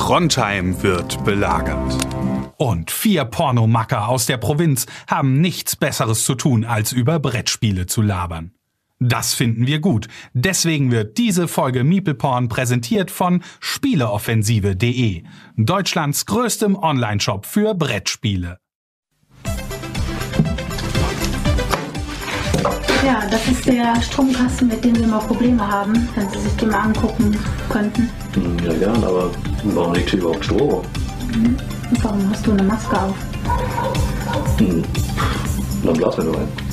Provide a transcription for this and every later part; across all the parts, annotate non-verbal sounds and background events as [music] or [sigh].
Trondheim wird belagert. Und vier Pornomacker aus der Provinz haben nichts Besseres zu tun, als über Brettspiele zu labern. Das finden wir gut. Deswegen wird diese Folge Miepelporn präsentiert von Spieleoffensive.de, Deutschlands größtem Onlineshop für Brettspiele. Ja, das ist der Stromkasten, mit dem Sie mal Probleme haben, wenn Sie sich den mal angucken könnten. Ja, gern, aber warum liegt hier überhaupt? Mhm. Und warum hast du eine Maske auf? Hm. Dann blasen wir nur ein.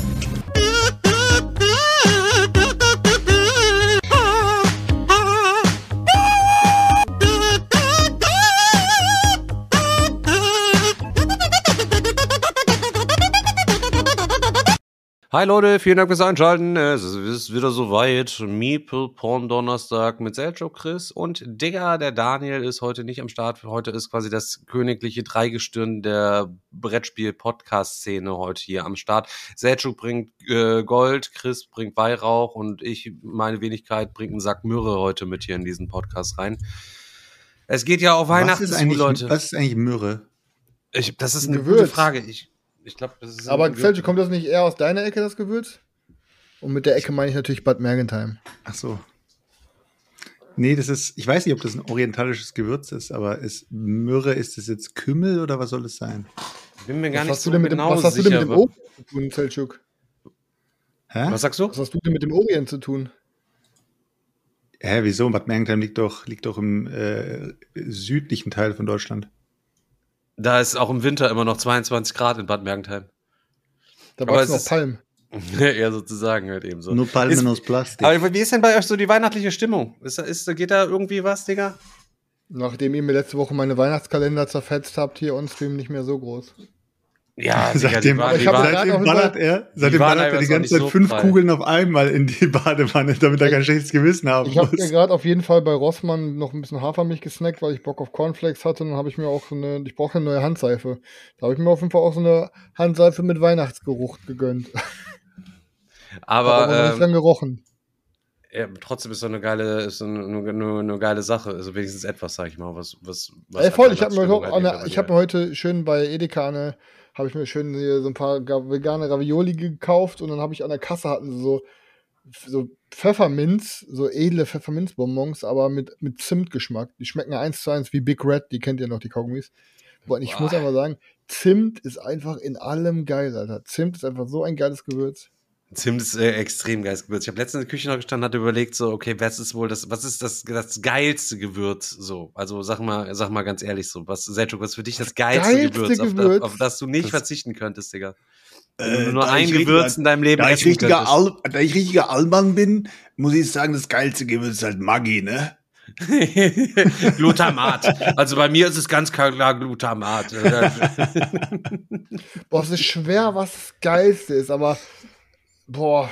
Hi Leute, vielen Dank fürs Einschalten. Es ist wieder soweit. Meeple Porn Donnerstag mit Seljo Chris und Digga, der Daniel ist heute nicht am Start. Heute ist quasi das königliche Dreigestirn der Brettspiel-Podcast-Szene heute hier am Start. Seljo bringt äh, Gold, Chris bringt Weihrauch und ich, meine Wenigkeit, bringt einen Sack Myrrhe heute mit hier in diesen Podcast rein. Es geht ja auf Weihnachten was ist eigentlich, zu, Leute. Was ist eigentlich Myrrhe? Ich, das ist eine Gewürz. gute Frage. Ich, ich glaube, das ist Aber Xelche, kommt das nicht eher aus deiner Ecke, das Gewürz? Und mit der Ecke meine ich natürlich Bad Mergentheim. Ach so. Nee, das ist, ich weiß nicht, ob das ein orientalisches Gewürz ist, aber ist Myrrhe, ist das jetzt Kümmel oder was soll es sein? bin mir gar Was nicht hast, so du denn mit dem, genau was hast du denn mit dem Orient zu tun, Selchuk? Hä? was sagst du? Was hast du denn mit dem Orient zu tun? Hä, wieso? Bad Mergentheim liegt doch, liegt doch im äh, südlichen Teil von Deutschland. Da ist auch im Winter immer noch 22 Grad in Bad Mergentheim. Da wachsen es noch Palmen. [laughs] ja, sozusagen halt eben so. Nur Palmen Ist- aus Plastik. Aber wie ist denn bei euch so die weihnachtliche Stimmung? Ist, ist, geht da irgendwie was, Digga? Nachdem ihr mir letzte Woche meine Weihnachtskalender zerfetzt habt, hier on-stream nicht mehr so groß. Ja, [laughs] seitdem waren- ich hab seitdem gerade noch ballert er, seitdem ballert er die ganze Zeit so fünf frei. Kugeln auf einmal in die [laughs] Badewanne, damit er kein schlechtes Gewissen haben Ich habe muss. mir gerade auf jeden Fall bei Rossmann noch ein bisschen Hafermilch gesnackt, weil ich Bock auf Cornflakes hatte. Und dann habe ich mir auch so eine, ich brauche eine neue Handseife. Da habe ich mir auf jeden Fall auch so eine Handseife mit Weihnachtsgeruch gegönnt. [laughs] aber Hab noch nicht ähm, dran gerochen. ja, trotzdem ist so eine geile, ist so eine, eine, eine geile Sache. Also wenigstens etwas, sag ich mal, was, was, was Ey, voll, ich habe mir, ich dir- hab mir heute schön bei Edeka eine, habe ich mir schön hier so ein paar ga- vegane Ravioli gekauft und dann habe ich an der Kasse hatten sie so, so Pfefferminz, so edle Pfefferminzbonbons, aber mit, mit Zimtgeschmack. Die schmecken eins zu eins wie Big Red, die kennt ihr noch, die Kaugummis. Und ich Boah. muss einfach sagen, Zimt ist einfach in allem geil, Alter. Zimt ist einfach so ein geiles Gewürz. Zimt ist äh, extrem geiles Gewürz. Ich habe letztens in der Küche noch gestanden, hatte überlegt, so, okay, was ist wohl das, was ist das, das geilste Gewürz? So, also sag mal, sag mal ganz ehrlich so, was, Selchuk, was ist für dich das geilste, geilste Gewürz, auf, Gewürz? das, auf das du nicht Das- verzichten könntest, Digga? Äh, Wenn du nur ein ich richtiger- Gewürz in deinem Leben Da ich, richtiger könntest. Al, da ich richtiger Allmann bin, muss ich sagen, das geilste Gewürz ist halt Maggi, ne? [laughs] Glutamat. Also bei mir ist es ganz klar Glutamat. [laughs] Boah, es ist schwer, was das Geilste ist, aber boah.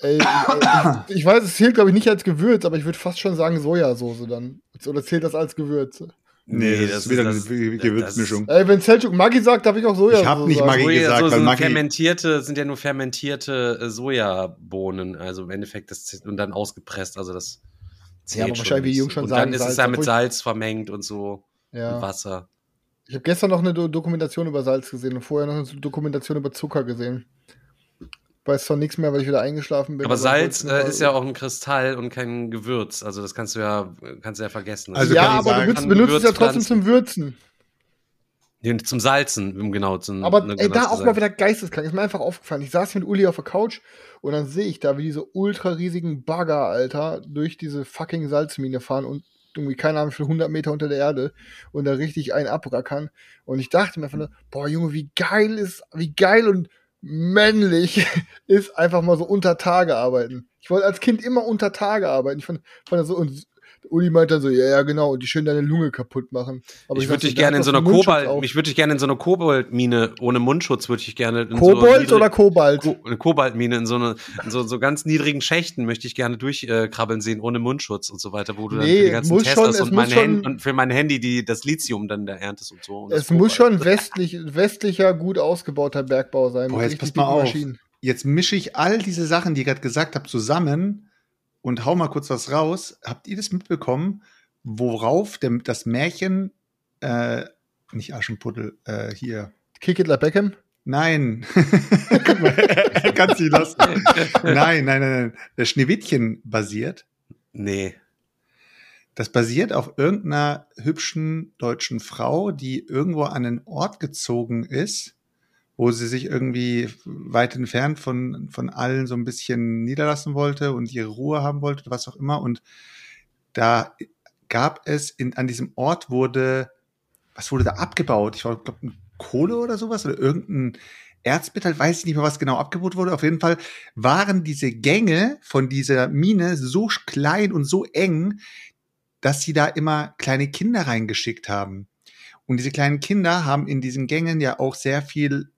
Ey, [coughs] ich, ich weiß, es zählt, glaube ich, nicht als Gewürz, aber ich würde fast schon sagen Sojasauce dann. Oder zählt das als Gewürz? Nee, das ist wieder eine Gewürzmischung. Ey, wenn Selchuk Maggi sagt, darf ich auch Sojasauce Ich hab nicht. Maggi Soja, gesagt, so weil sind Maggi- fermentierte, sind ja nur fermentierte äh, Sojabohnen, also im Endeffekt das und dann ausgepresst, also das zählt Ja, aber schon wahrscheinlich, wie nicht. die Jungs schon Und sagen, dann ist es Salz, ja mit Salz vermengt und so Ja. und Wasser. Ich habe gestern noch eine Do Dokumentation über Salz gesehen und vorher noch eine Dokumentation über Zucker gesehen. Weiß zwar nichts mehr, weil ich wieder eingeschlafen bin. Aber Salz äh, ist ja auch ein Kristall und kein Gewürz, also das kannst du ja kannst du ja vergessen. Also ja, aber sagen, du benutzt, es ja trotzdem zum Würzen. Nee, zum Salzen, um genau zum Aber ne, ey, genau da zu auch sagen. mal wieder geisteskrank. Ist mir einfach aufgefallen. Ich saß mit Uli auf der Couch und dann sehe ich da, wie diese ultra riesigen Bagger, Alter, durch diese fucking Salzmine fahren und irgendwie, keine Ahnung, für 100 Meter unter der Erde und da richtig einen abrackern. Und ich dachte mir einfach nur, boah, Junge, wie geil ist, wie geil und männlich [laughs] ist einfach mal so unter Tage arbeiten. Ich wollte als Kind immer unter Tage arbeiten. Ich fand, fand das so, und Uli meint dann so, ja, ja, genau, und die schön deine Lunge kaputt machen. Aber ich würde so, dich gerne in so einer Kobalt, ich würde dich gerne in so einer Kobaltmine ohne Mundschutz würde ich gerne in so Kobold niedrig- oder Kobalt? Ko eine Kobaltmine in so eine in so, so ganz niedrigen Schächten möchte ich gerne durchkrabbeln sehen ohne Mundschutz und so weiter, wo du dann Nee, für die ganzen Tests schon- hast und, muss mein Hand, schon- und für mein Handy die das Lithium dann da erntest und so. Und Es muss schon westlich, westlicher, gut ausgebauter Bergbau sein. Boah, mit jetzt passt mal auf. Maschinen. Jetzt mische ich all diese Sachen, die ich gerade gesagt habe, zusammen und hau mal kurz was raus. Habt ihr das mitbekommen? worauf dem, das Märchen, äh, nicht Aschenputtel, äh, hier. Kick it like Beckham? Nein. [laughs] [laughs] Kannst du lassen. Nein, nein, nein, nein. Das Schneewittchen basiert. Nee. Das basiert auf irgendeiner hübschen deutschen Frau, die irgendwo an einen Ort gezogen ist, wo sie sich irgendwie weit entfernt von, von allen so ein bisschen niederlassen wollte und ihre Ruhe haben wollte, was auch immer. Und da gab es in, an diesem Ort wurde, was wurde da abgebaut? Ich glaube, Kohle oder sowas oder irgendein Erzmetall, weiß ich nicht mehr, was genau abgebaut wurde. Auf jeden Fall waren diese Gänge von dieser Mine so klein und so eng, dass sie da immer kleine Kinder reingeschickt haben. Und diese kleinen Kinder haben in diesen Gängen ja auch sehr viel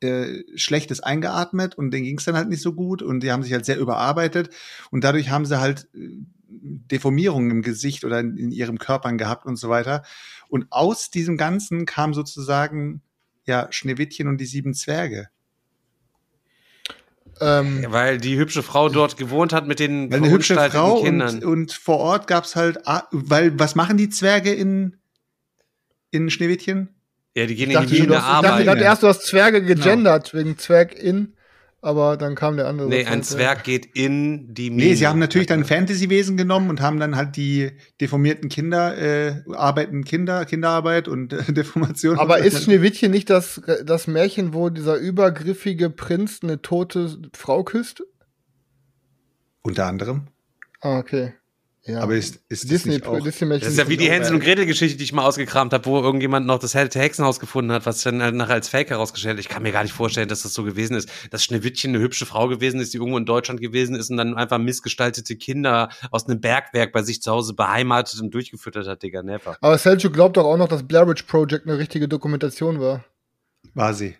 äh, Schlechtes eingeatmet und denen ging es dann halt nicht so gut und die haben sich halt sehr überarbeitet und dadurch haben sie halt äh, Deformierungen im Gesicht oder in, in ihrem Körpern gehabt und so weiter. Und aus diesem Ganzen kam sozusagen ja Schneewittchen und die sieben Zwerge. Ähm, weil die hübsche Frau dort gewohnt hat mit den weil eine hübsche Frau Kindern. Und, und vor Ort gab's halt, weil was machen die Zwerge in, in Schneewittchen? Ja, die gehen in die Mine arbeiten. Ich dachte gerade erst, du hast Zwerge genau. gegendert, genau. wegen Zwerg in aber dann kam der andere. Nee, ein Zwerg geht in die Mine. Nee, sie haben natürlich dann Fantasy-Wesen genommen und haben dann halt die deformierten Kinder, äh, arbeiten Kinder, Kinderarbeit und äh, [laughs] Deformation. Aber ist Schneewittchen nicht das, das Märchen, wo dieser übergriffige Prinz eine tote Frau küsst? Unter anderem. Ah, okay. Ja. Aber ist, ist Disney, das, auch, Disney das ist ja wie die Hänsel und Gretel Geschichte, die ich mal ausgekramt habe, wo irgendjemand noch das Hexenhaus gefunden hat, was dann halt nachher als Fake herausgestellt hat. Ich kann mir gar nicht vorstellen, dass das so gewesen ist, dass Schneewittchen eine hübsche Frau gewesen ist, die irgendwo in Deutschland gewesen ist und dann einfach missgestaltete Kinder aus einem Bergwerk bei sich zu Hause beheimatet und durchgefüttert hat, Digga, never. Aber Selchuk glaubt doch auch noch, dass Blair Witch Project eine richtige Dokumentation war. War sie.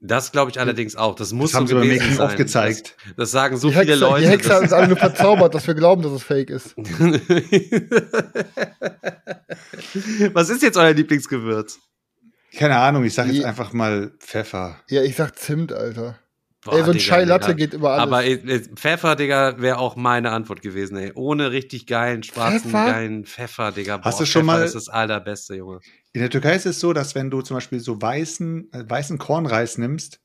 Das glaube ich allerdings auch. Das muss das haben so sie gewesen sein. aufgezeigt. Das, das sagen so Hexe, viele Leute. Die Hexe hat uns alle nur verzaubert, dass wir glauben, dass es fake ist. [laughs] Was ist jetzt euer Lieblingsgewürz? Keine Ahnung, ich sage jetzt einfach mal Pfeffer. Ja, ich sag Zimt, Alter. Boah, ey, so ein Chai Latte geht über alles. Aber ey, Pfeffer, Digga, wäre auch meine Antwort gewesen, ey. Ohne richtig geilen, schwarzen, Pfeffer? geilen Pfeffer, Digga. Boah, Hast du schon Pfeffer mal. ist das allerbeste, Junge. In der Türkei ist es so, dass wenn du zum Beispiel so weißen, äh, weißen Kornreis nimmst,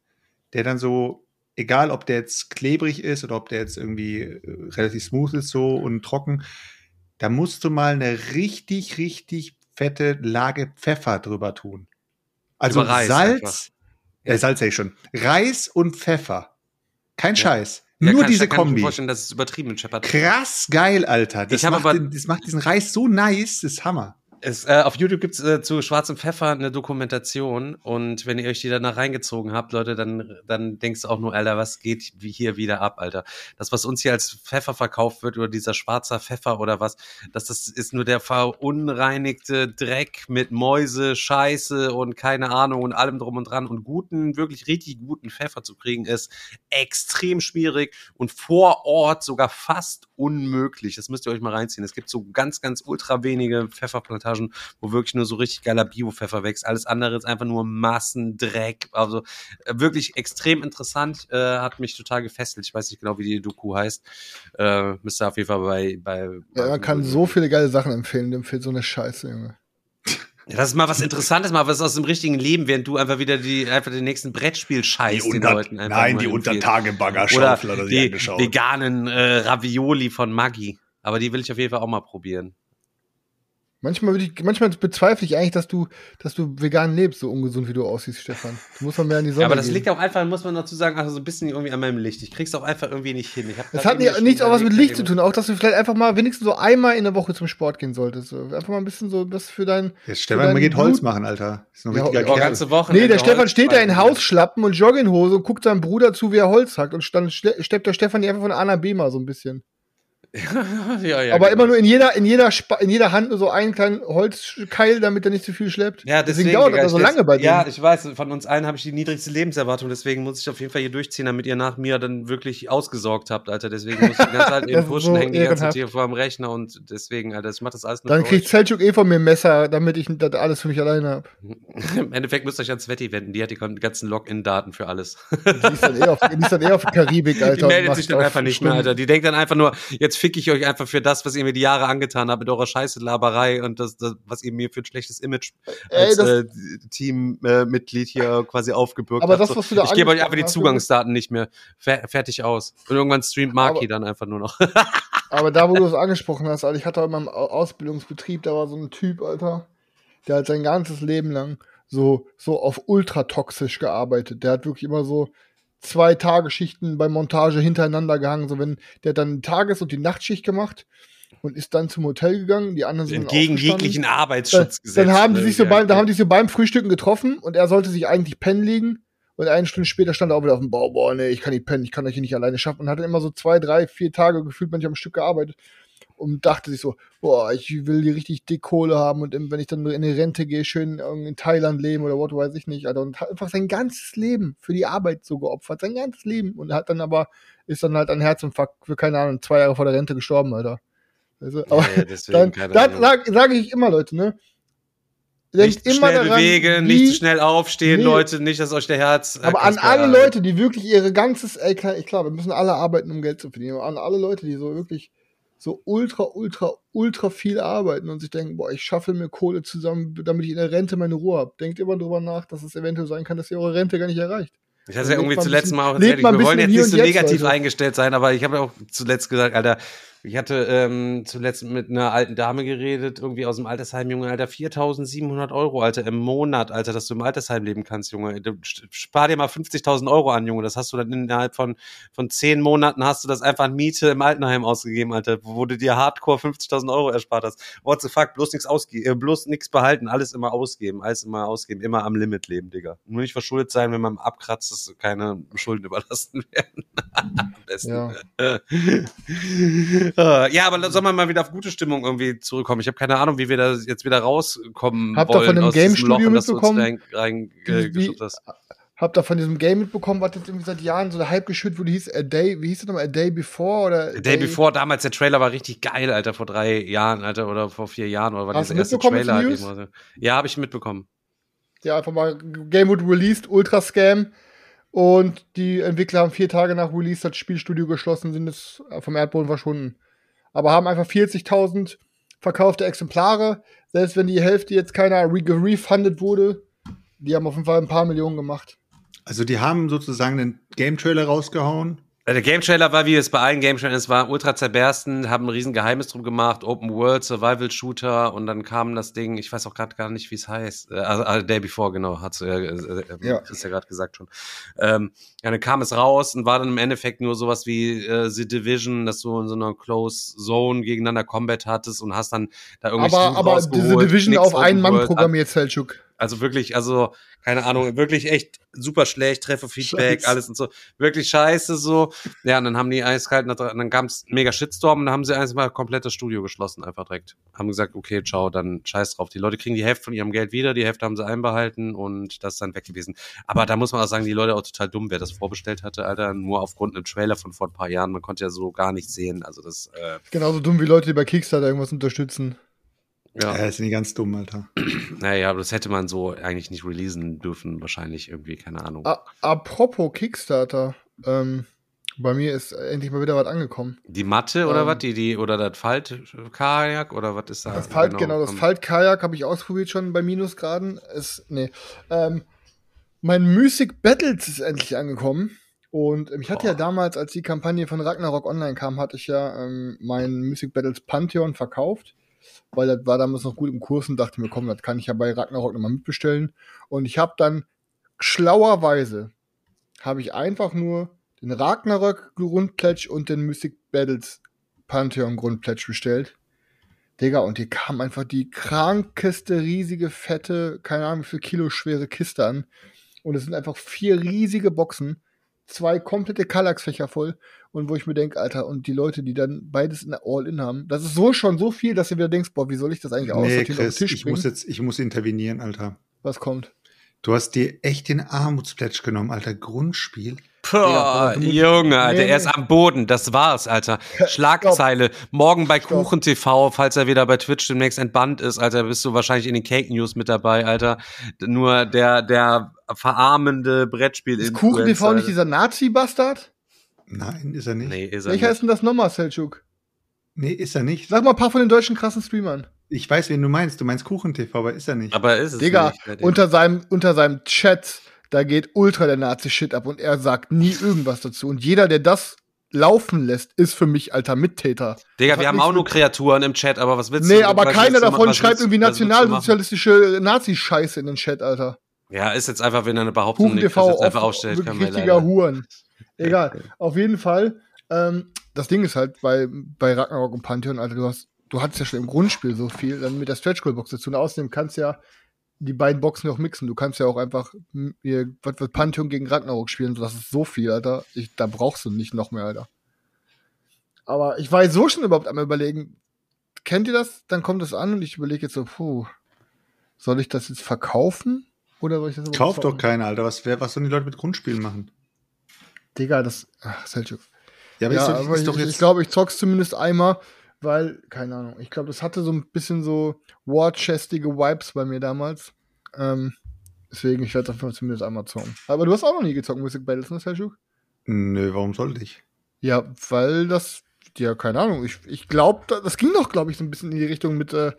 der dann so, egal ob der jetzt klebrig ist oder ob der jetzt irgendwie äh, relativ smooth ist so und trocken, da musst du mal eine richtig, richtig fette Lage Pfeffer drüber tun. Also Reis Salz, äh, Salz sag ich schon, Reis und Pfeffer. Kein ja. Scheiß. Ja, Nur kann, diese kann Kombi. Ich mir vorstellen, dass es übertrieben scheppert. Krass geil, Alter. Das, macht, den, das macht diesen Reis so nice, das ist Hammer. Es, äh, auf YouTube gibt's äh, zu schwarzem Pfeffer eine Dokumentation und wenn ihr euch die danach reingezogen habt, Leute, dann, dann denkst du auch nur, Alter, was geht hier wieder ab, Alter? Das, was uns hier als Pfeffer verkauft wird oder dieser schwarzer Pfeffer oder was, das, das ist nur der verunreinigte Dreck mit Mäuse, Scheiße und keine Ahnung und allem drum und dran und guten, wirklich richtig guten Pfeffer zu kriegen ist extrem schwierig und vor Ort sogar fast unmöglich. Das müsst ihr euch mal reinziehen. Es gibt so ganz, ganz ultra wenige Pfefferplantagen, wo wirklich nur so richtig geiler Bio-Pfeffer wächst. Alles andere ist einfach nur Massendreck. Also äh, wirklich extrem interessant. Äh, hat mich total gefesselt. Ich weiß nicht genau, wie die Doku heißt. Äh, müsste auf jeden Fall bei. bei ja, man kann so viele geile Sachen empfehlen. Du empfiehlt so eine Scheiße, Junge. Ja, das ist mal was Interessantes, mal was aus dem richtigen Leben, während du einfach wieder die, einfach den nächsten Brettspiel scheißt den Leuten. Einfach nein, die Untertage-Baggerschaufel oder die angeschaut. veganen äh, Ravioli von Maggi. Aber die will ich auf jeden Fall auch mal probieren. Manchmal, ich, manchmal bezweifle ich eigentlich, dass du, dass du vegan lebst, so ungesund wie du aussiehst, Stefan. Du musst mal mehr in die Sonne ja, aber das gehen. liegt auch einfach, muss man dazu sagen, also so ein bisschen irgendwie an meinem Licht. Ich krieg's auch einfach irgendwie nicht hin. das hat nicht, nichts auch was mit Licht zu tun, auch dass du vielleicht einfach mal wenigstens so einmal in der Woche zum Sport gehen solltest. Einfach mal ein bisschen so das für dein. Jetzt Stefan, man geht Holz machen, Alter. Ist noch ja, richtiger ja, ganze Woche. Nee, der Stefan steht da in Hausschlappen und Jogginghose und guckt seinem Bruder zu, wie er Holz hackt und dann steppt der Stefan die einfach von A nach B mal so ein bisschen. [laughs] ja, ja, aber genau. immer nur in jeder, in jeder, Sp in jeder Hand nur so einen kleinen Holzkeil, damit er nicht zu viel schleppt. Ja, deswegen, deswegen dauert das so lange bei dir. Ja, ich weiß, von uns allen habe ich die niedrigste Lebenserwartung, deswegen muss ich auf jeden Fall hier durchziehen, damit ihr nach mir dann wirklich ausgesorgt habt, Alter. Deswegen muss ich die ganze Zeit [laughs] in den Buschen so hängen, die ganze Zeit hier vor dem Rechner und deswegen, Alter, ich mach das alles nur Dann kriegt Selchuk eh von mir ein Messer, damit ich das alles für mich alleine habe. [laughs] Im Endeffekt müsst ihr euch an Sveti wenden, die hat die ganzen Login-Daten für alles. Die ist dann eh auf, die ist dann eh auf Karibik, Alter. Die meldet sich dann einfach nicht mehr, Alter. Die denkt dann einfach nur, jetzt fick ich euch einfach für das, was ihr mir die Jahre angetan habt mit eurer scheiße Laberei und das, das was ihr mir für ein schlechtes Image als äh, Teammitglied hier quasi aufgebürgt Aber habt. das, was du da ich gebe euch einfach die Zugangsdaten nicht mehr. Fer fertig aus. Und irgendwann streamt Marky dann einfach nur noch. [laughs] Aber da, wo du es angesprochen hast, Alter, ich hatte in meinem Au- Ausbildungsbetrieb, da war so ein Typ, Alter, der hat sein ganzes Leben lang so, so auf ultratoxisch gearbeitet. Der hat wirklich immer so zwei Tagesschichten bei Montage hintereinander gehangen. So, wenn, der hat dann die Tages- und die Nachtschicht gemacht und ist dann zum Hotel gegangen. Die anderen sind dann aufgestanden. jeglichen Dann, Arbeitsschutzgesetzen. dann haben die sich so Ja, beim, da haben die sich so beim Frühstücken getroffen und er sollte sich eigentlich pennen legen. Und eine Stunde später stand er auch wieder auf dem Bau, boah, nee, ich kann nicht pennen, ich kann das hier nicht alleine schaffen. Und hat dann immer so zwei, drei, vier Tage gefühlt manchmal am Stück gearbeitet und dachte sich so, boah, ich will die richtig dick Kohle haben und wenn ich dann in die Rente gehe, schön in Thailand leben oder was weiß ich nicht, Alter. Und hat einfach sein ganzes Leben für die Arbeit so geopfert, sein ganzes Leben. Und hat dann aber, ist dann halt an Herzinfarkt für, keine Ahnung, zwei Jahre vor der Rente gestorben, Alter. Also, aber deswegen, [laughs] dann, sage sag ich immer, Leute, ne? nicht Denkt zu immer schnell daran, bewegen, wie, nicht zu schnell aufstehen, Nee. Leute, nicht, dass euch der Herz. äh, aber an alle Leute, die wirklich ihre ganzes, ey, klar, klar, wir müssen alle arbeiten, um Geld zu verdienen, aber an alle Leute, die so wirklich so ultra, ultra, ultra viel arbeiten und sich denken, boah, ich schaffe mir Kohle zusammen, damit ich in der Rente meine Ruhe habe. Denkt immer drüber nach, dass es eventuell sein kann, dass ihr eure Rente gar nicht erreicht. Ich hatte ja irgendwie zuletzt bisschen- mal auch erzählt, wir wollen jetzt nicht so negativ Leute. eingestellt sein, aber ich habe auch zuletzt gesagt, Alter, ich hatte ähm, zuletzt mit einer alten Dame geredet, irgendwie aus dem Altersheim, Junge, Alter, 4.700 Euro, Alter, im Monat, Alter, dass du im Altersheim leben kannst, Junge. Du, spar dir mal 50.000 Euro an, Junge, das hast du dann innerhalb von, von zehn Monaten hast du das einfach an Miete im Altenheim ausgegeben, Alter, wo du dir hardcore 50.000 Euro erspart hast. What the fuck, bloß nichts ausgeben, äh, bloß nichts behalten, alles immer ausgeben, alles immer ausgeben, immer am Limit leben, Digga. Nur nicht verschuldet sein, wenn man abkratzt, dass keine Schulden [laughs] überlassen werden. am besten. Ja. [laughs] Äh, ja, aber sollen wir mal wieder auf gute Stimmung irgendwie zurückkommen? Ich habe keine Ahnung, wie wir da jetzt wieder rauskommen Habt ihr wollen von dem aus diesem Loch, in das du uns mitbekommen? rein, rein äh, Wie- geschubst hast. Habt ihr von diesem Game mitbekommen, was jetzt irgendwie seit Jahren so Hype geschürt wurde, hieß A Day, wie hieß das nochmal, A Day Before oder The Day Before, damals der Trailer war richtig geil, Alter, vor drei Jahren, Alter, oder vor vier Jahren, oder war Hast dieser erste Trailer halt eben. Also. Ja, habe ich mitbekommen. Ja, einfach mal Game wurde released, Ultra Scam. Und die Entwickler haben vier Tage nach Release das Spielstudio geschlossen, sind es vom Erdboden verschwunden. Aber haben einfach 40.000 verkaufte Exemplare. Selbst wenn die Hälfte jetzt keiner re gerefundet wurde, die haben auf jeden Fall ein paar Millionen gemacht. Also die haben sozusagen einen Game-Trailer rausgehauen. Äh, Der Game Trailer war, wie es bei allen Game Trailers war, ultra zerbersten, haben ein riesen Geheimnis drum gemacht, Open World, Survival Shooter und dann kam das Ding, ich weiß auch gerade gar nicht, wie es heißt. Äh, Also, also Day Before, genau, hat ja, äh, äh, Ja. Chris ja gerade gesagt schon. Ähm, ja, dann kam es raus und war dann im Endeffekt nur sowas wie äh, The Division, dass du in so einer Close Zone gegeneinander Combat hattest und hast dann da irgendwie Aber, aber diese Division auf einen Mann programmiert, Selchuk. Also wirklich, also, keine Ahnung, wirklich echt super schlecht, Trefferfeedback, Scheiße. alles und so. Wirklich scheiße so. Ja, und dann haben die eiskalt, und dann gab's mega Shitstorm und dann haben sie einfach mal komplett das Studio geschlossen, einfach direkt. Haben gesagt, okay, ciao, dann scheiß drauf. Die Leute kriegen die Hälfte von ihrem Geld wieder, die Hälfte haben sie einbehalten und das ist dann weg gewesen. Aber da muss man auch sagen, die Leute auch total dumm, wer das vorbestellt hatte, Alter, nur aufgrund einem Trailer von vor ein paar Jahren. Man konnte ja so gar nichts sehen. Also das, äh, Genauso dumm wie Leute, die bei Kickstarter irgendwas unterstützen. Ja. Ja, das sind die ganz dumm, Alter. Naja, aber das hätte man so eigentlich nicht releasen dürfen, wahrscheinlich irgendwie, keine Ahnung. A apropos Kickstarter, ähm, bei mir ist endlich mal wieder was angekommen. Die Matte oder Ähm, was? Die, die, oder das Faltkajak oder was ist da? Das Falt, genau, das am- Faltkajak habe ich ausprobiert schon bei Minusgraden. Es, nee. Ähm, mein Music Battles ist endlich angekommen. Und ähm, ich hatte ja Boah. damals, als die Kampagne von Ragnarok Online kam, hatte ich ja ähm, mein Music Battles Pantheon verkauft. Weil das war damals noch gut im Kurs und dachte mir, komm, das kann ich ja bei Ragnarok nochmal mitbestellen. Und ich habe dann schlauerweise, habe ich einfach nur den Ragnarok Grundpledge und den Music Battles Pantheon Grundpledge bestellt. Digga, und hier kam einfach die krankeste, riesige, fette, keine Ahnung, wie viel Kilo schwere Kiste an. Und es sind einfach vier riesige Boxen, zwei komplette Kallax-Fächer voll. Und wo ich mir denke, Alter, und die Leute, die dann beides in der All-In haben, das ist so schon so viel, dass du wieder denkst, boah, wie soll ich das eigentlich Nee, aussortieren den Chris, ich bringen? muss jetzt, ich muss intervenieren, Alter. Was kommt? Du hast dir echt den Armutsplätsch genommen, Alter. Grundspiel. Musst- Junge, Alter, Nee, er ist am Boden. Das war's, Alter. Schlagzeile. Morgen bei Stopp. Kuchen TV, falls er wieder bei Twitch demnächst entbannt ist, Alter, bist du wahrscheinlich in den Cake News mit dabei, Alter. Nur der, der verarmende Brettspiel Ist Kuchen TV nicht dieser Nazi-Bastard? Nein, ist er nicht. Nee, ist er Welcher nicht. ist denn das nochmal, Selchuk? Nee, ist er nicht. Sag mal ein paar von den deutschen krassen Streamern. Ich weiß, wen du meinst. Du meinst KuchenTV, aber ist er nicht. Aber ist es Digga, nicht. dem. unter seinem, unter seinem Chat, da geht ultra der Nazi-Shit ab und er sagt nie irgendwas dazu. Und jeder, der das laufen lässt, ist für mich alter Mittäter. Digga, wir haben auch nur Kreaturen im Chat, aber was willst du? Nee, aber keiner davon was schreibt irgendwie machen? nationalsozialistische Nazi-Scheiße in den Chat, Alter. Ja, ist jetzt einfach, wenn er eine Behauptung Huren nicht TV jetzt einfach auf, aufstellt, wirklich kann man richtiger leider. Huren. Egal. Auf jeden Fall, ähm, das Ding ist halt bei, bei Ragnarok und Pantheon, Alter, du hast, du hattest ja schon im Grundspiel so viel, dann mit der Stretch Goal Box dazu. Und außerdem kannst du ja die beiden Boxen auch mixen. Du kannst ja auch einfach hier, was wird Pantheon gegen Ragnarok spielen. Das ist so viel, Alter. Ich, da brauchst du nicht noch mehr, Alter. Aber ich war jetzt so schon überhaupt am überlegen, kennt ihr das? Dann kommt es an und ich überlege jetzt so, puh, soll ich das jetzt verkaufen? Oder soll ich das Kauf doch keiner, Alter. Was, wer, was sollen die Leute mit Grundspielen machen? Digga, das. Ach, Selchuk. Ja, aber Ja, ist doch, aber ist ich, doch ich glaube, ich zock's zumindest einmal, weil, keine Ahnung, ich glaube, das hatte so ein bisschen so War-chestige Vibes bei mir damals. Ähm, deswegen, ich werde es einfach zumindest einmal zocken. Aber du hast auch noch nie gezockt, Music Battles, ne, Selchuk? Nö, warum sollte ich? Ja, weil das, ja, keine Ahnung, ich, ich glaube, das ging doch, glaube ich, so ein bisschen in die Richtung mit, äh,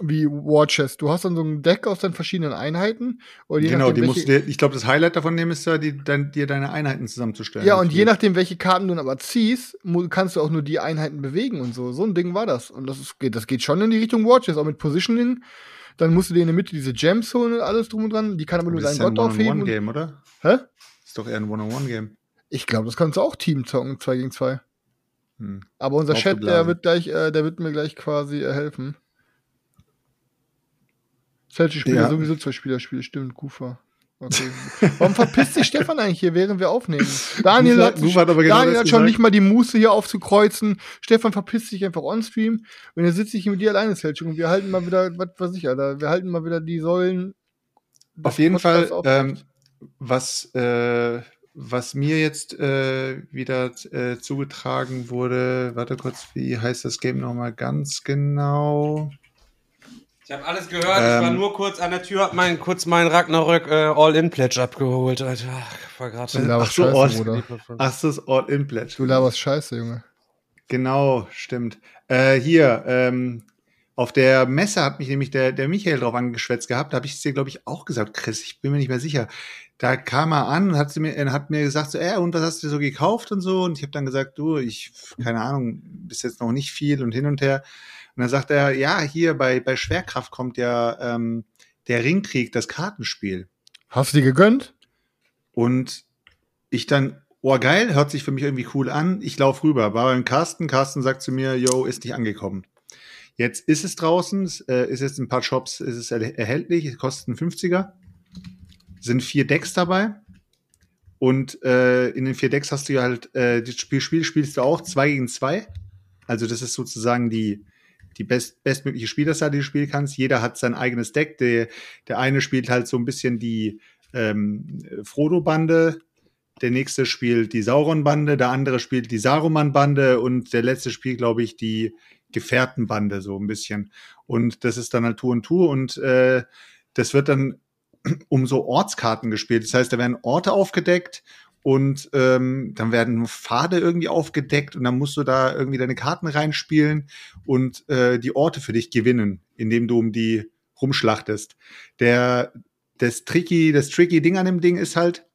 wie War Chest. Du hast dann so ein Deck aus deinen verschiedenen Einheiten. Und je Genau, nachdem, die musst du dir, ich glaube, das Highlight davon nehmen ist ja, die, dein, dir deine Einheiten zusammenzustellen. Ja, und je nachdem, welche Karten du dann aber ziehst, kannst du auch nur die Einheiten bewegen und so. So ein Ding war das. Und das, ist, geht, das geht schon in die Richtung Watches, auch mit Positioning. Dann musst du dir in der Mitte diese Gems holen und alles drum und dran. Die kann aber nur das ist ja ein Gott aufheben. One-on-One-Game, oder? hä? Ist doch eher ein One-on-One-Game. Ich glaube, das kannst du auch Team zocken, 2 gegen 2. Hm. Aber unser Chat, der wird gleich, äh, der wird mir gleich quasi äh, helfen. Celtic spielt ja. Sowieso zwei Spielerspiele, stimmt, Kufa. Okay. Warum verpisst sich Stefan eigentlich hier, während wir aufnehmen? Daniel hat, Kufa hat genau Daniel das hat schon gesagt. nicht mal die Muße hier aufzukreuzen. Stefan verpisst sich einfach on-stream. Und jetzt sitze ich hier mit dir alleine, Celtic. Und wir halten mal wieder, was weiß ich, Alter, wir halten mal wieder die Säulen. Auf jeden Fall, ähm, was, äh, was mir jetzt äh, wieder äh, zugetragen wurde, warte kurz, wie heißt das Game nochmal ganz genau? Ich habe alles gehört, ich war Ähm, nur kurz an der Tür, hab mein, kurz meinen Ragnarök äh, All-In-Pledge abgeholt, Alter. War grad Du laberst ach so, Scheiße, Ort. Bruder. Ach, das ist All-In-Pledge. Du laberst Scheiße, Junge. Genau, stimmt. Äh, hier, ähm, auf der Messe hat mich nämlich der, der Michael drauf angeschwätzt gehabt. Da habe ich es dir, glaube ich, auch gesagt, Chris. Ich bin mir nicht mehr sicher. Da kam er an und hat, sie mir, er hat mir gesagt, so, äh, und was hast du so gekauft und so? Und ich habe dann gesagt, du, ich, keine Ahnung, bis jetzt noch nicht viel und hin und her. Und dann sagt er, ja, hier bei, bei Schwerkraft kommt ja ähm, der Ringkrieg, das Kartenspiel. Hast du die gegönnt? Und ich dann, oh geil, hört sich für mich irgendwie cool an. Ich lauf rüber, war beim Carsten. Carsten sagt zu mir, yo, ist nicht angekommen. Jetzt ist es draußen, es, äh, ist jetzt in ein paar Shops, ist es erhält- erhältlich, es kostet einen 50er. Sind vier Decks dabei. Und äh, in den vier Decks hast du ja halt, äh, das Spiel, Spiel spielst du auch zwei gegen zwei. Also das ist sozusagen die, die best, bestmögliche Spielerzahl, die du spielen kannst. Jeder hat sein eigenes Deck. Der, der eine spielt halt so ein bisschen die ähm, Frodo-Bande, der nächste spielt die Sauron-Bande, der andere spielt die Saruman-Bande und der letzte spielt, glaube ich, die Gefährtenbande so ein bisschen. Und das ist dann halt Tour und Tour und äh, das wird dann [clears throat] um so Ortskarten gespielt. Das heißt, da werden Orte aufgedeckt und ähm, dann werden Pfade irgendwie aufgedeckt und dann musst du da irgendwie deine Karten reinspielen und äh, die Orte für dich gewinnen, indem du um die rumschlachtest. Der das tricky, das tricky Ding an dem Ding ist halt,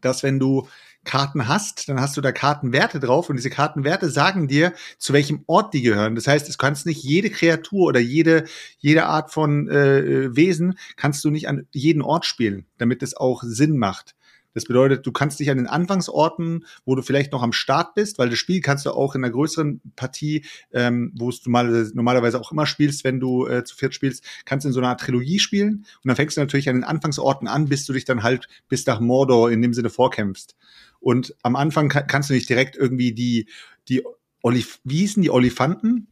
dass wenn du Karten hast, dann hast du da Kartenwerte drauf und diese Kartenwerte sagen dir, zu welchem Ort die gehören. Das heißt, du kannst nicht jede Kreatur oder jede, jede Art von äh, Wesen kannst du nicht an jeden Ort spielen, damit es auch Sinn macht. Das bedeutet, du kannst dich an den Anfangsorten, wo du vielleicht noch am Start bist, weil das Spiel kannst du auch in einer größeren Partie, ähm, wo es normalerweise, normalerweise auch immer spielst, wenn du äh, zu viert spielst, kannst du in so einer Art Trilogie spielen. Und dann fängst du natürlich an den Anfangsorten an, bis du dich dann halt bis nach Mordor in dem Sinne vorkämpfst. Und am Anfang kann, kannst du nicht direkt irgendwie die, die Olif wie hießen die Olifanten?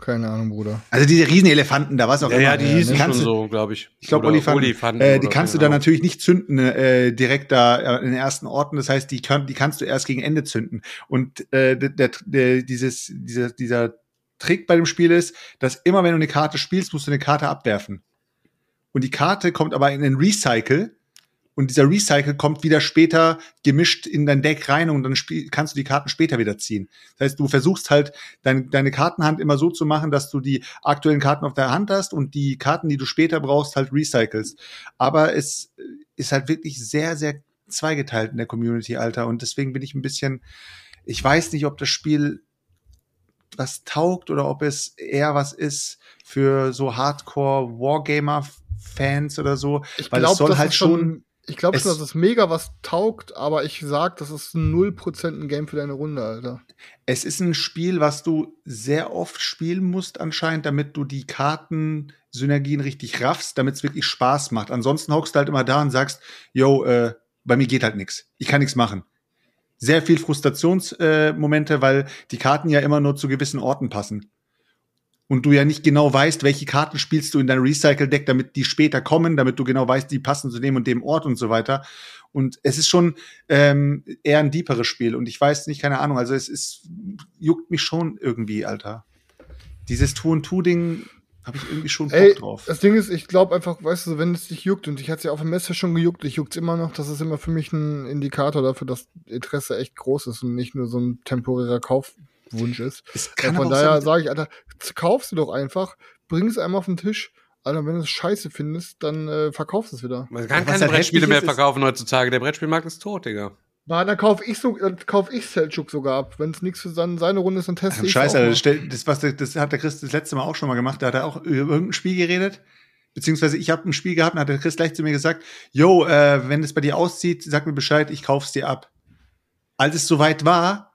Keine Ahnung, Bruder. Also diese Riesenelefanten, da was auch Ja, immer. ja, die hießen schon kannst du- so, glaube ich. Ich glaube, Olifanten. Olifanten äh, die kannst so, du dann genau. natürlich nicht zünden äh, direkt da äh, in den ersten Orten. Das heißt, die, können, die kannst du erst gegen Ende zünden. Und äh, der, der, dieses, dieser, dieser Trick bei dem Spiel ist, dass immer wenn du eine Karte spielst, musst du eine Karte abwerfen. Und die Karte kommt aber in den Recycle und dieser Recycle kommt wieder später gemischt in dein Deck rein und dann kannst du die Karten später wieder ziehen. Das heißt, du versuchst halt dein, deine Kartenhand immer so zu machen, dass du die aktuellen Karten auf der Hand hast und die Karten, die du später brauchst, halt recycelst. Aber es ist halt wirklich sehr, sehr zweigeteilt in der Community, Alter. Und deswegen bin ich ein bisschen, ich weiß nicht, ob das Spiel was taugt oder ob es eher was ist für so Hardcore Wargamer-Fans oder so. Ich weil glaube, es soll halt schon. Ich glaube es- schon, dass es mega was taugt, aber ich sag, das ist 0% ein Game für deine Runde, Alter. Es ist ein Spiel, was du sehr oft spielen musst anscheinend, damit du die Karten-Synergien richtig raffst, damit es wirklich Spaß macht. Ansonsten hockst du halt immer da und sagst, yo, äh, bei mir geht halt nix. Ich kann nichts machen. Sehr viel Frustrationsmomente, äh, weil die Karten ja immer nur zu gewissen Orten passen. Und du ja nicht genau weißt, welche Karten spielst du in dein Recycle-Deck, damit die später kommen, damit du genau weißt, die passen zu dem und dem Ort und so weiter. Und es ist schon ähm, eher ein deeperes Spiel. Und ich weiß nicht, keine Ahnung, also es ist, juckt mich schon irgendwie, Alter. Dieses Tu-und-Tu-Ding habe ich irgendwie schon Bock Ey, drauf. das Ding ist, ich glaube einfach, weißt du, wenn es dich juckt, und ich hatte es ja auf dem Messer schon gejuckt, ich juckt's immer noch, das ist immer für mich ein Indikator dafür, dass Interesse echt groß ist und nicht nur so ein temporärer Kaufwunsch ist. Es Ja, von daher sage ich, Alter, kaufst du doch einfach, bring es einmal auf den Tisch, Alter, wenn du es scheiße findest, dann äh, verkaufst es wieder. Man kann keine halt Brettspiele mehr verkaufen heutzutage. Der Brettspielmarkt ist tot, Digga. Na, dann kauf ich so, dann kauf ich Selchuk sogar ab. Wenn es nichts für seine, seine Runde ist, dann teste ich Scheiße, auch Alter, das, stell- das, was, das hat der Chris das letzte Mal auch schon mal gemacht. Da hat er auch über irgendein Spiel geredet. Beziehungsweise ich habe ein Spiel gehabt und hat der Chris gleich zu mir gesagt, yo, äh, wenn es bei dir aussieht, sag mir Bescheid, ich kauf's dir ab. Als es soweit war,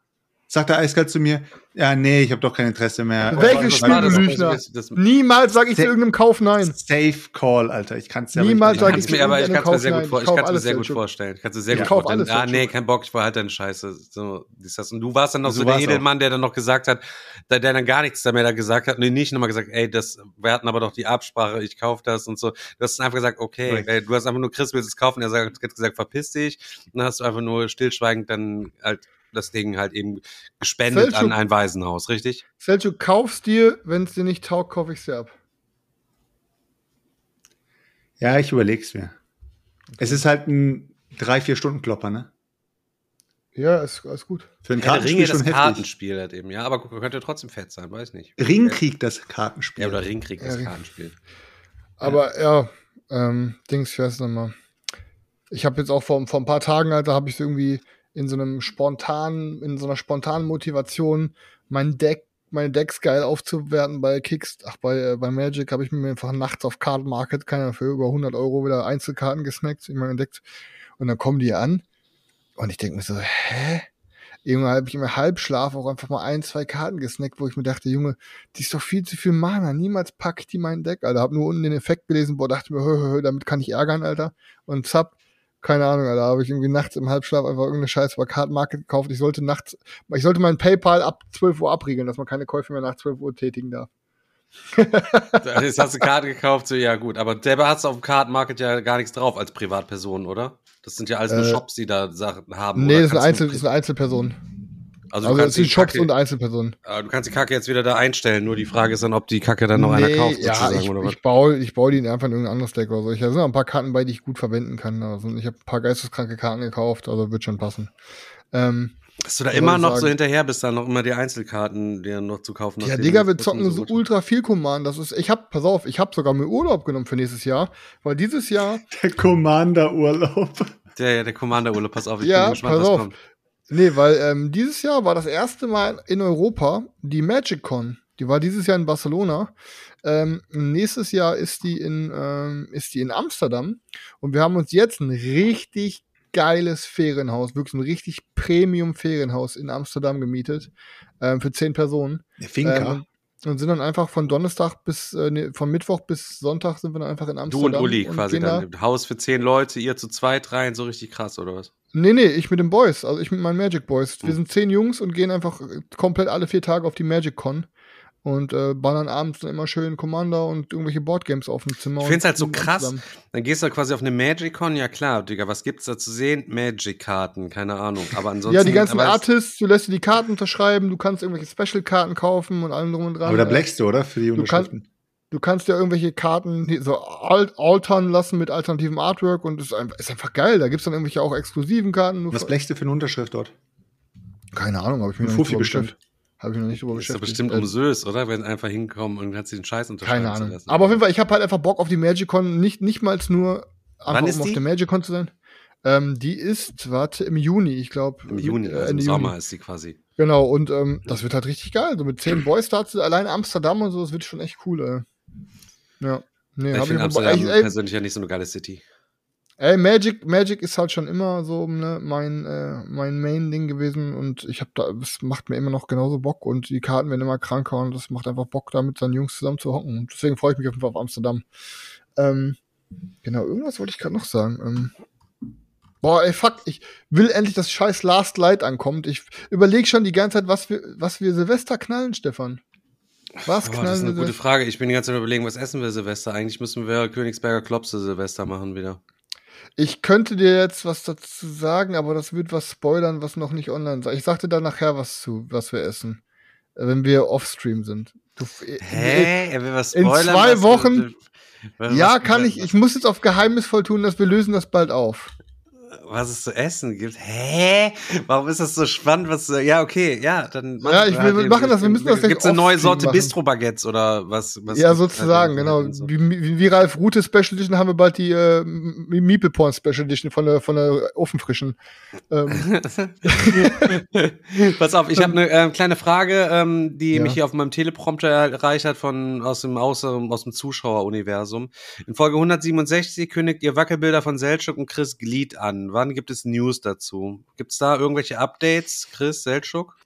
sagt er eiskalt zu mir, ja, nee, ich habe doch kein Interesse mehr. Welches Spiel, war du das- Niemals sage ich zu irgendeinem Kauf nein. Safe Call, Alter. Ich kann's ja Niemals Ich sag kann ich es mir, aber ich irgendeinem kann es mir sehr Kauf nein. ich kann's kauf mir sehr gut vorstellen. Ich kann es sehr Ich gut kauf vorstellen. Ah, nee, kein Bock, ich behalte deine Scheiße. So, dies, das. Und du warst dann noch so, der Edelmann, der dann noch gesagt hat, der, dann gar nichts mehr da gesagt hat. Nee, nicht nochmal gesagt, ey, das, wir hatten aber doch die Absprache, ich kauf das und so. Du hast einfach gesagt, okay, ey, du hast einfach nur Chris willst es kaufen, er hat gesagt, verpiss dich. Und dann hast du einfach nur stillschweigend dann halt das Ding halt eben gespendet Selchuk. an ein Waisenhaus, richtig? Selchuk, kauf's dir, wenn es dir nicht taugt, kauf ich's dir ab. Ja, ich überleg's mir. Es ist halt ein drei, vier Stunden Klopper, ne? Ja, ist, ist gut. Für ein Ja, der Kartenspiel Ringe, schon das heftig. Kartenspiel halt eben, ja, aber könnte trotzdem fett sein, weiß nicht. Ringkrieg das Kartenspiel. Ja, oder Ringkrieg, das Ja, Ring- Kartenspiel. Aber ja, ähm, Dings, ich weiß noch mal. Ich habe jetzt auch vor, vor ein paar Tagen, Alter, habe ich so irgendwie in so einem spontanen, in so einer spontanen Motivation mein Deck, meine Decks geil aufzuwerten bei Kicks, ach, bei, äh, bei Magic habe ich mir einfach nachts auf Card Market, keine Ahnung, für über 100 Euro wieder Einzelkarten gesnackt, immer entdeckt. Und dann kommen die an und ich denke mir so, hä? Irgendwann habe ich im Halbschlaf auch einfach mal ein, zwei Karten gesnackt, wo ich mir dachte, Junge, die ist doch viel zu viel Mana. Niemals pack ich die in mein Deck, Alter. Hab nur unten den Effekt gelesen, boah, dachte mir, hö, hö, hö, damit kann ich ärgern, Alter. Und zapp, keine Ahnung, Alter. Habe ich irgendwie nachts im Halbschlaf einfach irgendeine Scheiße bei Kartenmarket gekauft. Ich sollte nachts, ich sollte mein PayPal ab 12 Uhr abriegeln, dass man keine Käufe mehr nach 12 Uhr tätigen darf. Jetzt hast du Karte gekauft, so, ja gut. Aber selber hast du auf dem Kartenmarket ja gar nichts drauf als Privatperson, oder? Das sind ja alles nur Äh, Shops, die da Sachen haben. Nee, das sind, Einzel, das sind Einzelpersonen. Also, Also, kannst sind die Shops Kacke, und Einzelpersonen. äh, du kannst die Kacke jetzt wieder da einstellen. Nur die Frage ist dann, ob die Kacke dann noch einer kauft, ja, sozusagen, ich, oder was? ich baue, ich baue die einfach in irgendein anderes Deck oder so. Ich, da sind noch ein paar Karten bei, die ich gut verwenden kann. Also ich habe ein paar geisteskranke Karten gekauft, also wird schon passen. Ähm, Dass du da immer noch so sagen? hinterher bist, dann noch immer die Einzelkarten dir noch zu kaufen. Ja, Digga, wir das zocken so ultra viel Command. Das ist, ich hab, pass auf, ich hab sogar mir Urlaub genommen für nächstes Jahr, weil dieses Jahr, [laughs] Der Commander-Urlaub. Der, ja, der Commander-Urlaub, pass auf, ich Ja, bin gespannt, pass was auf. kommt. Nee, weil ähm, dieses Jahr war das erste Mal in Europa die MagicCon. Die war dieses Jahr in Barcelona. Ähm, nächstes Jahr ist die in, ähm, ist die in Amsterdam. Und wir haben uns jetzt ein richtig geiles Ferienhaus, wirklich ein richtig Premium-Ferienhaus in Amsterdam gemietet. Ähm, für zehn Personen. Der Finker. Und sind dann einfach von Donnerstag bis, äh, nee, von Mittwoch bis Sonntag sind wir dann einfach in Du Amsterdam. und Uli quasi gehen da- dann. Haus für zehn Leute, ihr zu zweit rein, so richtig krass, oder was? Nee, nee, ich mit den Boys, also ich mit meinen Magic Boys. Wir Hm. sind zehn Jungs und gehen einfach komplett alle vier Tage auf die Magic Con und äh, ballern abends dann immer schön Commander und irgendwelche Boardgames auf dem Zimmer. Ich find's halt so krass. Amsterdam. Dann gehst du quasi auf eine Magic-Con, ja klar, Digga, was gibt's da zu sehen? Magic-Karten, keine Ahnung. Aber ansonsten. Ja, die ganzen aber Artists, du lässt dir die Karten unterschreiben, du kannst irgendwelche Special-Karten kaufen und allem drum und dran. Aber da Äh, blackst du, oder? Für die du kannst- Unterschriften. Du kannst ja irgendwelche Karten so alt altern lassen mit alternativem Artwork und es ist einfach, ist einfach geil. Da gibt's dann irgendwelche auch exklusiven Karten. Was blechst du für eine Unterschrift dort? Keine Ahnung, habe ich mir Ein Fuffi bestimmt. beschäftigt. Habe ich noch nicht drüber Ist doch beschäftigt. bestimmt Äh, umsös, oder? Wenn einfach hinkommen und kannst den Scheiß unterschreiben Keine zu Ahnung. lassen. Aber auf jeden Fall, ich habe halt einfach Bock auf die Magicon, nicht, nicht mal nur einfach, ist um auf der Magicon zu sein. Ähm, die ist, warte, im Juni, ich glaube. Im Juni, also im Sommer ist sie quasi. Genau, und ähm, das wird halt richtig geil. So mit zehn Boys Starts, allein Amsterdam und so, das wird schon echt cool, ey. Ja. Nee, ich finde Amsterdam ey, ey, persönlich ja nicht so eine geile City. Ey, Magic, Magic ist halt schon immer so ne, mein, äh, mein Main-Ding gewesen und ich habe da, es macht mir immer noch genauso Bock und die Karten werden immer kranker und das macht einfach Bock, da mit seinen Jungs zusammen zu hocken. Und deswegen freue ich mich auf jeden Fall auf Amsterdam. Ähm, genau, irgendwas wollte ich gerade noch sagen. Ähm, boah, ey, fuck, ich will endlich, dass scheiß Last Light ankommt. Ich überlege schon die ganze Zeit, was wir, was wir Silvester knallen, Stefan. Was Oh, das ist knallen eine gute? Frage. Ich bin die ganze Zeit überlegen, was essen wir Silvester? Eigentlich müssen wir Königsberger Klopse Silvester machen wieder. Ich könnte dir jetzt was dazu sagen, aber das wird was spoilern, was noch nicht online ist. Ich sagte da nachher was zu, was wir essen. äh, Wenn wir offstream sind. Du, äh, Hä? Er will was in spoilern? zwei Was- Wochen- was- Ja, kann ich. Ich muss jetzt auf geheimnisvoll tun, dass wir lösen das bald auf. Was es zu essen gibt. Hä? Warum ist das so spannend? Was, ja, okay, ja, dann Ja, ich will- wir machen das, wir müssen das Gibt's eine neue Sorte. Bistro-Baguettes oder was? was ja, sozusagen, genau. so. Wie, wie, Ralf Rute Special Edition haben wir bald die äh, Meeple Porn Special Edition von der, von der Ofenfrischen. Ähm, [laughs] Pass auf, ich habe eine äh, kleine Frage, ähm, die Ja. mich hier auf meinem Teleprompter erreicht hat von aus dem aus, aus dem Zuschaueruniversum. In Folge 167 kündigt ihr Wackelbilder von Seltschuk und Chris Glied an. Wann gibt es News dazu? Gibt's da irgendwelche Updates, Chris Seltschuk?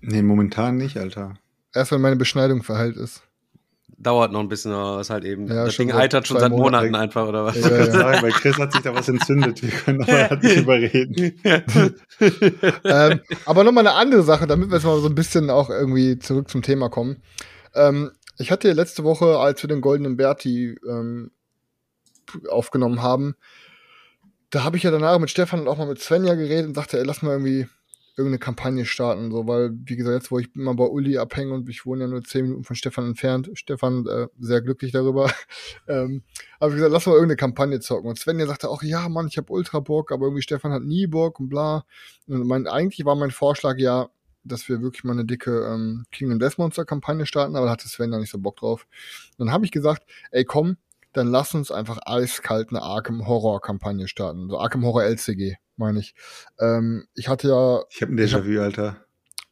Nee, momentan nicht, Alter. erst wenn meine Beschneidung verheilt ist. Dauert noch ein bisschen, aber ist halt eben. Ja, das schon Ding seit altert schon seit Monaten Monaten. einfach, oder was? Ja, ja. [laughs] Sagen, weil Chris hat sich da was entzündet. Wir können aber halt nicht überreden. ähm, aber nochmal eine andere Sache, damit wir jetzt mal so ein bisschen auch irgendwie zurück zum Thema kommen. Ähm, ich hatte ja letzte Woche, als wir den Goldenen Berti ähm, aufgenommen haben, da habe ich ja danach mit Stefan und auch mal mit Svenja geredet und sagte, ey, lass mal irgendwie irgendeine Kampagne starten, so, weil, wie gesagt, jetzt, wo ich immer bei Uli abhänge und ich wohne ja nur zehn Minuten von Stefan entfernt, Stefan äh, sehr glücklich darüber, [laughs] ähm, habe ich gesagt, lass mal irgendeine Kampagne zocken. Und Svenja sagte auch, ja, Mann, ich habe Ultra Bock, aber irgendwie Stefan hat nie Bock und bla. Und mein, eigentlich war mein Vorschlag ja, dass wir wirklich mal eine dicke ähm, Kingdom Death Monster Kampagne starten, aber da hatte Sven ja nicht so Bock drauf. Dann habe ich gesagt, ey komm, dann lass uns einfach eiskalt eine Arkham Horror Kampagne starten. So Arkham Horror LCG, meine ich. Ähm, ich hatte ja Ich habe ein Déjà-vu, Alter.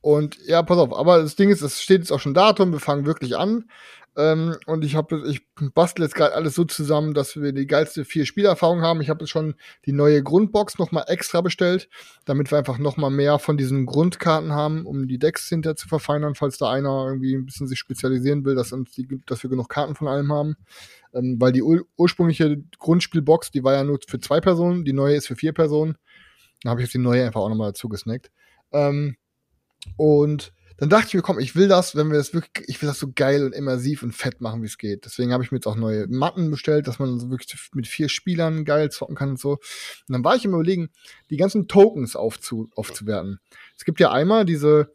und ja, pass auf, aber das Ding ist, es steht jetzt auch schon Datum, wir fangen wirklich an. Ähm, und ich habe ich bastel jetzt gerade alles so zusammen, dass wir die geilste vier Spielerfahrung haben. Ich habe jetzt schon die neue Grundbox nochmal extra bestellt, damit wir einfach nochmal mehr von diesen Grundkarten haben, um die Decks hinterher zu verfeinern, falls da einer irgendwie ein bisschen sich spezialisieren will, dass, uns die, dass wir genug Karten von allem haben. Ähm, weil die ur ursprüngliche Grundspielbox, die war ja nur für zwei Personen, die neue ist für vier Personen. Dann habe ich jetzt die neue einfach auch nochmal dazu gesnackt. Ähm, und dann dachte ich mir, komm, ich will das, wenn wir das wirklich, ich will das so geil und immersiv und fett machen, wie es geht. Deswegen habe ich mir jetzt auch neue Matten bestellt, dass man so wirklich mit vier Spielern geil zocken kann und so. Und dann war ich im Überlegen, die ganzen Tokens aufzu, aufzuwerten. Es gibt ja einmal diese,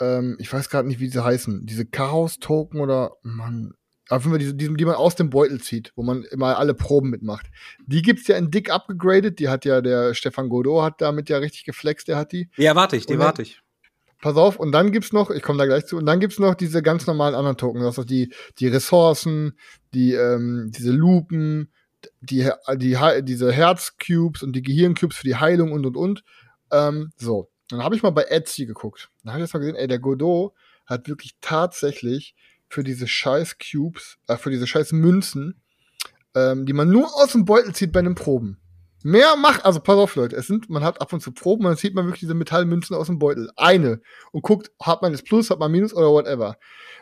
ähm, ich weiß gerade nicht, wie sie heißen, diese Chaos-Token oder, man, auf jeden Fall diese, die, die man aus dem Beutel zieht, wo man immer alle Proben mitmacht. Die gibt's ja in dick abgegradet, die hat ja der Stefan Godot hat damit ja richtig geflext, der hat die. Ja, warte ich, die warte ich. Pass auf, und dann gibt's noch, ich komme da gleich zu, und dann gibt's noch diese ganz normalen anderen Token. Ist die, die Ressourcen, die, ähm, diese Lupen, die, die, die, diese Herzcubes und die Gehirncubes für die Heilung und und und. Ähm, so. Dann habe ich mal bei Etsy geguckt. Dann habe ich jetzt mal gesehen, ey, der Godot hat wirklich tatsächlich für diese scheiß Cubes, äh, für diese scheiß Münzen, ähm, die man nur aus dem Beutel zieht bei den Proben. Mehr macht, also pass auf, Leute, es sind, man hat ab und zu Proben, dann zieht man wirklich diese Metallmünzen aus dem Beutel. Eine. Und guckt, hat man das Plus, hat man Minus oder whatever.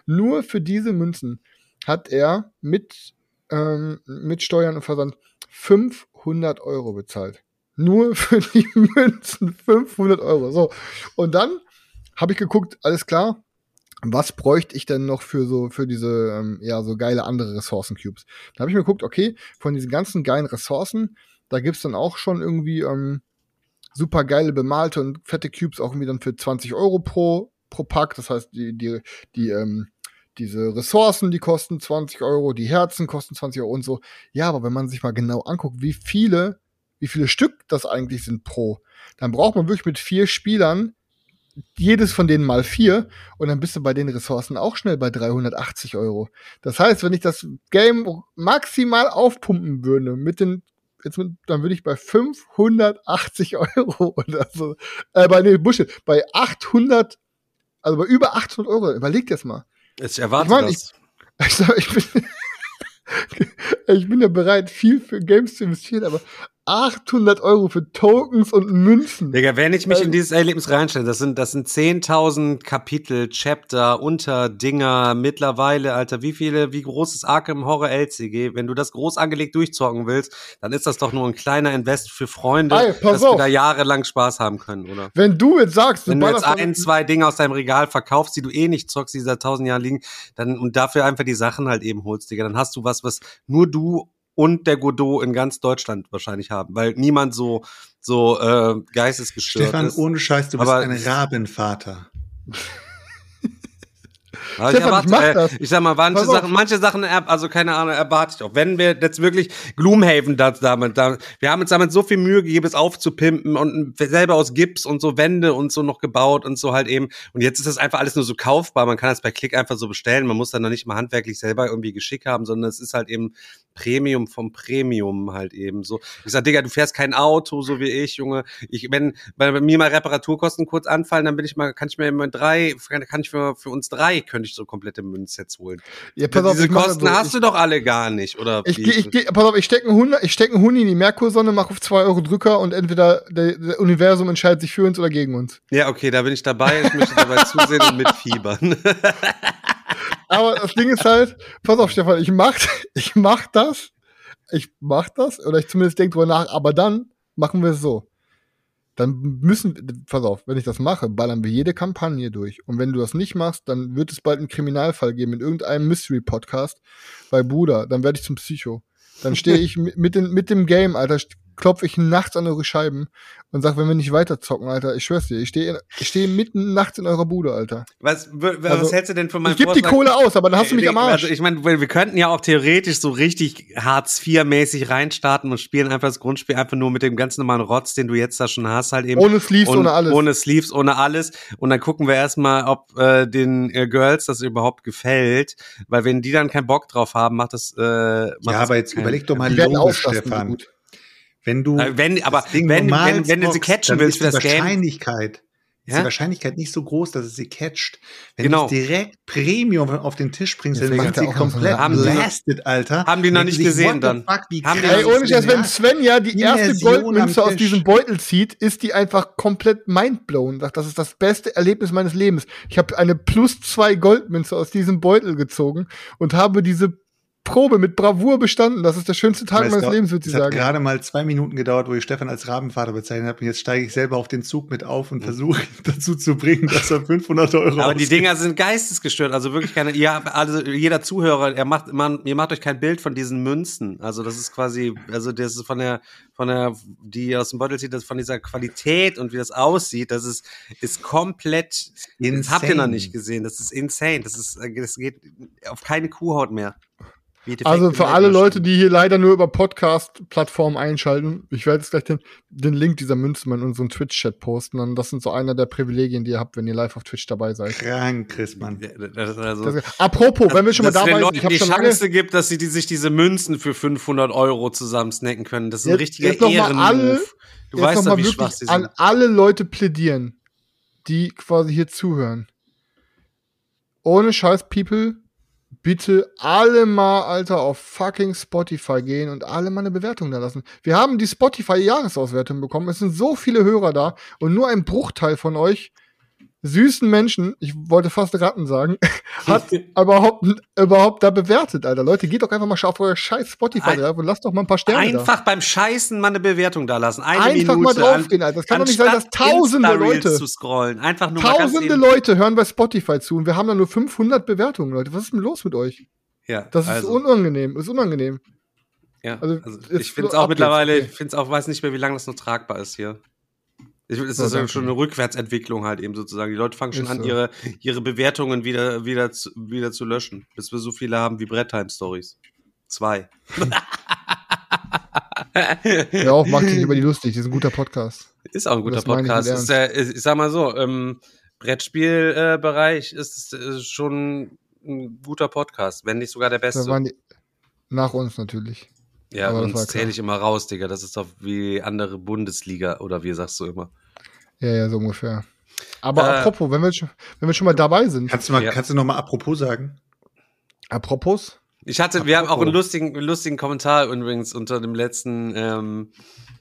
Nur für diese Münzen hat er mit, ähm, mit Steuern und Versand 500 Euro bezahlt. Nur [laughs] für die Münzen 500 Euro. So. Und dann habe ich geguckt, alles klar, was bräuchte ich denn noch für so, für diese, ähm, ja, so geile andere Ressourcen-Cubes? Da habe ich mir geguckt, okay, von diesen ganzen geilen Ressourcen, da gibt's dann auch schon irgendwie ähm, super geile bemalte und fette Cubes auch irgendwie dann für 20 Euro pro, pro Pack. Das heißt, die, die, die, ähm, diese Ressourcen, die kosten 20 Euro, die Herzen kosten 20 Euro und so. Ja, aber wenn man sich mal genau anguckt, wie viele, wie viele Stück das eigentlich sind pro, dann braucht man wirklich mit vier Spielern jedes von denen mal vier und dann bist du bei den Ressourcen auch schnell bei 380 Euro. Das heißt, wenn ich das Game maximal aufpumpen würde mit den jetzt mit, dann würde ich bei 580 Euro [laughs] oder so, äh, bei nee, Bullshit, bei 800, also bei über 800 Euro. Überlegt jetzt mal. Ich erwarte Ich mein, das. [laughs] Ich, sag, ich bin, [laughs] ich bin ja bereit, viel für Games zu investieren, aber 800 Euro für Tokens und Münzen. Digga, wenn ich mich in dieses Erlebnis reinstelle, das sind, das sind 10.000 Kapitel, Chapter, Unterdinger, mittlerweile, Alter, wie viele, wie groß ist Arkham Horror LCG? Wenn du das groß angelegt durchzocken willst, dann ist das doch nur ein kleiner Invest für Freunde, Ey, dass wir auf. da jahrelang Spaß haben können, oder? Wenn du jetzt sagst, du Wenn du jetzt ein, zwei Dinge aus deinem Regal verkaufst, die du eh nicht zockst, die seit tausend Jahren liegen, dann und dafür einfach die Sachen halt eben holst, Digga, dann hast du was, was nur du und der Godot in ganz Deutschland wahrscheinlich haben, weil niemand so so äh, geistesgestört Stefan, ist. ohne Scheiß, du bist ein Rabenvater. Stefan, erwarte- ich äh, das. Ich sag mal, manche Pass auf. Sachen, manche Sachen, also keine Ahnung, erwarte ich auch. Wenn wir jetzt wirklich Gloomhaven da, damit, da, wir haben uns damit so viel Mühe gegeben, es aufzupimpen und selber aus Gips und so Wände und so noch gebaut und so halt eben. Und jetzt ist das einfach alles nur so kaufbar. Man kann das per Klick einfach so bestellen. Man muss dann noch nicht mal handwerklich selber irgendwie Geschick haben, sondern es ist halt eben Premium vom Premium halt eben so. Ich sag, Digga, du fährst kein Auto, so wie ich, Junge. Ich, wenn bei mir mal Reparaturkosten kurz anfallen, dann bin ich mal, kann ich mir immer drei, kann, ich für, für uns drei, könnte ich so komplette Münzsets holen. Ja, pass auf, Diese ich Kosten hast du doch alle gar nicht, oder? Ich, ich geh, pass auf, ich stecke einen Hund, ich steck einen Hund in die Merkursonne, mache auf 2 Euro Drücker und entweder der, der Universum entscheidet sich für uns oder gegen uns. ja, okay, da bin ich dabei. Ich möchte dabei [laughs] zusehen und mitfiebern. [laughs] Aber das Ding ist halt, pass auf, Stefan, ich mach, [laughs] ich mach das, ich mach das, oder ich zumindest denke drüber nach, aber dann machen wir es so. Dann müssen, pass auf, wenn ich das mache, ballern wir jede Kampagne durch. Und wenn du das nicht machst, dann wird es bald einen Kriminalfall geben in irgendeinem Mystery-Podcast bei Bruder. Dann werde ich zum Psycho. Dann stehe ich [laughs] mit, den, mit dem Game, Alter, klopfe ich nachts an eure Scheiben und sag, wenn wir nicht weiter zocken, Alter, ich schwör's dir, ich stehe ich steh mitten nachts in eurer Bude, Alter. Was, was Also, hältst du denn von meinem Ich gebe die? Kohle aus, aber dann hast du mich am Arsch. Also ich meine, wir könnten ja auch theoretisch so richtig Hartz IV-mäßig reinstarten und spielen einfach das Grundspiel einfach nur mit dem ganz normalen Rotz, den du jetzt da schon hast, halt eben. Ohne Sleeves, und, ohne alles. Ohne Sleeves, ohne alles. Und dann gucken wir erstmal, ob äh, den äh, Girls das überhaupt gefällt. Weil wenn die dann keinen Bock drauf haben, macht das. Äh, macht Ja, das aber jetzt überleg doch mal ausrasten, Stefan. gut. Wenn du Äh, wenn- aber das Ding wenn- normal wenn- wenn du sie catchen dann willst ist für die das Game- Wahrscheinlichkeit, ist Ja? die Wahrscheinlichkeit nicht so groß, dass es sie catcht. Wenn Genau. du es direkt Premium auf den Tisch bringst, Jetzt dann macht macht sie komplett Haben noch- blasted, Alter. haben die noch nicht gesehen dann? Fuck, wie Haben Ey, noch ohne Scheiß, wenn? Sven ja die erste Goldmünze aus diesem Beutel zieht, ist die einfach komplett mindblown. Sagt, das ist das beste Erlebnis meines Lebens. Ich habe eine plus zwei Goldmünze aus diesem Beutel gezogen und habe diese Probe mit Bravour bestanden. Das ist der schönste Tag meines dauert- Lebens, würde ich Es hat sagen. gerade mal zwei Minuten gedauert, wo ich Stefan als Rabenvater bezeichnet habe. Und jetzt steige ich selber auf den Zug mit auf und versuche ihn [laughs] dazu zu bringen, dass er 500 Euro Aber die ausgibt. Dinger sind geistesgestört, also wirklich keine. Ihr habt, also jeder Zuhörer, er macht, man, ihr macht euch kein Bild von diesen Münzen. Also das ist quasi, also das ist von der, von der, die aus dem Beutel zieht, das von dieser Qualität und wie das aussieht, das ist, ist komplett. Das habt ihr noch Insane. nicht gesehen. Das ist insane. Das ist, das geht auf keine Kuhhaut mehr. Also für alle. Leute, die hier leider nur über Podcast-Plattformen einschalten, ich werde jetzt gleich den, den Link dieser Münzen mal in unseren Twitch-Chat posten. Und das sind so einer der Privilegien, die ihr habt, wenn ihr live auf Twitch dabei seid. Krank, Chris, Mann. Das, ist also, Das, apropos, wenn wir schon mal dabei den sind, ich Leuten habe die schon Chance gibt, dass sie die, sich diese Münzen für 500 Euro zusammen snacken können. Das ist ein Jetzt- richtiger jetzt noch mal Ehrenmove. alle- du jetzt weißt noch doch, mal wie wirklich schwach sie an sind. alle Leute plädieren, die quasi hier zuhören. Ohne Scheiß, People, bitte alle mal, Alter, auf fucking Spotify gehen und alle mal eine Bewertung da lassen. Wir haben die Spotify-Jahresauswertung bekommen. Es sind so viele Hörer da und nur ein Bruchteil von euch süßen Menschen, ich wollte fast Ratten sagen, [laughs] hat überhaupt, überhaupt da bewertet, Alter. Leute, geht doch einfach mal auf euer scheiß Spotify drauf und lasst doch mal ein paar Sterne da. Einfach beim Scheißen mal eine Bewertung da lassen. Eine Einfach Minute. mal draufgehen, Alter. Das kann doch nicht sein, dass tausende Leute- Tausende Leute hören bei Spotify zu und wir haben da nur 500 Bewertungen, Leute. Was ist denn los mit euch? Ja, Das ist also, unangenehm. Das ist unangenehm. ja, also, also, ich finde es auch mittlerweile, ich finde es auch, weiß nicht mehr, wie lange das noch tragbar ist hier. Ich, es ist ja schon eine Rückwärtsentwicklung halt eben sozusagen. Die Leute fangen schon Ist an, so. ihre, ihre Bewertungen wieder, wieder, zu, wieder zu löschen, bis wir so viele haben wie Brettheim-Stories. Zwei. [laughs] Hör auf, mach dich nicht über die lustig. Das ist ein guter Podcast. Ist auch ein guter Podcast. Ist ja, ist, ich sag mal so, im Brettspielbereich äh, Bereich ist, ist schon ein guter Podcast, wenn nicht sogar der beste. waren die nach uns natürlich. Ja, aber klar. zähle ich immer raus, Digga. Das ist doch wie andere Bundesliga oder wie sagst du immer. Ja, ja, so ungefähr. Aber Äh. apropos, wenn wir, schon, wenn wir schon mal dabei sind, Kannst du mal, Ja. kannst du noch mal apropos sagen? apropos, Ich hatte, wir haben auch einen Apropos. lustigen, lustigen Kommentar übrigens unter dem letzten, ähm,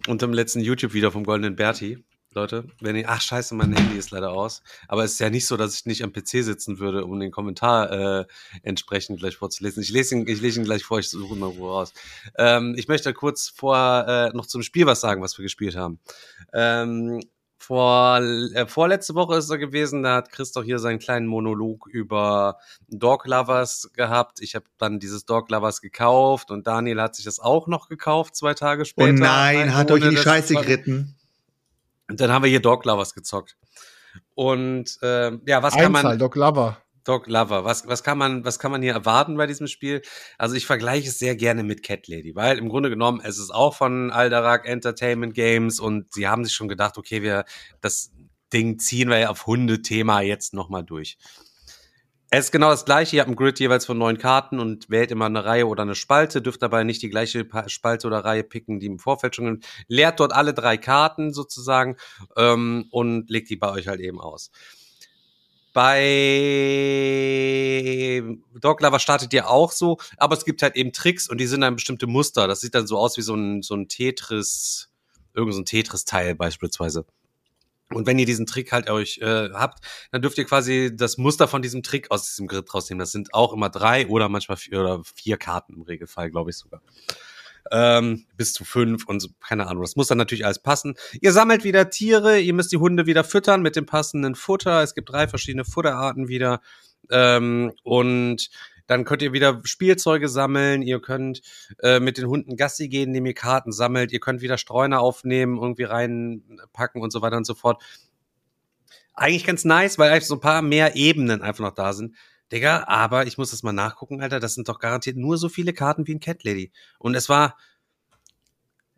unter dem letzten YouTube-Video vom Goldenen Berti. Leute, wenn ihr, ach scheiße, mein Handy ist leider aus. Aber es ist ja nicht so, dass ich nicht am PC sitzen würde, um den Kommentar äh, entsprechend gleich vorzulesen. Ich lese ihn, ich lese ihn gleich vor, ich suche ihn mal Ruhe raus. Ähm, ich möchte kurz vor äh, noch zum Spiel was sagen, was wir gespielt haben. Ähm, vor, äh, vorletzte Woche ist er gewesen, da hat Chris doch hier seinen kleinen Monolog über Dog Lovers gehabt. Ich habe dann dieses Dog Lovers gekauft und Daniel hat sich das auch noch gekauft, zwei Tage Oh später. nein, hat euch in die Scheiße geritten. Und dann haben wir hier Dog Lovers gezockt. Und ähm, ja, was kann Einzahl, man Doc Lover. Dog Lover, was, was kann man, was kann man hier erwarten bei diesem Spiel? Also ich vergleiche es sehr gerne mit Cat Lady, weil im Grunde genommen es ist auch von Aldarak Entertainment Games und sie haben sich schon gedacht, okay, wir das Ding ziehen wir ja auf Hundethema jetzt nochmal durch. Es ist genau das gleiche, ihr habt ein Grid jeweils von neun Karten und wählt immer eine Reihe oder eine Spalte, dürft dabei nicht die gleiche Pa- Spalte oder Reihe picken, die im Vorfeld schon, leert dort alle drei Karten sozusagen ähm, und legt die bei euch halt eben aus. Bei Dog Lover startet ihr auch so, aber es gibt halt eben Tricks und die sind dann bestimmte Muster. Das sieht dann so aus wie so ein, so ein Tetris, irgend so Tetris-Teil beispielsweise. Und wenn ihr diesen Trick halt euch äh, habt, dann dürft ihr quasi das Muster von diesem Trick aus diesem Grid rausnehmen. Das sind auch immer drei oder manchmal vier oder vier Karten im Regelfall, glaube ich sogar. Ähm, bis zu fünf und so, keine Ahnung. Das muss dann natürlich alles passen. Ihr sammelt wieder Tiere, ihr müsst die Hunde wieder füttern mit dem passenden Futter. Es gibt drei verschiedene Futterarten wieder. Ähm, und dann könnt ihr wieder Spielzeuge sammeln, ihr könnt äh, mit den Hunden Gassi gehen, indem ihr Karten sammelt, ihr könnt wieder Streuner aufnehmen, irgendwie reinpacken und so weiter und so fort. Eigentlich ganz nice, weil einfach so ein paar mehr Ebenen einfach noch da sind. Digga, aber ich muss das mal nachgucken, Alter, das sind doch garantiert nur so viele Karten wie in Cat Lady. Und es war,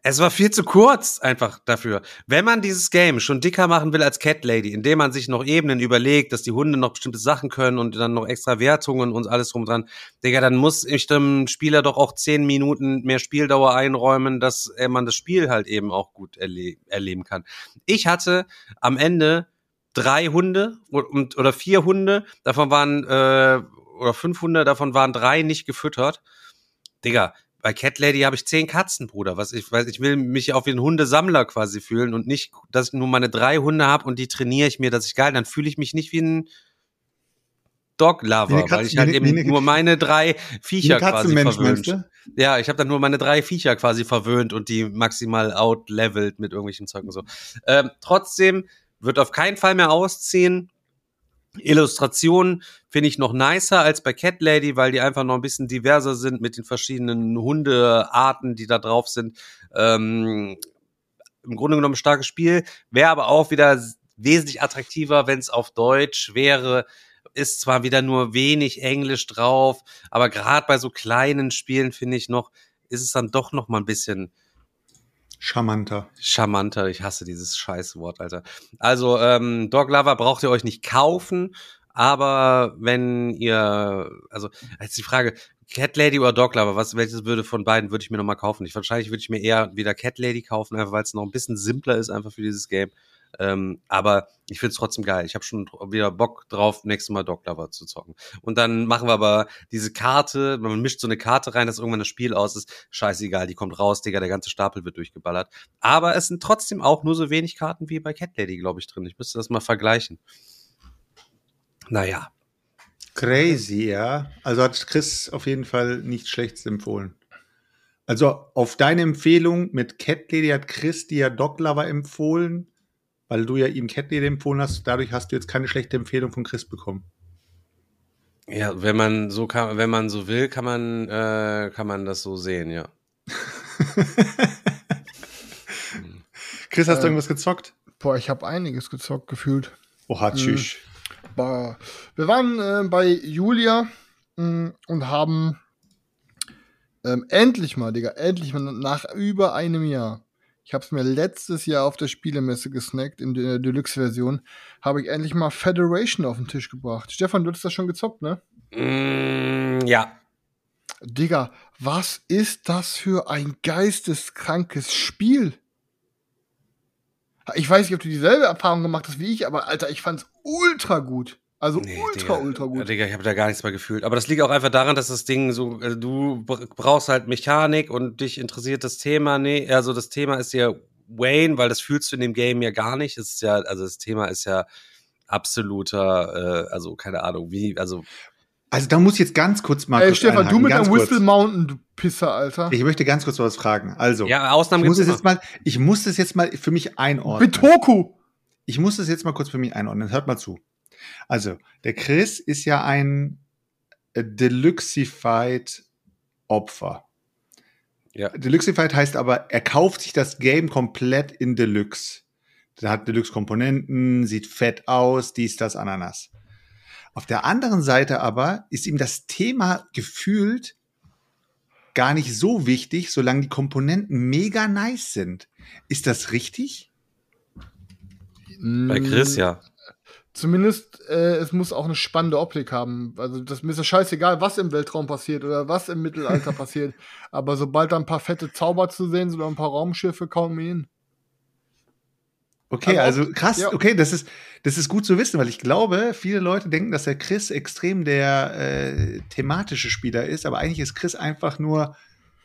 es war viel zu kurz einfach dafür. Wenn man dieses Game schon dicker machen will als Cat Lady, indem man sich noch Ebenen überlegt, dass die Hunde noch bestimmte Sachen können und dann noch extra Wertungen und alles drum dran, Digga, dann muss ich dem Spieler doch auch zehn Minuten mehr Spieldauer einräumen, dass man das Spiel halt eben auch gut erle erleben kann. Ich hatte am Ende drei Hunde und, oder vier Hunde, davon waren, äh, oder fünf Hunde, davon waren drei nicht gefüttert. Digga, bei Cat Lady habe ich zehn Katzen, Bruder. Was ich weiß, ich will mich auf wie ein Hundesammler quasi fühlen und nicht, dass ich nur meine drei Hunde habe und die trainiere ich mir, dass ich geil, dann fühle ich mich nicht wie ein Dog Wie Lover, eine weil ich halt eben eine- nur meine drei Viecher quasi verwöhnt. du? Ja, ich habe dann nur meine drei Viecher quasi verwöhnt und die maximal outlevelt mit irgendwelchen Zeug und so. Ähm, trotzdem wird auf keinen Fall mehr ausziehen. Illustrationen finde ich noch nicer als bei Cat Lady, weil die einfach noch ein bisschen diverser sind mit den verschiedenen Hundearten, die da drauf sind. Ähm, Im Grunde genommen starkes Spiel, wäre aber auch wieder wesentlich attraktiver, wenn es auf Deutsch wäre. Ist zwar wieder nur wenig Englisch drauf, aber gerade bei so kleinen Spielen finde ich noch, ist es dann doch noch mal ein bisschen Charmanter. charmanter. Ich hasse dieses Scheißwort, Alter. Also, ähm, Dog Lover braucht ihr euch nicht kaufen, aber wenn ihr, also, jetzt die Frage, Cat Lady oder Dog Lover, was, welches würde von beiden würde ich mir nochmal kaufen? Ich, wahrscheinlich würde ich mir eher wieder Cat Lady kaufen, einfach weil es noch ein bisschen simpler ist, einfach für dieses Game. Ähm, aber ich finde es trotzdem geil. Ich habe schon wieder Bock drauf, nächstes Mal Dog Lover zu zocken. Und dann machen wir aber diese Karte, man mischt so eine Karte rein, dass irgendwann das Spiel aus ist. Scheißegal, die kommt raus, Digga, der ganze Stapel wird durchgeballert. Aber es sind trotzdem auch nur so wenig Karten wie bei Cat Lady, glaube ich, drin. Ich müsste das mal vergleichen. Naja. Crazy, ja. Also hat Chris auf jeden Fall nichts Schlechtes empfohlen. Also auf deine Empfehlung mit Cat Lady hat Chris dir Dog Lover empfohlen, weil du ja ihm Lady empfohlen hast. Dadurch hast du jetzt keine schlechte Empfehlung von Chris bekommen. Ja, wenn man so kann, wenn man so will, kann man, äh, kann man das so sehen, ja. [laughs] Chris, hast du Äh, irgendwas gezockt? Boah, ich habe einiges gezockt gefühlt. Oha, tschüss. Bah. Wir waren äh, bei Julia mh, und haben ähm, endlich mal, Digga, endlich mal nach über einem Jahr. Ich habe es mir letztes Jahr auf der Spielemesse gesnackt, in der Deluxe-Version, habe ich endlich mal Federation auf den Tisch gebracht. Stefan, du hast das schon gezockt, ne? Mm, ja. Digga, was ist das für ein geisteskrankes Spiel? Ich weiß nicht, ob du dieselbe Erfahrung gemacht hast wie ich, aber Alter, ich fand's ultra gut. Also Nee, ultra, Digga. ultra Ja, gut. Digga, ich habe da gar nichts mehr gefühlt. Aber das liegt auch einfach daran, dass das Ding so, also du br- brauchst halt Mechanik und dich interessiert das Thema. Nee, also das Thema ist ja Wayne, weil das fühlst du in dem Game ja gar nicht. Es ist ja, also das Thema ist ja absoluter, äh, also keine Ahnung, wie, also Also da muss ich jetzt ganz kurz mal Ey, kurz Stefan, du einhaken, mit ganz deinem kurz. Whistle Mountain, du Pisser, Alter. Ich möchte ganz kurz was fragen. Also, ja, ich Ausnahmen muss gibt's es jetzt mal, ich muss das jetzt mal für mich einordnen. Bitoku! Ich muss das jetzt mal kurz für mich einordnen. Hört mal zu. Also, der Chris ist ja ein äh, Deluxified Opfer. Ja. Deluxified heißt aber, er kauft sich das Game komplett in Deluxe. Der hat Deluxe-Komponenten, sieht fett aus, dies, das, Ananas. Auf der anderen Seite aber ist ihm das Thema gefühlt gar nicht so wichtig, solange die Komponenten mega nice sind. Ist das richtig? Bei Chris, ja. Zumindest, äh, es muss auch eine spannende Optik haben. Also, das mir ist ja scheißegal, was im Weltraum passiert oder was im Mittelalter [laughs] passiert. Aber sobald da ein paar fette Zauber zu sehen sind oder ein paar Raumschiffe, kaum mir hin. Okay, Also, also krass, ja. okay, das ist, das ist gut zu wissen, weil ich glaube, viele Leute denken, dass der Chris extrem der äh, thematische Spieler ist, aber eigentlich ist Chris einfach nur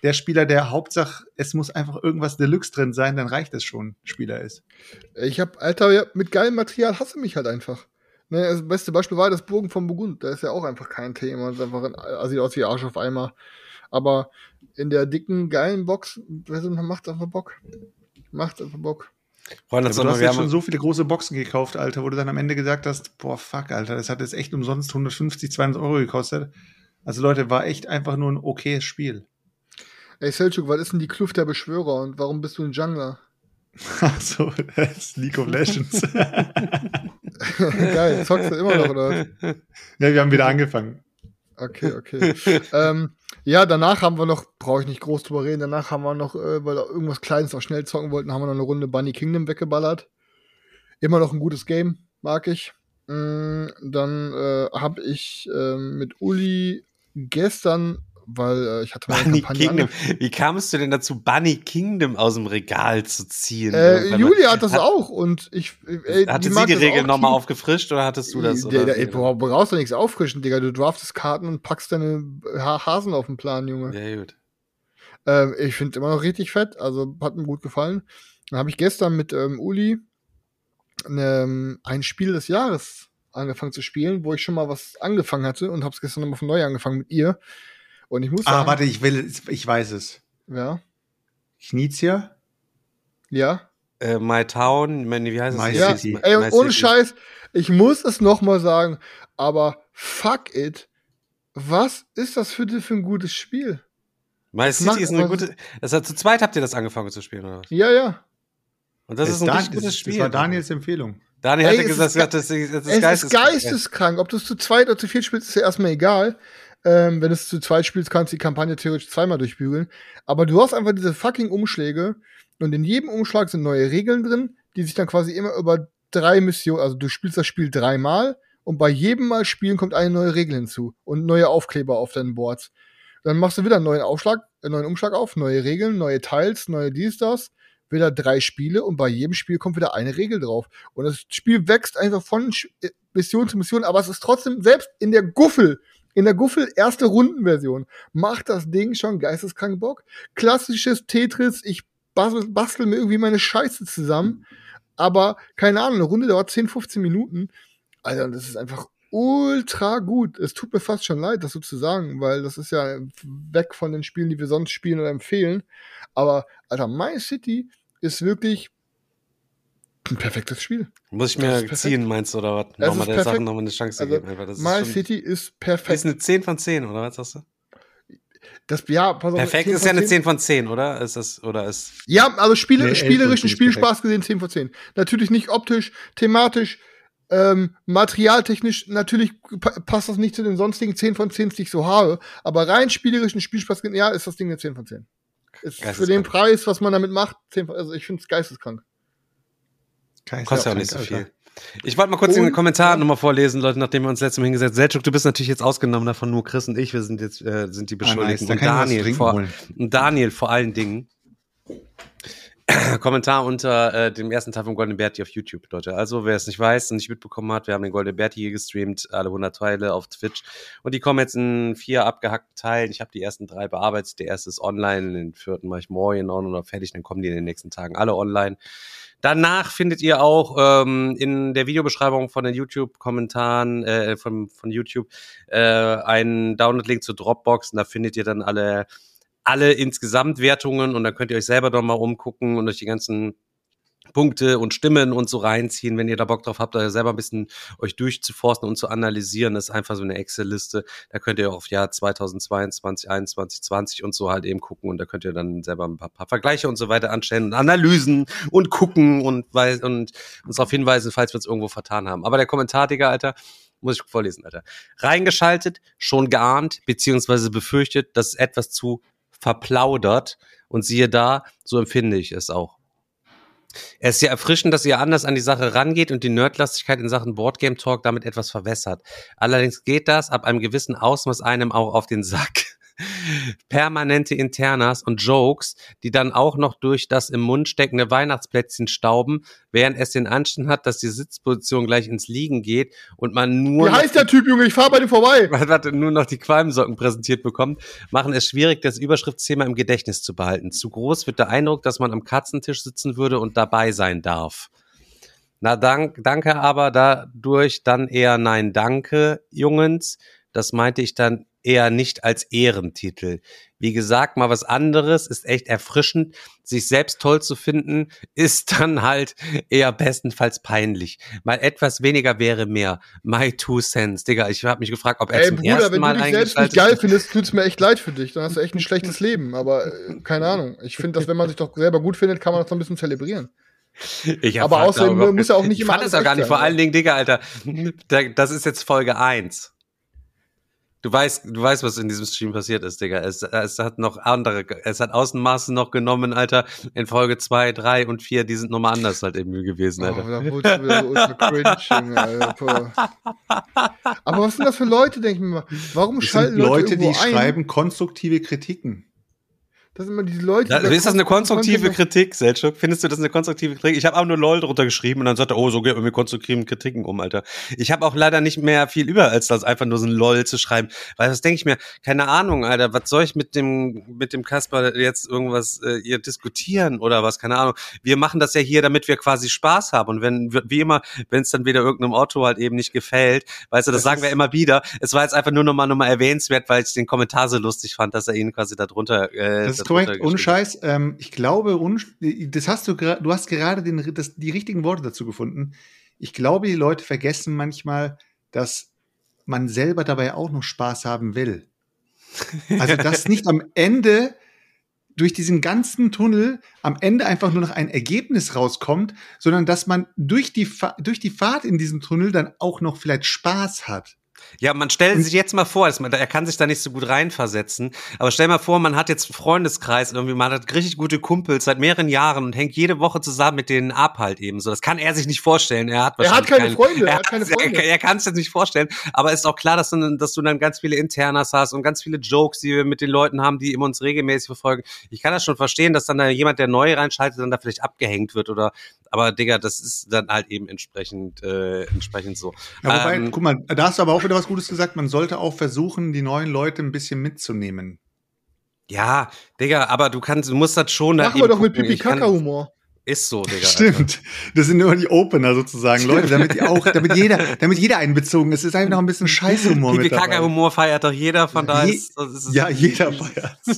der Spieler, der Hauptsache, es muss einfach irgendwas Deluxe drin sein, dann reicht es schon, Spieler ist. Ich hab, Alter, ja, mit geilem Material hasse mich halt einfach. Ne, das beste Beispiel war das Bogen von Burgund. Da ist ja auch einfach kein Thema. Das ist einfach ein, also sieht aus wie Arsch auf Eimer. Aber in der dicken, geilen Box, macht einfach Bock. Macht einfach Bock. Freunde, Aber so du hast wir jetzt haben, schon so viele große Boxen gekauft, Alter, wo du dann am Ende gesagt hast, boah, fuck, Alter, das hat jetzt echt umsonst 150, 200 Euro gekostet. Also Leute, war echt einfach nur ein okayes Spiel. Ey, Selchuk, was ist denn die Kluft der Beschwörer und warum bist du ein Jungler? [laughs] Achso, das ist League of Legends. [laughs] Geil, zockst du immer noch, oder ja, wir haben wieder angefangen. Okay, okay. ähm, ja, danach haben wir noch, brauche ich nicht groß drüber reden, danach haben wir noch, äh, weil wir irgendwas Kleines auch schnell zocken wollten, haben wir noch eine Runde Bunny Kingdom weggeballert. Immer noch ein gutes Game, mag ich. Mm, dann äh, habe ich äh, mit Uli gestern, weil äh, ich hatte meine Bunny Kingdom. Wie kamst du denn dazu, Bunny Kingdom aus dem Regal zu ziehen? Äh, mal- Julia hat das auch und ich. Äh, Hatte die sie die auch nochmal aufgefrischt oder hattest du das? Der, Oder? der, ey, boah, brauchst du nichts auffrischen, Digga. Du draftest Karten und packst deine ha Hasen auf den Plan, Junge. ja, gut. Ähm, ich finde immer noch richtig fett, also hat mir gut gefallen. Dann habe ich gestern mit ähm, Uli ähm, ein Spiel des Jahres angefangen zu spielen, wo ich schon mal was angefangen hatte und habe es gestern nochmal von neu angefangen mit ihr. Und ich muss sagen, Ah, warte, ich will, ich weiß es. ja, Knizia? ja, Äh, My Town, meine, wie heißt es? My ja. City. Ey, My und ohne City. Scheiß, ich muss es nochmal sagen, aber fuck it, was ist das für, für ein gutes Spiel? My macht City ist eine gute. Das hat, zu zweit habt ihr das angefangen zu spielen, oder was? Ja, ja. Und das ist, ein richtig gutes das, Spiel. Das war Daniels Empfehlung. Daniel Ey, hatte es gesagt, ist das ist, das ist es ist geisteskrank. geisteskrank. Ob du es zu zweit oder zu viert spielst, ist ja erstmal egal. Ähm, wenn du es zu zweit spielst, kannst du die Kampagne theoretisch zweimal durchbügeln. Aber du hast einfach diese fucking Umschläge und in jedem Umschlag sind neue Regeln drin, die sich dann quasi immer über drei Missionen, also du spielst das Spiel dreimal und bei jedem Mal spielen kommt eine neue Regel hinzu und neue Aufkleber auf deinen Boards. Dann machst du wieder einen neuen Aufschlag, einen neuen Umschlag auf, neue Regeln, neue Teils, neue dies, das. Wieder drei Spiele und bei jedem Spiel kommt wieder eine Regel drauf. Und das Spiel wächst einfach von äh, Mission zu Mission, aber es ist trotzdem, selbst in der Guffel, in der Guffel erste Rundenversion, macht das Ding schon geisteskrank Bock. Klassisches Tetris, ich bastel, bastel mir irgendwie meine Scheiße zusammen, aber keine Ahnung, eine Runde dauert 10, 15 Minuten. Alter, das ist einfach ultra gut. Es tut mir fast schon leid, das so zu sagen, weil das ist ja weg von den Spielen, die wir sonst spielen oder empfehlen. Aber, Alter, My City ist wirklich ein perfektes Spiel. Muss ich mir ist ziehen, meinst du, oder was? Das Nochmal ist der. Sache nochmal eine Chance Also, geben. Das ist My schon, City ist ist perfekt. eine 10 von 10, oder was sagst du? das, ja, pass auf. Perfekt 10 ist ja eine 10. 10 von 10, oder? Ist das, oder ist. Ja, also Spiele, Nee, spielerischen von 10 ist Spielspaß gesehen 10 von 10. Natürlich nicht optisch, thematisch, ähm, materialtechnisch, natürlich pa passt das nicht zu den sonstigen 10 von 10, die ich so habe, aber rein spielerischen Spielspaß gesehen, ja, ist das Ding eine 10 von 10. Ist für den Preis, was man damit macht, 10 von, also ich finde es geisteskrank. Kostet ja auch nicht so Alter. viel. Ich wollte mal kurz in den Und- Kommentaren nochmal vorlesen, Leute, nachdem wir uns letztes Mal hingesetzt haben. Selchuk, du bist natürlich jetzt ausgenommen davon, nur Chris und ich, wir sind jetzt äh, sind die Ah, nice. Beschuldigten. Und kann Daniel, vor, und Daniel vor allen Dingen. [clears throat] Kommentar unter äh, dem ersten Teil von Golden Berti auf YouTube, Leute. Also, wer es nicht weiß und nicht mitbekommen hat, wir haben den Golden Berti hier gestreamt, alle 100 Teile auf Twitch. Und die kommen jetzt in vier abgehackten Teilen. Ich habe die ersten drei bearbeitet. Der erste ist online, den vierten mache ich morgen on oder fertig, dann kommen die in den nächsten Tagen alle online. Danach findet ihr auch ähm, in der Videobeschreibung von den YouTube-Kommentaren äh, von, von YouTube äh, einen Download-Link zu Dropbox und da findet ihr dann alle alle insgesamt Wertungen und dann könnt ihr euch selber doch mal umgucken und euch die ganzen Punkte und Stimmen und so reinziehen, wenn ihr da Bock drauf habt, da selber ein bisschen euch durchzuforsten und zu analysieren. Das ist einfach so eine Excel-Liste. Da könnt ihr auf Jahr 2022, 21, 20 und so halt eben gucken und da könnt ihr dann selber ein paar, paar Vergleiche und so weiter anstellen und Analysen und gucken und, und uns darauf hinweisen, falls wir uns irgendwo vertan haben. Aber der Kommentar, Digga, Alter, muss ich vorlesen, Alter. Reingeschaltet, schon geahnt, beziehungsweise befürchtet, dass es etwas zu verplaudert und siehe da, so empfinde ich es auch. Es ist ja erfrischend, dass ihr anders an die Sache rangeht und die Nerdlastigkeit in Sachen Boardgame Talk damit etwas verwässert. Allerdings geht das ab einem gewissen Ausmaß einem auch auf den Sack. Permanente Internas und Jokes, die dann auch noch durch das im Mund steckende Weihnachtsplätzchen stauben, während es den Anschein hat, dass die Sitzposition gleich ins Liegen geht und man nur Wie heißt der Typ, Junge? Ich fahr bei dem vorbei. [laughs] warte, nur noch die Qualmsocken präsentiert bekommt, machen es schwierig, das Überschriftsthema im Gedächtnis zu behalten. Zu groß wird der Eindruck, dass man am Katzentisch sitzen würde und dabei sein darf. Na, dank, danke, aber dadurch dann eher nein, danke, Jungens. Das meinte ich dann eher nicht als Ehrentitel. Wie gesagt, mal was anderes ist echt erfrischend. Sich selbst toll zu finden, ist dann halt eher bestenfalls peinlich. Mal etwas weniger wäre mehr. My two cents. Digga, ich habe mich gefragt, ob er Ey, zum Bruder, ersten wenn Mal du dich selbst nicht geil findest, tut's mir echt leid für dich. Dann hast du echt ein schlechtes Leben. Aber äh, keine Ahnung. Ich finde, dass wenn man sich doch selber gut findet, kann man das noch ein bisschen zelebrieren. Ich Aber außerdem muss ja auch nicht ich immer fand alles es auch gar nicht. sein, Vor ne? allen Dingen, Digga, Alter, da- das ist jetzt Folge 1. Du weißt, du weißt, was in diesem Stream passiert ist, Digga. Es, es hat noch andere, es hat Außenmaße noch genommen, Alter. In Folge 2, 3 und 4, die sind nochmal anders halt eben gewesen, Oh, Alter. da wurde es wieder ultra cringe, Junge, Alter. Aber was sind das für Leute, denke ich mir mal? Warum Das schalten sind Leute, Leute, die ein? schreiben konstruktive Kritiken. Das sind immer diese Leute, Da, ist das eine konstruktive Kritik, Selchuk? Findest du das eine konstruktive Kritik? Ich habe auch nur LOL drunter geschrieben und dann sagt er, oh, so geht man mit konstruktiven Kritiken um, Alter. Ich habe auch leider nicht mehr viel über, als das einfach nur so ein LOL zu schreiben. Weil was denke ich mir? Keine Ahnung, Alter, was soll ich mit dem, mit dem Kasper jetzt irgendwas äh, ihr diskutieren oder was? Keine Ahnung. Wir machen das ja hier, damit wir quasi Spaß haben. Und wenn, wie immer, wenn es dann wieder irgendeinem Otto halt eben nicht gefällt, weißt du, das, Das sagen wir immer wieder. Es war jetzt einfach nur nochmal nochmal erwähnenswert, weil ich den Kommentar so lustig fand, dass er ihn quasi da drunter. Äh, Das ist korrekt. Ohne. Scheiß. Ähm, ich glaube, das hast du, du hast gerade den, das, die richtigen Worte dazu gefunden. Ich glaube, die Leute vergessen manchmal, dass man selber dabei auch noch Spaß haben will. Also, dass [laughs] nicht am Ende durch diesen ganzen Tunnel am Ende einfach nur noch ein Ergebnis rauskommt, sondern dass man durch die, Fa durch die Fahrt in diesem Tunnel dann auch noch vielleicht Spaß hat. Ja, man stellt sich jetzt mal vor, dass man, er kann sich da nicht so gut reinversetzen, aber stell mal vor, man hat jetzt einen Freundeskreis irgendwie, man hat richtig gute Kumpels seit mehreren Jahren und hängt jede Woche zusammen mit denen ab halt eben so. Das kann er sich nicht vorstellen. Er hat Er hat wahrscheinlich keine keinen- Freunde, er Er, hat keine er, Freunde. er kann es jetzt nicht vorstellen, aber ist auch klar, dass du, dann- dass du dann ganz viele Internas hast und ganz viele Jokes, die wir mit den Leuten haben, die immer uns regelmäßig verfolgen. Ich kann das schon verstehen, dass dann da jemand, der neu reinschaltet, dann da vielleicht abgehängt wird oder, aber Digga, das ist dann halt eben entsprechend, äh, entsprechend so. Ja, wobei, Ähm, guck mal, da hast du aber auch wieder was Gutes gesagt. Man sollte auch versuchen, die neuen Leute ein bisschen mitzunehmen. Ja, Digga, aber du kannst, du musst das schon da Machen wir eben doch mit gucken. Ich kann- Pipi-Kaka-Humor. Ist so, Digga. Stimmt. Das sind nur die Opener sozusagen, Leute, damit die auch, damit jeder, damit jeder einbezogen ist. Es ist einfach noch ein bisschen Scheißhumor Pipi mit. Kaka Humor feiert doch jeder, von daher Je- ist, das ist Ja, jeder feiert. [laughs]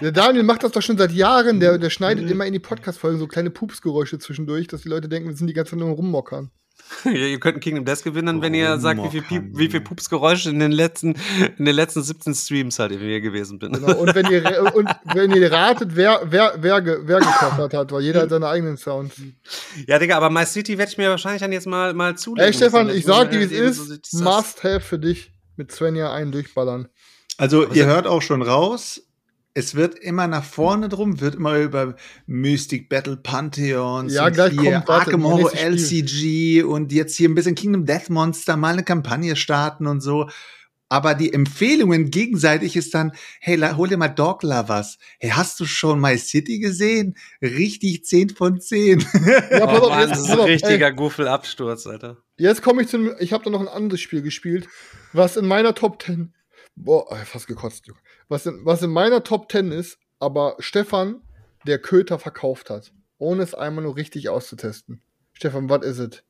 Der Daniel macht das doch schon seit Jahren. Der, der schneidet immer in die Podcast-Folgen so kleine Pupsgeräusche zwischendurch, dass die Leute denken, wir sind die ganze Zeit nur rummockern. [laughs] ihr könnt ein Kingdom Death gewinnen, wenn ihr sagt, wie viel, Piep, wie viel Pupsgeräusche in den letzten, in den letzten 17 Streams halt mir gewesen bin. Genau. Und wenn ihr [laughs] und wenn ihr ratet, wer wer wer, ge, wer gekocht hat, weil jeder hat seine eigenen Sounds. Ja, Digga, aber My City werde ich mir wahrscheinlich dann jetzt mal, mal zulegen. Ey Stefan, ich sag dir, wie es ist. Must have für dich mit Svenja einen durchballern. Also Aber ihr hört auch schon raus, es wird immer nach vorne drum, wird immer über Mystic Battle Pantheons Ja, und gleich hier kommt, warte, Arkham Horror LCG und jetzt hier ein bisschen Kingdom Death Monster, mal eine Kampagne starten und so. Aber die Empfehlungen gegenseitig ist dann, hey, hol dir mal Dog Lovers. Hey, hast du schon My City gesehen? Richtig 10 von 10. Ja, pass Oh auf, Mann, jetzt, das ist ein richtiger Guffel-Absturz, Alter. jetzt komme ich zu einem, ich habe da noch ein anderes Spiel gespielt, was in meiner Top 10, boah, fast gekotzt, was in, was in meiner Top 10 ist, aber Stefan, der Köter verkauft hat, ohne es einmal nur richtig auszutesten. Stefan, was ist es?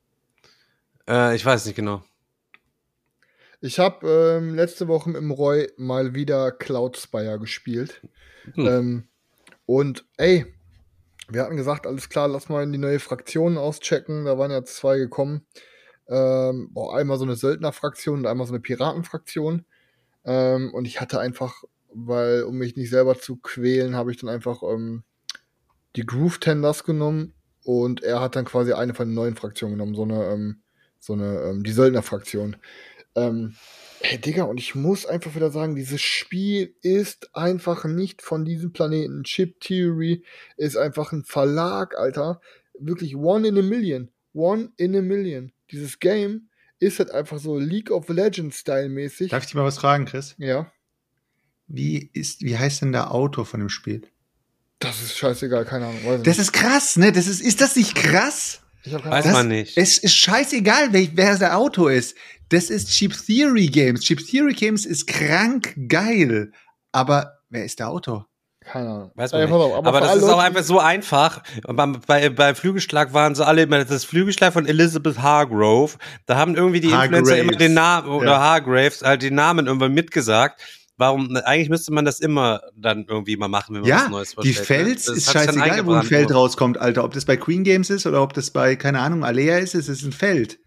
Äh, ich weiß nicht genau. Ich habe ähm, letzte Woche im Roy mal wieder Cloud Spire gespielt. Hm. Ähm, und ey, wir hatten gesagt, alles klar, lass mal in die neue Fraktion auschecken. Da waren ja zwei gekommen. Ähm, boah, einmal so eine Söldnerfraktion und einmal so eine Piratenfraktion. Ähm, und ich hatte einfach, weil, um mich nicht selber zu quälen, habe ich dann einfach ähm, die Groove Tenders genommen und er hat dann quasi eine von den neuen Fraktionen genommen, so eine, ähm, so eine, ähm, die Söldnerfraktion. Ähm, hey Digga, und ich muss einfach wieder sagen, dieses Spiel ist einfach nicht von diesem Planeten. Chip Theory ist einfach ein Verlag, Alter. Wirklich one in a million. One in a million. Dieses Game ist halt einfach so League of Legends Style mäßig. Darf ich dich mal was fragen, Chris? Ja, Wie ist, wie heißt denn der Autor von dem Spiel? das ist scheißegal, keine Ahnung. Weiß Das nicht. ist krass, ne? Das ist, ist das nicht krass? Ich hab keine Weiß Ahnung. man nicht. Es ist scheißegal, wer, wer der Autor ist. Das ist Cheap Theory Games. Cheap Theory Games ist krank geil. Aber wer ist der Autor? Keine Ahnung. Weiß man Ey, nicht. auf, aber für das ist auch einfach so einfach. Bei, bei, Flügelschlag waren sie alle immer das Flügelschlag von Elizabeth Hargrove. Da haben irgendwie die Influencer Hargraves. immer den Namen oder Ja. Hargraves halt den Namen irgendwann mitgesagt. Warum? Eigentlich müsste man das immer dann irgendwie mal machen, wenn man was Ja, Neues die vorstellt, ne? Fels Das ist scheißegal, wo ein Feld rauskommt, Alter. Ob das bei Queen Games ist oder ob das bei, keine Ahnung, Alea ist, es ist ein Feld.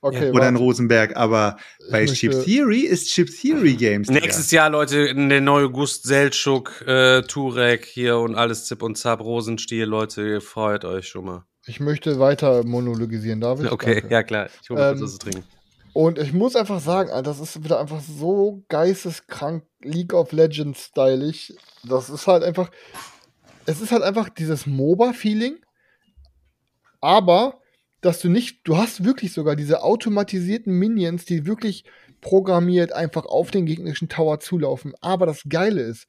Okay, Oder ein warte. Rosenberg. Aber bei möchte- Chip Theory ist Chip Theory Games. Nächstes Jahr, Leute, der neue Gust Seltschuk, äh, Turek hier und alles Zip und Zap, Rosenstiel, Leute, ihr freut euch schon mal. Ich möchte weiter monologisieren, David. Okay, Danke. ja klar. Ich hole mir Ähm, kurz was zu trinken. Und ich muss einfach sagen, das ist wieder einfach so geisteskrank League of Legends stylig. Das ist halt einfach, es ist halt einfach dieses MOBA-Feeling, aber dass du nicht, du hast wirklich sogar diese automatisierten Minions, die wirklich programmiert einfach auf den gegnerischen Tower zulaufen. Aber das Geile ist,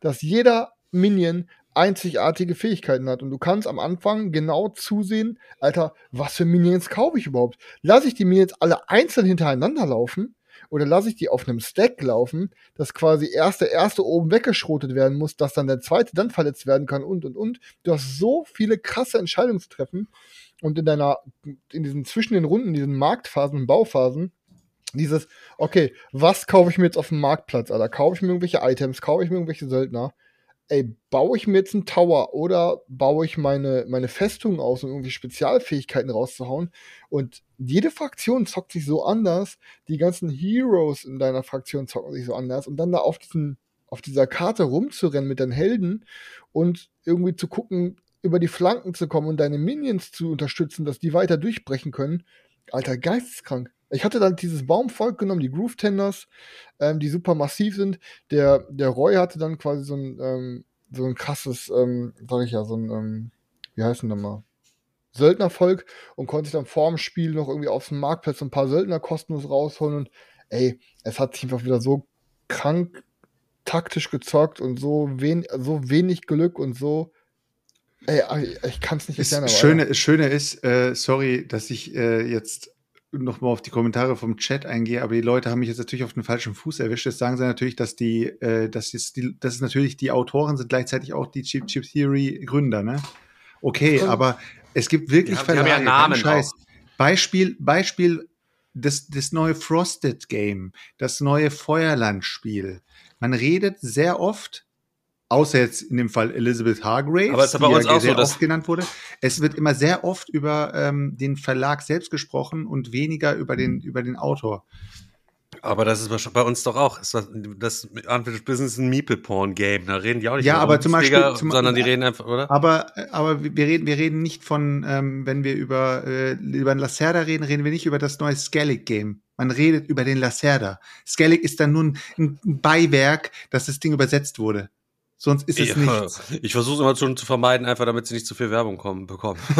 dass jeder Minion einzigartige Fähigkeiten hat und du kannst am Anfang genau zusehen, Alter, was für Minions kaufe ich überhaupt? Lasse ich die Minions alle einzeln hintereinander laufen oder lasse ich die auf einem Stack laufen, dass quasi erst der erste oben weggeschrotet werden muss, dass dann der zweite dann verletzt werden kann und und und. Du hast so viele krasse Entscheidungstreffen und in deiner, in diesen zwischen den Runden, diesen Marktphasen Bauphasen, dieses, okay, was kaufe ich mir jetzt auf dem Marktplatz, Alter? Kaufe ich mir irgendwelche Items, kaufe ich mir irgendwelche Söldner? Ey, baue ich mir jetzt einen Tower oder baue ich meine, meine Festung aus, um irgendwie Spezialfähigkeiten rauszuhauen? Und jede Fraktion zockt sich so anders, die ganzen Heroes in deiner Fraktion zocken sich so anders und dann da auf diesen, auf dieser Karte rumzurennen mit deinen Helden und irgendwie zu gucken, über die Flanken zu kommen und deine Minions zu unterstützen, dass die weiter durchbrechen können. Alter, geisteskrank. Ich hatte dann dieses Baumvolk genommen, die Groove Tenders, ähm, die super massiv sind. Der, der Roy hatte dann quasi so ein, ähm, so ein krasses, ähm, sag ich ja, so ein, ähm, wie heißt denn das mal? Söldnervolk und konnte sich dann vorm Spiel noch irgendwie auf dem Marktplatz ein paar Söldner kostenlos rausholen und ey, es hat sich einfach wieder so krank taktisch gezockt und so, wen, so wenig Glück und so. Ey, ich kann es nicht Das erklären. aber, Schöne, das Schöne ist, äh, sorry, dass ich äh, jetzt nochmal auf die Kommentare vom Chat eingehe, aber die Leute haben mich jetzt natürlich auf den falschen Fuß erwischt. Jetzt sagen sie natürlich, dass die, äh, dass es die, dass es natürlich die Autoren sind gleichzeitig auch die Chip Chip Theory Gründer, ne? Okay, Und- aber es gibt wirklich Die haben- die haben ja Namen Scheiß. auch. Beispiel, Beispiel, das, das neue Frosted Game, das neue Feuerland-Spiel. Man redet sehr oft außer jetzt in dem Fall Elizabeth Hargraves, Aber es ist bei uns ja auch sehr so, oft genannt wurde. Es wird immer sehr oft über ähm, den Verlag selbst gesprochen und weniger über den, über den Autor. Aber das ist bei- uns doch auch. Das, Unfinished Business ist ein Meeple-Porn-Game. Da reden die auch nicht Ja, über aber zum Beispiel- zum- sondern die reden einfach, oder? Aber, aber wir reden, wir reden nicht von, ähm, wenn wir über, äh, über den Lacerda reden, reden wir nicht über das neue Skellig-Game. Man redet über den Lacerda. Skellig ist dann nur ein, ein Beiwerk, dass das Ding übersetzt wurde. Sonst ist es Ja, nichts. Ich versuche immer schon zu vermeiden, einfach damit sie nicht zu viel Werbung kommen, bekommen. [laughs]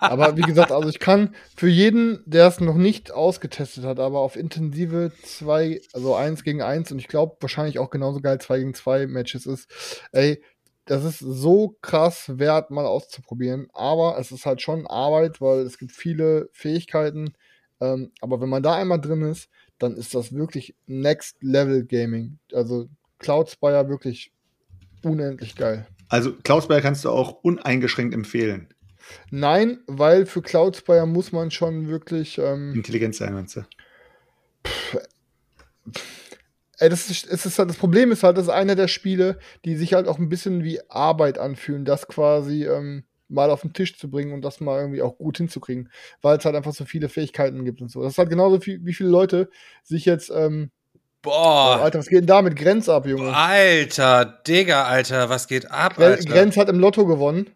Aber wie gesagt, also ich kann für jeden, der es noch nicht ausgetestet hat, aber auf intensive zwei, also eins gegen eins und ich glaube wahrscheinlich auch genauso geil zwei gegen zwei Matches ist, ey, das ist so krass wert, mal auszuprobieren. Aber es ist halt schon Arbeit, weil es gibt viele Fähigkeiten. Ähm, aber wenn man da einmal drin ist, dann ist das wirklich Next Level Gaming. Also Cloud Spire wirklich unendlich geil. Also Cloudspire kannst du auch uneingeschränkt empfehlen. Nein, weil für Cloud Spire muss man schon wirklich. Ähm, Intelligent sein, meinst du? ey, das, ist, ist halt, das Problem ist halt, das ist einer der Spiele, die sich halt auch ein bisschen wie Arbeit anfühlen, das quasi ähm, mal auf den Tisch zu bringen und das mal irgendwie auch gut hinzukriegen, weil es halt einfach so viele Fähigkeiten gibt und so. Das ist halt genauso viel, wie viele Leute sich jetzt. Ähm, oh, Boah, Alter, was geht denn da mit Grenz ab, Junge? Alter, Digga, Alter, was geht ab, Gren- Alter? Grenz hat im Lotto gewonnen.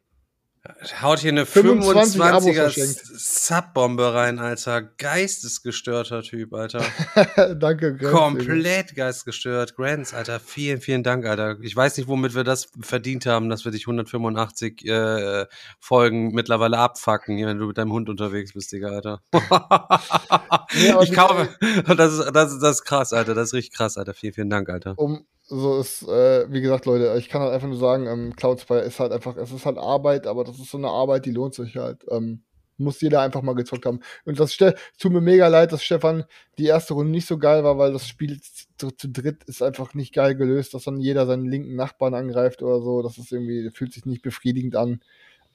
Haut hier eine 25 Abos 25er verschenkt. Subbombe rein, Alter. Geistesgestörter Typ, Alter. [laughs] Danke. Junge. Komplett geistesgestört. Grants, Alter, vielen, vielen Dank, Alter. Ich weiß nicht, womit wir das verdient haben, dass wir dich 185 äh, Folgen mittlerweile abfacken, wenn du mit deinem Hund unterwegs bist, Digga, Alter. [laughs] aber ich kaufe. [laughs] Das ist, das, ist, das ist krass, Alter. Das ist richtig krass, Alter. Vielen, vielen Dank, Alter. um so ist, äh, wie gesagt, Leute, ich kann halt einfach nur sagen, ähm, Cloud Spire ist halt einfach, es ist halt Arbeit, aber das ist so eine Arbeit, die lohnt sich halt. Ähm, muss jeder einfach mal gezockt haben. Und das tut mir mega leid, dass Stefan die erste Runde nicht so geil war, weil das Spiel zu, zu dritt ist einfach nicht geil gelöst, dass dann jeder seinen linken Nachbarn angreift oder so. Das ist irgendwie, fühlt sich nicht befriedigend an.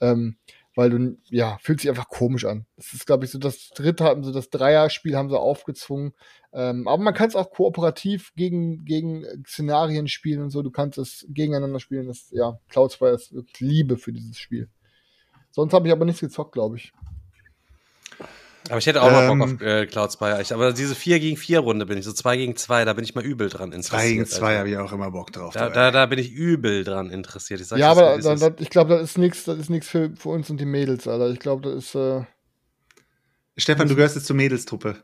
Ähm, weil du, ja, fühlt sich einfach komisch an. Das ist, glaube ich, so das dritte, haben so das Dreier-Spiel haben sie aufgezwungen. Ähm, aber man kann es auch kooperativ gegen, gegen Szenarien spielen und so. Du kannst es gegeneinander spielen. Das, ja, Cloud Spire ist wirklich Liebe für dieses Spiel. Sonst habe ich aber nichts gezockt, glaube ich. Aber ich hätte auch mal Ähm, Bock auf äh, Cloud Spire. Ich, aber diese 4 gegen 4 Runde bin ich, so 2 gegen 2, da bin ich mal übel dran interessiert. 3 gegen 2 Alter. habe ich auch immer Bock drauf. Da, da, da bin ich übel dran interessiert. Ich ja, aber da, da, ich glaube, das ist nichts, das ist nichts für, für uns und die Mädels, Alter. Ich glaube, das ist, äh, Stefan, du gehörst jetzt zur Mädelstruppe.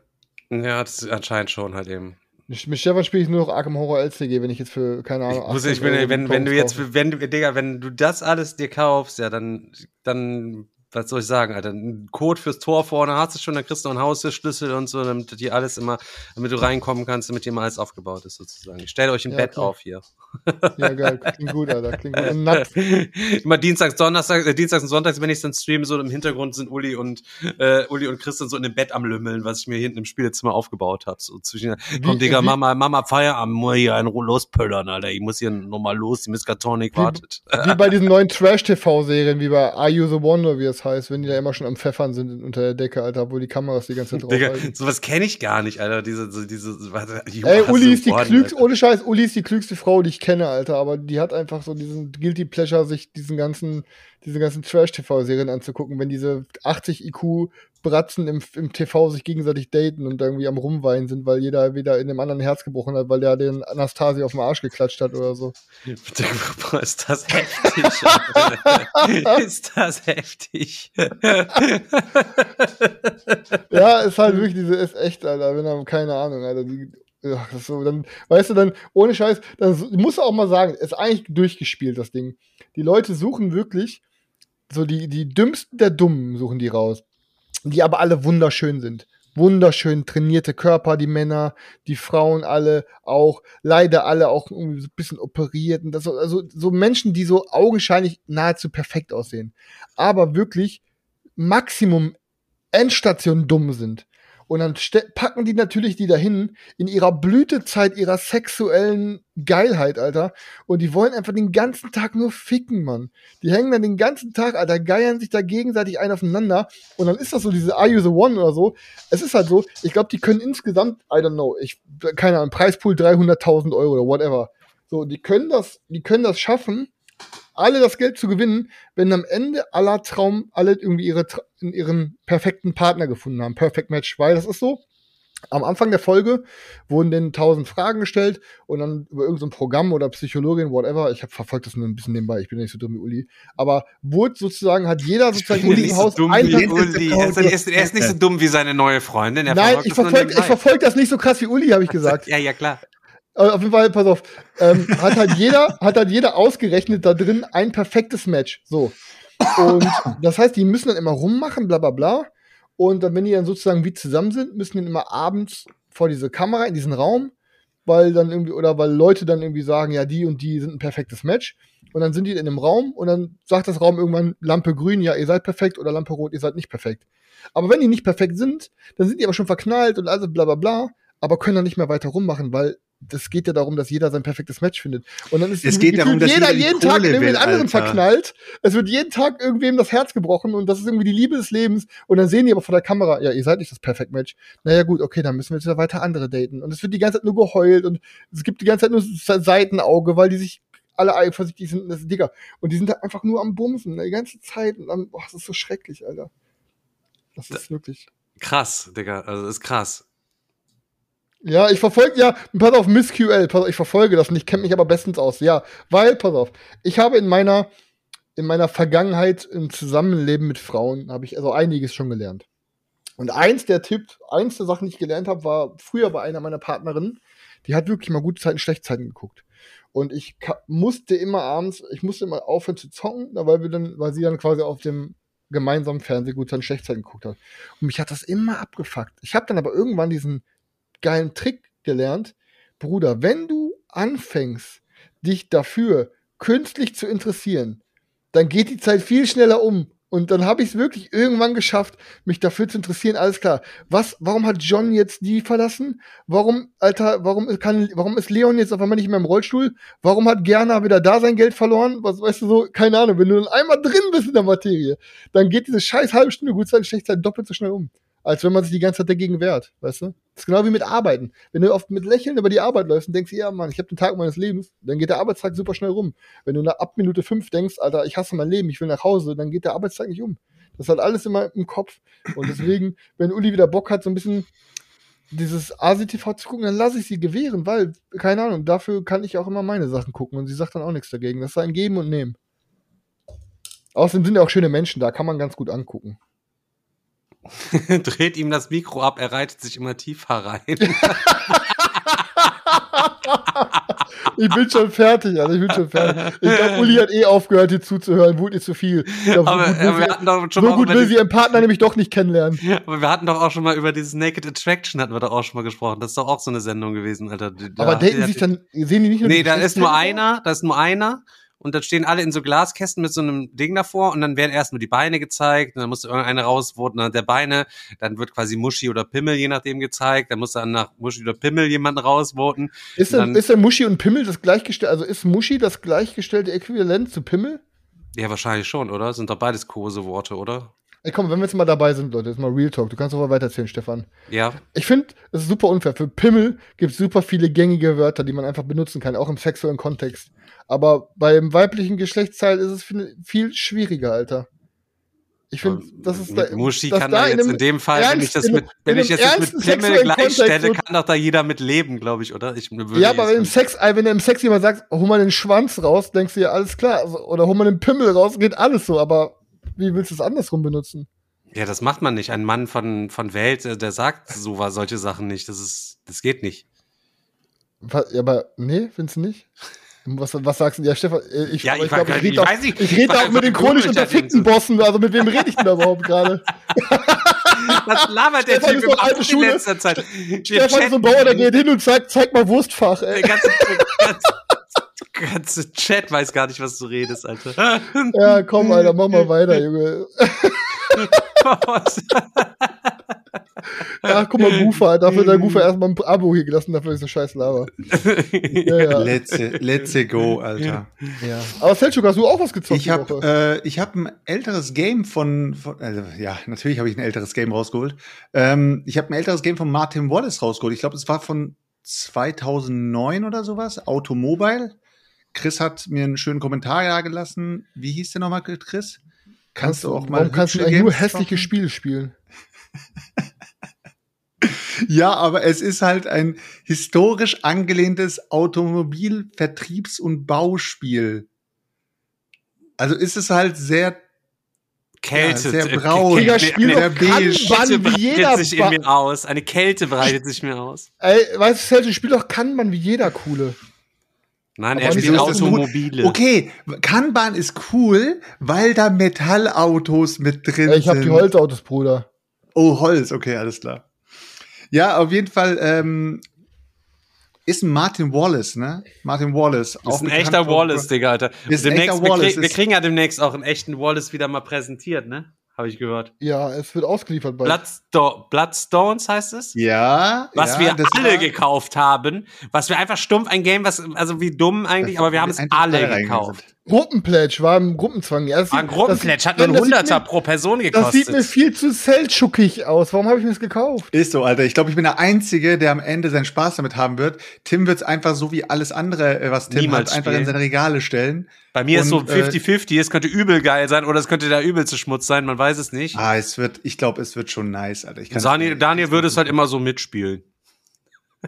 Ja, das ist anscheinend schon halt eben. mit Stefan spiele ich nur noch Arkham Horror LCG, wenn ich jetzt für, keine Ich Ahnung, muss, ich 18 bin, Euro wenn, wenn du jetzt, wenn du, Digga, wenn du das alles dir kaufst, ja, dann, dann, was soll ich sagen, Alter, ein Code fürs Tor vorne hast du schon, dann kriegst du noch einen Hausschlüssel und so, damit dir alles immer, damit du reinkommen kannst, damit dir mal alles aufgebaut ist, sozusagen. Stellt euch ein Ja, Bett klar. auf hier. Ja, geil, klingt gut, Alter, klingt gut. [laughs] Immer dienstags, donnerstags, äh, dienstags und sonntags, wenn ich dann streame, so im Hintergrund sind Uli und äh, Uli und Christian so in dem Bett am Lümmeln, was ich mir hinten im Spielezimmer aufgebaut habe. So zwischen, komm, Digga, wie- Mama, Mama, Feierabend, muss hier einen lospöllern, Alter. Ich muss hier nochmal los, die Miskatonik wartet. wie bei diesen neuen Trash-TV-Serien, wie bei Are You the One, oder wie es heißt, wenn die da immer schon am Pfeffern sind unter der Decke, Alter, wo die Kameras die ganze Zeit drauf Digga, sowas kenne ich gar nicht, Alter. Diese, so, diese, warte, Ey, Uli ist die One, klügste, Alter. ohne Scheiß, Uli ist die klügste Frau, die ich kenne, Alter, aber die hat einfach so diesen Guilty Pleasure, sich diesen ganzen, diese ganzen Trash-TV-Serien anzugucken, wenn diese 80 IQ Bratzen im, im TV sich gegenseitig daten und irgendwie am Rumweinen sind, weil jeder wieder in dem anderen Herz gebrochen hat, weil der den Anastasia auf den Arsch geklatscht hat oder so. [laughs] Ist das heftig. [laughs] Ist das heftig. [laughs] Ja, ist halt wirklich diese, ist echt, Alter, wenn er, keine Ahnung, Alter, die, ja, so, dann, weißt du, dann, ohne Scheiß, dann s- musst du auch mal sagen, ist eigentlich durchgespielt, das Ding. Die Leute suchen wirklich, so die, die dümmsten der Dummen suchen die raus. Die aber alle wunderschön sind. Wunderschön trainierte Körper, die Männer, die Frauen alle auch, leider alle auch irgendwie so ein bisschen operiert und das, so- also so Menschen, die so augenscheinlich nahezu perfekt aussehen. Aber wirklich Maximum Endstation dumm sind. Und dann packen die natürlich die dahin in ihrer Blütezeit ihrer sexuellen Geilheit, Alter. Und die wollen einfach den ganzen Tag nur ficken, Mann. Die hängen dann den ganzen Tag, Alter, geiern sich da gegenseitig ein aufeinander. Und dann ist das so diese Are You the One oder so. Es ist halt so, ich glaube, die können insgesamt, I don't know, ich, keine Ahnung, Preispool 300.000 Euro oder whatever. So, die können das, die können das schaffen, alle das Geld zu gewinnen, wenn am Ende aller Traum, alle irgendwie ihre, ihren perfekten Partner gefunden haben. Perfect Match, weil das ist so. Am Anfang der Folge wurden denen tausend Fragen gestellt und dann über irgendein Programm oder Psychologin, whatever, ich habe verfolgt das nur ein bisschen nebenbei, ich bin ja nicht so dumm wie Uli, aber wurde sozusagen, hat jeder sozusagen in Uli diesem Haus so dumm ein wie Uli. Er ist, er, ist, er ist nicht so dumm wie seine neue Freundin. Er Nein, verfolgt ich verfolge verfolg das nicht so krass wie Uli, habe ich gesagt. Ja, ja, klar. Aber auf jeden Fall, pass auf, ähm, hat halt jeder, hat halt jeder ausgerechnet da drin ein perfektes Match. So. Und das heißt, die müssen dann immer rummachen, bla bla bla. Und dann, wenn die dann sozusagen wie zusammen sind, müssen die immer abends vor diese Kamera in diesen Raum, weil dann irgendwie, oder weil Leute dann irgendwie sagen, ja, die und die sind ein perfektes Match. Und dann sind die in einem Raum und dann sagt das Raum irgendwann Lampe grün, ja, ihr seid perfekt oder Lampe rot, ihr seid nicht perfekt. Aber wenn die nicht perfekt sind, dann sind die aber schon verknallt und also bla bla bla, aber können dann nicht mehr weiter rummachen, weil das geht ja darum, dass jeder sein perfektes Match findet. Und dann ist Es geht darum, dass jeder jeden Tag Kohle irgendwen will, anderen Alter. verknallt. Es wird jeden Tag irgendwem das Herz gebrochen und das ist irgendwie die Liebe des Lebens. Und dann sehen die aber vor der Kamera, ja, ihr seid nicht das Perfect Match. Naja, gut, okay, dann müssen wir jetzt wieder weiter andere daten. Und es wird die ganze Zeit nur geheult und es gibt die ganze Zeit nur Se- Seitenauge, weil die sich alle eifersüchtig sind. Das ist Digga. Und die sind da einfach nur am Bumsen, die ganze Zeit. Und dann, boah, das ist so schrecklich, Alter. Das ist wirklich. Krass, Digga. Also, das ist krass. Ja, ich verfolge, ja, pass auf, Miss QL, pass auf, ich verfolge das nicht, kenne mich aber bestens aus. Ja, weil, pass auf, ich habe in meiner, in meiner Vergangenheit im Zusammenleben mit Frauen, habe ich also einiges schon gelernt. Und eins der Tipp, eins der Sachen, die ich gelernt habe, war früher bei einer meiner Partnerinnen, die hat wirklich mal gute Zeiten, schlechte Zeiten geguckt. Und ich musste immer abends, ich musste immer aufhören zu zocken, weil wir dann, weil sie dann quasi auf dem gemeinsamen Fernseh gute Zeiten, schlechte Zeiten geguckt hat. Und mich hat das immer abgefuckt. Ich habe dann aber irgendwann diesen geilen Trick gelernt. Bruder, wenn du anfängst, dich dafür künstlich zu interessieren, dann geht die Zeit viel schneller um. Und dann habe ich es wirklich irgendwann geschafft, mich dafür zu interessieren. Alles klar. Was, warum hat John jetzt die verlassen? Warum, Alter, warum kann, warum ist Leon jetzt auf einmal nicht mehr im Rollstuhl? Warum hat Gerner wieder da sein Geld verloren? Was weißt du so? Keine Ahnung. Wenn du dann einmal drin bist in der Materie, dann geht diese scheiß halbe Stunde gut sein, schlecht sein doppelt so schnell um als wenn man sich die ganze Zeit dagegen wehrt, weißt du? Das ist genau wie mit Arbeiten. Wenn du oft mit Lächeln über die Arbeit läufst und denkst, ja Mann, ich habe den Tag meines Lebens, dann geht der Arbeitstag super schnell rum. Wenn du ab Minute fünf denkst, Alter, ich hasse mein Leben, ich will nach Hause, dann geht der Arbeitstag nicht um. Das hat alles immer im Kopf. Und deswegen, [laughs] wenn Uli wieder Bock hat, so ein bisschen dieses ASI-TV zu gucken, dann lasse ich sie gewähren, weil, keine Ahnung, dafür kann ich auch immer meine Sachen gucken und sie sagt dann auch nichts dagegen. Das ist ein Geben und Nehmen. Außerdem sind ja auch schöne Menschen da, kann man ganz gut angucken. [laughs] Dreht ihm das Mikro ab, er reitet sich immer tiefer rein. [laughs] Ich bin schon fertig, Alter. Ich bin schon fertig. Ich glaube, Uli hat eh aufgehört, dir zuzuhören. Wut ist zu viel. Glaub, aber, so gut will, aber wir sie, hatten doch schon so mal gut will sie ihren Partner nämlich doch nicht kennenlernen. aber wir hatten doch auch schon mal über dieses Naked Attraction hatten wir doch auch schon mal gesprochen. Das ist doch auch so eine Sendung gewesen, Alter. Da- Aber daten da- sich dann, sehen die nicht nur Nee, da ist nur einer, da ist nur einer und da stehen alle in so Glaskästen mit so einem Ding davor und dann werden erst nur die Beine gezeigt und dann muss irgendeine rausvoten der Beine, dann wird quasi Muschi oder Pimmel je nachdem gezeigt, dann muss dann nach Muschi oder Pimmel jemanden rausvoten. Ist, denn, dann- ist der Muschi und Pimmel das gleichgestellte, also ist Muschi das gleichgestellte Äquivalent zu Pimmel? Ja, wahrscheinlich schon, oder? Sind doch beides Koseworte, oder? Ey, komm, wenn wir jetzt mal dabei sind, Leute, jetzt mal Real Talk. Du kannst doch mal weitererzählen, Stefan. Ja. Ich finde, es ist super unfair. Für Pimmel gibt es super viele gängige Wörter, die man einfach benutzen kann, auch im sexuellen Kontext. Aber beim weiblichen Geschlechtsteil ist es viel, schwieriger, Alter. Ich finde, das ist mit da, Muschi kann da jetzt in dem Fall, wenn ich das mit, wenn ich jetzt mit Pimmel gleichstelle, kann doch da jeder mit leben, glaube ich, oder? Ich würde Ja, aber jetzt- im Sex, wenn du im Sex jemand sagt, hol mal den Schwanz raus, denkst du ja, alles klar. Oder hol mal den Pimmel raus, geht alles so. Aber wie willst du es andersrum benutzen? Ja, das macht man nicht. Ein Mann von, von Welt, äh, der sagt so was, solche Sachen nicht. Das ist, das geht nicht. Was, ja, aber nee, findest du nicht? Was, was sagst du? Ja, Stefan, äh, ich, Ja, ich glaub, gar- rede ich auch- nicht, Ich ich war auch mit den chronisch unterfickten. Bossen. Also mit wem rede ich denn da überhaupt gerade? [laughs] Was labert der Stefan Typ ist alte überhaupt in Schule. letzter Zeit? Stefan ist so ein Bauer, der geht hin und sagt, zeig mal Wurstfach, Der ey. ganze, ganze, [laughs] ganze Chat weiß gar nicht, was du redest, Alter. [laughs] Ja, komm, Alter, mach mal weiter, Junge. [laughs] Ja, guck mal, Goofer, dafür hat der Goofer erstmal ein Abo hier gelassen, dafür ist so scheiß Laber. Ja, ja. Let's, let's go, Alter. ja. Aber Selchuk, hast du auch was gezockt Ich habe äh, ich hab ein älteres Game von, von also, ja, natürlich habe ich ein älteres Game rausgeholt. Ähm, ich habe ein älteres Game von Martin Wallace rausgeholt. Ich glaube, es war von 2009 oder sowas, Automobile. Chris hat mir einen schönen Kommentar da gelassen. Wie hieß der nochmal, Chris? Kannst du auch mal Warum kannst du eigentlich nur hässliche? Spiele spielen? [laughs] Ja, aber es ist halt ein historisch angelehntes Automobilvertriebs- und Bauspiel. Also ist es halt sehr Kälte. sehr äh, braun. Digga, Kälte- spiel der doch beige. Kanban wie breitet jeder. sich in mir aus. Eine Kälte breitet sich mir aus. Ey, weißt du, Celtic, spiel doch Kanban wie jeder Coole. Nein, Aber er spielt Automobile. Okay, Kanban ist cool, weil da Metallautos mit drin Ey, ich hab sind. die Holzautos, Bruder. Oh, Holz, okay, alles klar. Ja, auf jeden Fall ähm, ist ein Martin Wallace, ne? Martin Wallace. Das ist ein echter Wallace, Digga, Alter. Ist ein Demnächst, echter wir, Wallace, krieg, wir kriegen ja demnächst auch einen echten Wallace wieder mal präsentiert, ne? Habe ich gehört. Ja, es wird ausgeliefert bald. Bloodsto Bloodstones heißt es? Ja, Was ja, wir alle war- gekauft haben. Was wir einfach stumpf ein Game, was, also wie dumm eigentlich, aber wir haben es alle gekauft. Gruppenplätsch war im Gruppenzwang. Ja, das War ein Gruppenplätsch, das hat nur ein Hunderter pro Person Das sieht mir gekostet. viel zu seltschukig aus. Warum habe ich mir das gekauft? Ist so, Alter. Ich glaube, ich bin der Einzige, der am Ende seinen Spaß damit haben wird. Tim wird es einfach so wie alles andere, äh, was Tim Niemals hat, einfach spielen. in seine Regale stellen. Bei mir ist so Und, äh, 50-50, es könnte übel geil sein oder es könnte der übelste Schmutz sein, man weiß es nicht. Ah, es wird, ich glaube, es wird schon nice, Alter. Ich kann Daniel, Daniel würde es halt immer so mitspielen.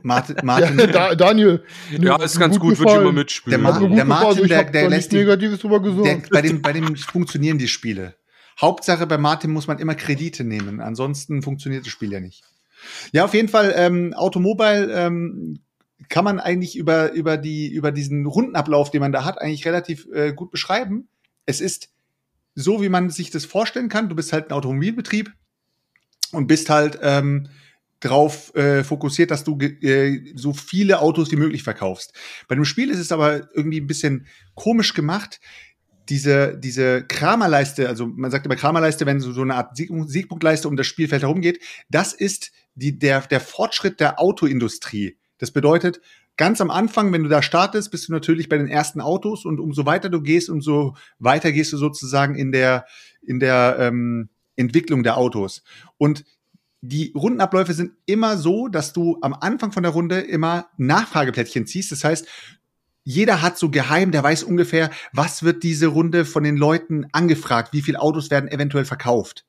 Martin, [laughs] Ja, Martin, [laughs] da, Daniel. Ja, ist ganz gut, würde ich immer mitspielen. Der Ma- der Martin, der- der lässt die- Negatives drüber der, gesagt. bei, dem, bei dem funktionieren die Spiele. Hauptsache bei Martin muss man immer Kredite nehmen, ansonsten funktioniert das Spiel ja nicht. Ja, auf jeden Fall, ähm, Automobile ähm, kann man eigentlich über, über, die, über diesen Rundenablauf, den man da hat, eigentlich relativ äh, gut beschreiben. Es ist so, wie man sich das vorstellen kann. Du bist halt ein Automobilbetrieb und bist halt ähm, drauf äh, fokussiert, dass du äh, so viele Autos wie möglich verkaufst. Bei dem Spiel ist es aber irgendwie ein bisschen komisch gemacht. Diese, diese Kramerleiste, also man sagt immer Kramerleiste, wenn so, so eine Art Sieg Siegpunktleiste um das Spielfeld herumgeht, das ist die, der, der Fortschritt der Autoindustrie. Das bedeutet, ganz am Anfang, wenn du da startest, bist du natürlich bei den ersten Autos und umso weiter du gehst, umso weiter gehst du sozusagen in der, in der ähm, Entwicklung der Autos. Und die Rundenabläufe sind immer so, dass du am Anfang von der Runde immer Nachfrageplättchen ziehst. Das heißt, jeder hat so geheim, der weiß ungefähr, was wird diese Runde von den Leuten angefragt, wie viele Autos werden eventuell verkauft,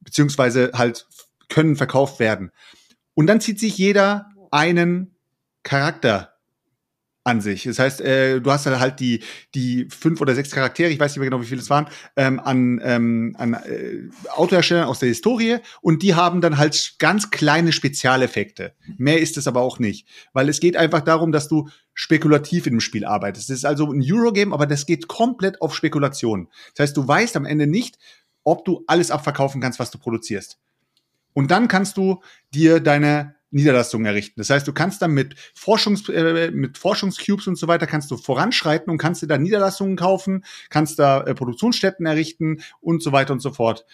beziehungsweise halt können verkauft werden. Und dann zieht sich jeder einen Charakter an sich. Das heißt, äh, du hast halt die, die fünf oder sechs Charaktere, ich weiß nicht mehr genau, wie viele es waren, ähm, an, ähm, an äh, Autoherstellern aus der Historie und die haben dann halt ganz kleine Spezialeffekte. Mehr ist es aber auch nicht, weil es geht einfach darum, dass du spekulativ in dem Spiel arbeitest. Es ist also ein Eurogame, aber das geht komplett auf Spekulation. Das heißt, du weißt am Ende nicht, ob du alles abverkaufen kannst, was du produzierst. Und dann kannst du dir deine Niederlassungen errichten. Das heißt, du kannst dann mit Forschungs äh, mit Forschungscubes und so weiter kannst du voranschreiten und kannst dir da Niederlassungen kaufen, kannst da äh, Produktionsstätten errichten und so weiter und so fort.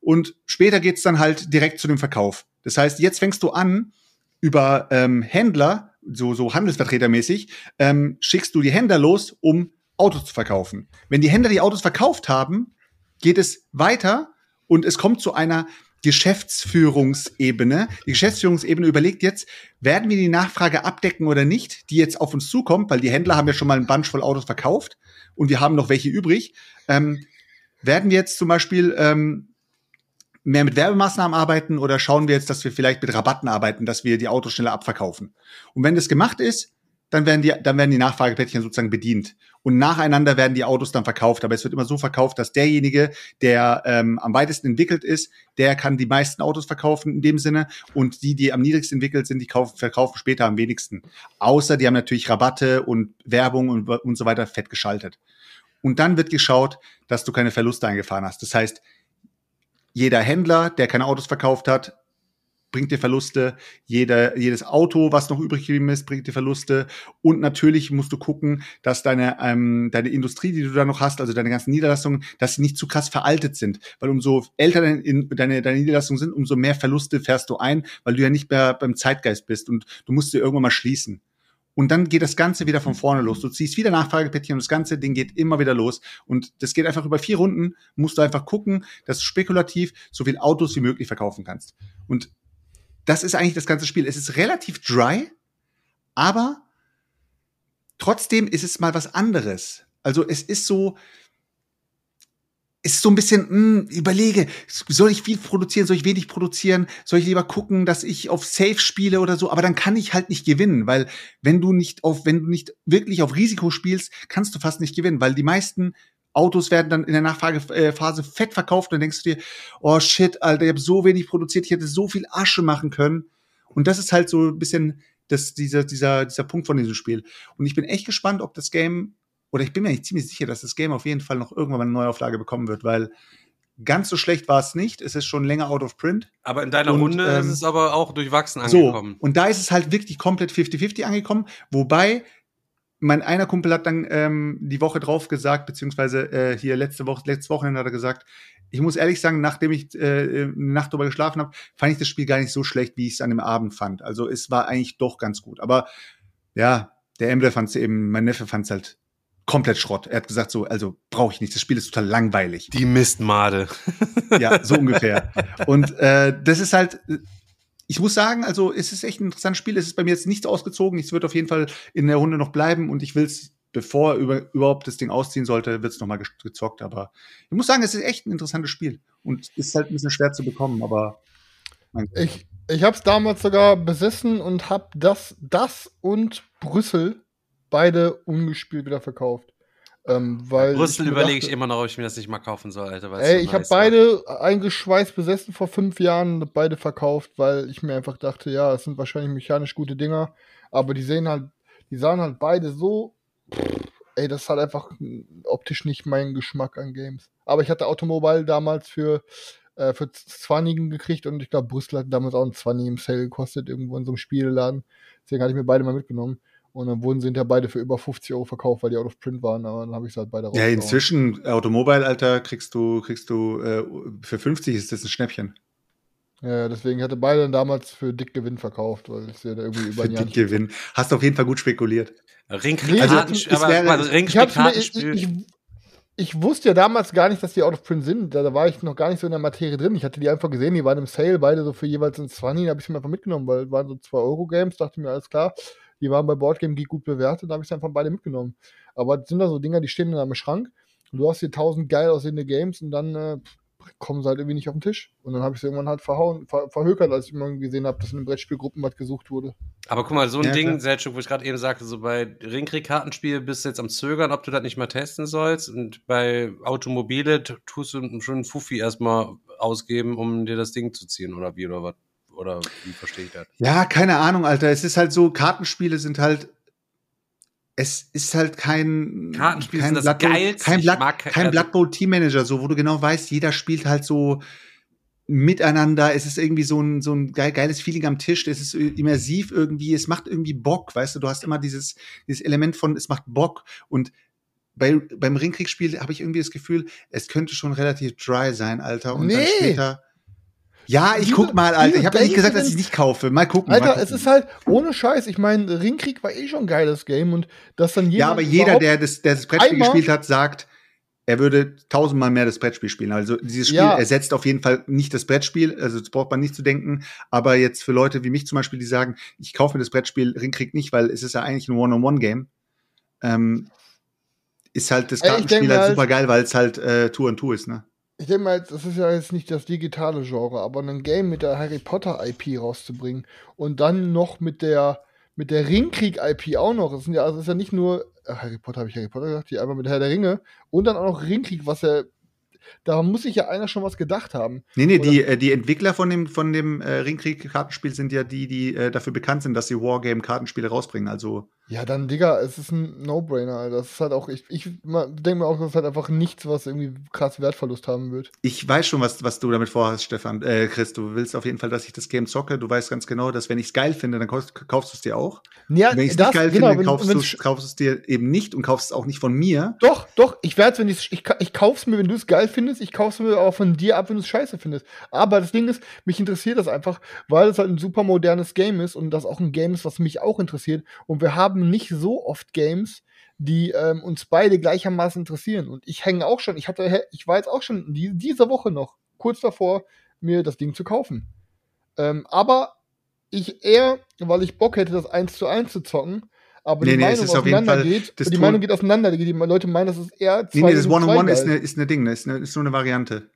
Und später geht's dann halt direkt zu dem Verkauf. Das heißt, jetzt fängst du an über ähm, Händler, so so Handelsvertretermäßig, ähm, schickst du die Händler los, um Autos zu verkaufen. Wenn die Händler die Autos verkauft haben, geht es weiter und es kommt zu einer Geschäftsführungsebene. Die Geschäftsführungsebene überlegt jetzt, werden wir die Nachfrage abdecken oder nicht, die jetzt auf uns zukommt, weil die Händler haben ja schon mal einen Bunch voll Autos verkauft und wir haben noch welche übrig. Ähm, werden wir jetzt zum Beispiel ähm, mehr mit Werbemaßnahmen arbeiten oder schauen wir jetzt, dass wir vielleicht mit Rabatten arbeiten, dass wir die Autos schneller abverkaufen? Und wenn das gemacht ist, dann werden die, dann werden die Nachfrageplättchen sozusagen bedient. Und nacheinander werden die Autos dann verkauft. Aber es wird immer so verkauft, dass derjenige, der ähm, am weitesten entwickelt ist, der kann die meisten Autos verkaufen in dem Sinne. Und die, die am niedrigsten entwickelt sind, die kaufen, verkaufen später am wenigsten. Außer die haben natürlich Rabatte und Werbung und, und so weiter fett geschaltet. Und dann wird geschaut, dass du keine Verluste eingefahren hast. Das heißt, jeder Händler, der keine Autos verkauft hat, bringt dir Verluste. Jeder, jedes Auto, was noch übrig geblieben ist, bringt dir Verluste. Und natürlich musst du gucken, dass deine, ähm, deine Industrie, die du da noch hast, also deine ganzen Niederlassungen, dass sie nicht zu krass veraltet sind. Weil umso älter deine, in- deine, deine Niederlassungen sind, umso mehr Verluste fährst du ein, weil du ja nicht mehr beim Zeitgeist bist und du musst sie irgendwann mal schließen. Und dann geht das Ganze wieder von vorne los. Du ziehst wieder Nachfrageplättchen und das ganze Ding geht immer wieder los. Und das geht einfach über vier Runden. Musst du einfach gucken, dass du spekulativ so viel Autos wie möglich verkaufen kannst. Und das ist eigentlich das ganze Spiel. Es ist relativ dry, Aber trotzdem ist es mal was anderes. Also es ist so, ist so ein bisschen, mh, überlege, soll ich viel produzieren, soll ich wenig produzieren, soll ich lieber gucken, dass ich auf Safe spiele oder so, aber dann kann ich halt nicht gewinnen, weil wenn du nicht auf, wenn du nicht wirklich auf Risiko spielst, kannst du fast nicht gewinnen, weil die meisten Autos werden dann in der Nachfragephase fett verkauft und dann denkst du dir, oh shit, Alter, ich habe so wenig produziert, ich hätte so viel Asche machen können. Und das ist halt so ein bisschen das, dieser, dieser, dieser Punkt von diesem Spiel. Und ich bin echt gespannt, ob das Game oder ich bin mir nicht ziemlich sicher, dass das Game auf jeden Fall noch irgendwann mal eine Neuauflage bekommen wird, weil ganz so schlecht war es nicht. Es ist schon länger out of print. Aber in deiner Und, Runde ähm, ist es aber auch durchwachsen So, angekommen. und da ist es halt wirklich komplett 50-50 angekommen, wobei mein einer Kumpel hat dann ähm, die Woche drauf gesagt, beziehungsweise äh, hier letzte Woche, letztes Wochenende hat er gesagt, ich muss ehrlich sagen, nachdem ich äh, eine Nacht drüber geschlafen habe, fand ich das Spiel gar nicht so schlecht, wie ich es an dem Abend fand. Also es war eigentlich doch ganz gut. Aber ja, der Emre fand es eben, mein Neffe fand es halt komplett Schrott. Er hat gesagt so, also brauche ich nicht, das Spiel ist total langweilig. Die Mistmade. Ja, so ungefähr. [laughs] Und äh, das ist halt, ich muss sagen, also es ist echt ein interessantes Spiel. Es ist bei mir jetzt nicht ausgezogen. Es wird auf jeden Fall in der Runde noch bleiben und ich will es, bevor über, überhaupt das Ding ausziehen sollte, wird es nochmal gezockt. Aber ich muss sagen, es ist echt ein interessantes Spiel und ist halt ein bisschen schwer zu bekommen, aber. Ich, ich habe es damals sogar besessen und habe das, das und Brüssel beide ungespielt wieder verkauft. Ähm, weil Brüssel überlege ich immer noch, ob ich mir das nicht mal kaufen soll, Alter. Ey, so ich habe nice war. beide eingeschweißt besessen vor fünf Jahren, und beide verkauft, weil ich mir einfach dachte, ja, es sind wahrscheinlich mechanisch gute Dinger, aber die sehen halt, die sahen halt beide so, pff, ey, das halt einfach optisch nicht mein Geschmack an Games. Aber ich hatte Automobile damals für äh, für 20 gekriegt und ich glaube, Brüssel hat damals auch ein 20 im Sale gekostet, irgendwo in so einem Spieleladen. Deswegen hatte ich mir beide mal mitgenommen. Und dann wurden sie hinterher beide für über 50 Euro verkauft, weil die out of print waren, aber dann habe ich sie halt beide Ja, rausgehauen. inzwischen Automobile, Alter, kriegst du, kriegst du, äh, für 50 ist das ein Schnäppchen. Ja, deswegen hatte beide dann damals für dick Gewinn verkauft, weil ich sie da irgendwie über Für nicht Gewinn. Hast auf jeden Fall gut spekuliert. Ringkrieg Also, Kartenspiel, es aber wäre- also Ich, mir, ich, Ringkrieg-Kartenspiel. ich, ich wusste ja damals gar nicht, dass die out of print sind. Da, da war ich noch gar nicht so in der Materie drin. Ich hatte die einfach gesehen, die waren im Sale, beide so für jeweils ein 20. Da habe ich sie mir einfach mitgenommen, weil waren so 2-Euro-Games. Dachte mir, alles klar. Die waren bei Boardgame Geek gut bewertet, da habe ich sie einfach beide mitgenommen. Aber das sind da so Dinger, die stehen in deinem Schrank und du hast hier tausend geil aussehende Games und dann äh, kommen sie halt irgendwie nicht auf den Tisch. Und dann habe ich sie irgendwann halt verhauen, ver, verhökert, als ich mal gesehen habe, dass in den Brettspielgruppen was gesucht wurde. Aber guck mal, so ein Ja, Ding, klar. Selchuk, wo ich gerade eben sagte, so bei Ringkrieg-Kartenspiel bist du jetzt am Zögern, ob du das nicht mal testen sollst. Und bei Automobile tust du einen Fuffi erstmal ausgeben, um dir das Ding zu ziehen, oder wie, oder was? Oder wie verstehe ich das? Ja, keine Ahnung, Alter. Es ist halt so, Kartenspiele sind halt. Es ist halt kein. Kartenspiele kein Geilste. Kein, Blood, mag- kein also- Blood Bowl Team Manager, so, wo du genau weißt, jeder spielt halt so miteinander. Es ist irgendwie so ein, so ein geil, geiles Feeling am Tisch. Es ist immersiv irgendwie. Es macht irgendwie Bock, weißt du. Du hast immer dieses, dieses Element von, es macht Bock. Und bei, beim Ringkriegsspiel habe ich irgendwie das Gefühl, es könnte schon relativ dry sein, Alter. Und dann Nee. später. Ja, ich Diese- guck mal, Alter. Ich habe ja nicht gesagt, dass ich nicht kaufe. Mal gucken. mal Alter, gucken. es ist halt ohne Scheiß. Ich meine, Ringkrieg war eh schon ein geiles Game und dass dann jemand. Ja, aber jeder, der das, der das Brettspiel gespielt hat, sagt, er würde tausendmal mehr das Brettspiel spielen. Also dieses Spiel Ja. ersetzt auf jeden Fall nicht das Brettspiel, also das braucht man nicht zu denken. Aber jetzt für Leute wie mich zum Beispiel, die sagen, ich kaufe mir das Brettspiel Ringkrieg nicht, weil es ist ja eigentlich ein One-on-One-Game, ähm, ist halt das Kartenspiel halt halt- super geil, weil es halt äh, Tour und Tour ist, ne? Ich denke mal, das ist ja jetzt nicht das digitale Genre, aber ein Game mit der Harry Potter IP rauszubringen und dann noch mit der mit der Ringkrieg IP auch noch. Das sind ja also ist ja nicht nur äh, Harry Potter habe ich Harry Potter gesagt, die einmal mit Herr der Ringe und dann auch noch Ringkrieg, was ja da muss sich ja einer schon was gedacht haben. Nee, nee, Oder- die, äh, die Entwickler von dem, von dem äh, Ringkrieg-Kartenspiel sind ja die, die äh, dafür bekannt sind, dass sie Wargame-Kartenspiele rausbringen. Also Ja, dann, Digga, es ist ein No-Brainer. Das ist halt auch, ich, ich denke mir auch, das ist halt einfach nichts, was irgendwie krass Wertverlust haben wird. Ich weiß schon, was, was du damit vorhast, Stefan. Äh, Chris, du willst auf jeden Fall, dass ich das Game zocke. Du weißt ganz genau, dass wenn ich es geil finde, dann kaufst, kaufst du es dir auch. Ja, wenn ich es nicht geil genau, finde, wenn- dann kaufst du es es dir eben nicht und kaufst es auch nicht von mir. Doch, doch, ich werde wenn ich's- ich, ka- ich kauf's mir, wenn du es geil findest, ich kauf's mir auch von dir ab, wenn du es scheiße findest. Aber das Ding ist, mich interessiert das einfach, weil es halt ein super modernes Game ist und das auch ein Game ist, was mich auch interessiert. Und wir haben nicht so oft Games, die ähm, uns beide gleichermaßen interessieren. Und ich hänge auch schon, ich hatte, ich war jetzt auch schon die, diese Woche noch kurz davor, mir das Ding zu kaufen. Ähm, aber ich eher, weil ich Bock hätte, das 1 zu 1 zu zocken, aber Nee, die nee, Meinung ist auseinander Fall geht, das die Meinung geht auseinander, die, Leute meinen, das ist eher Nee, nee, das gegen zwei One-on-One ist eine, ist eine Ding, ne? ist, eine, ist nur eine Variante.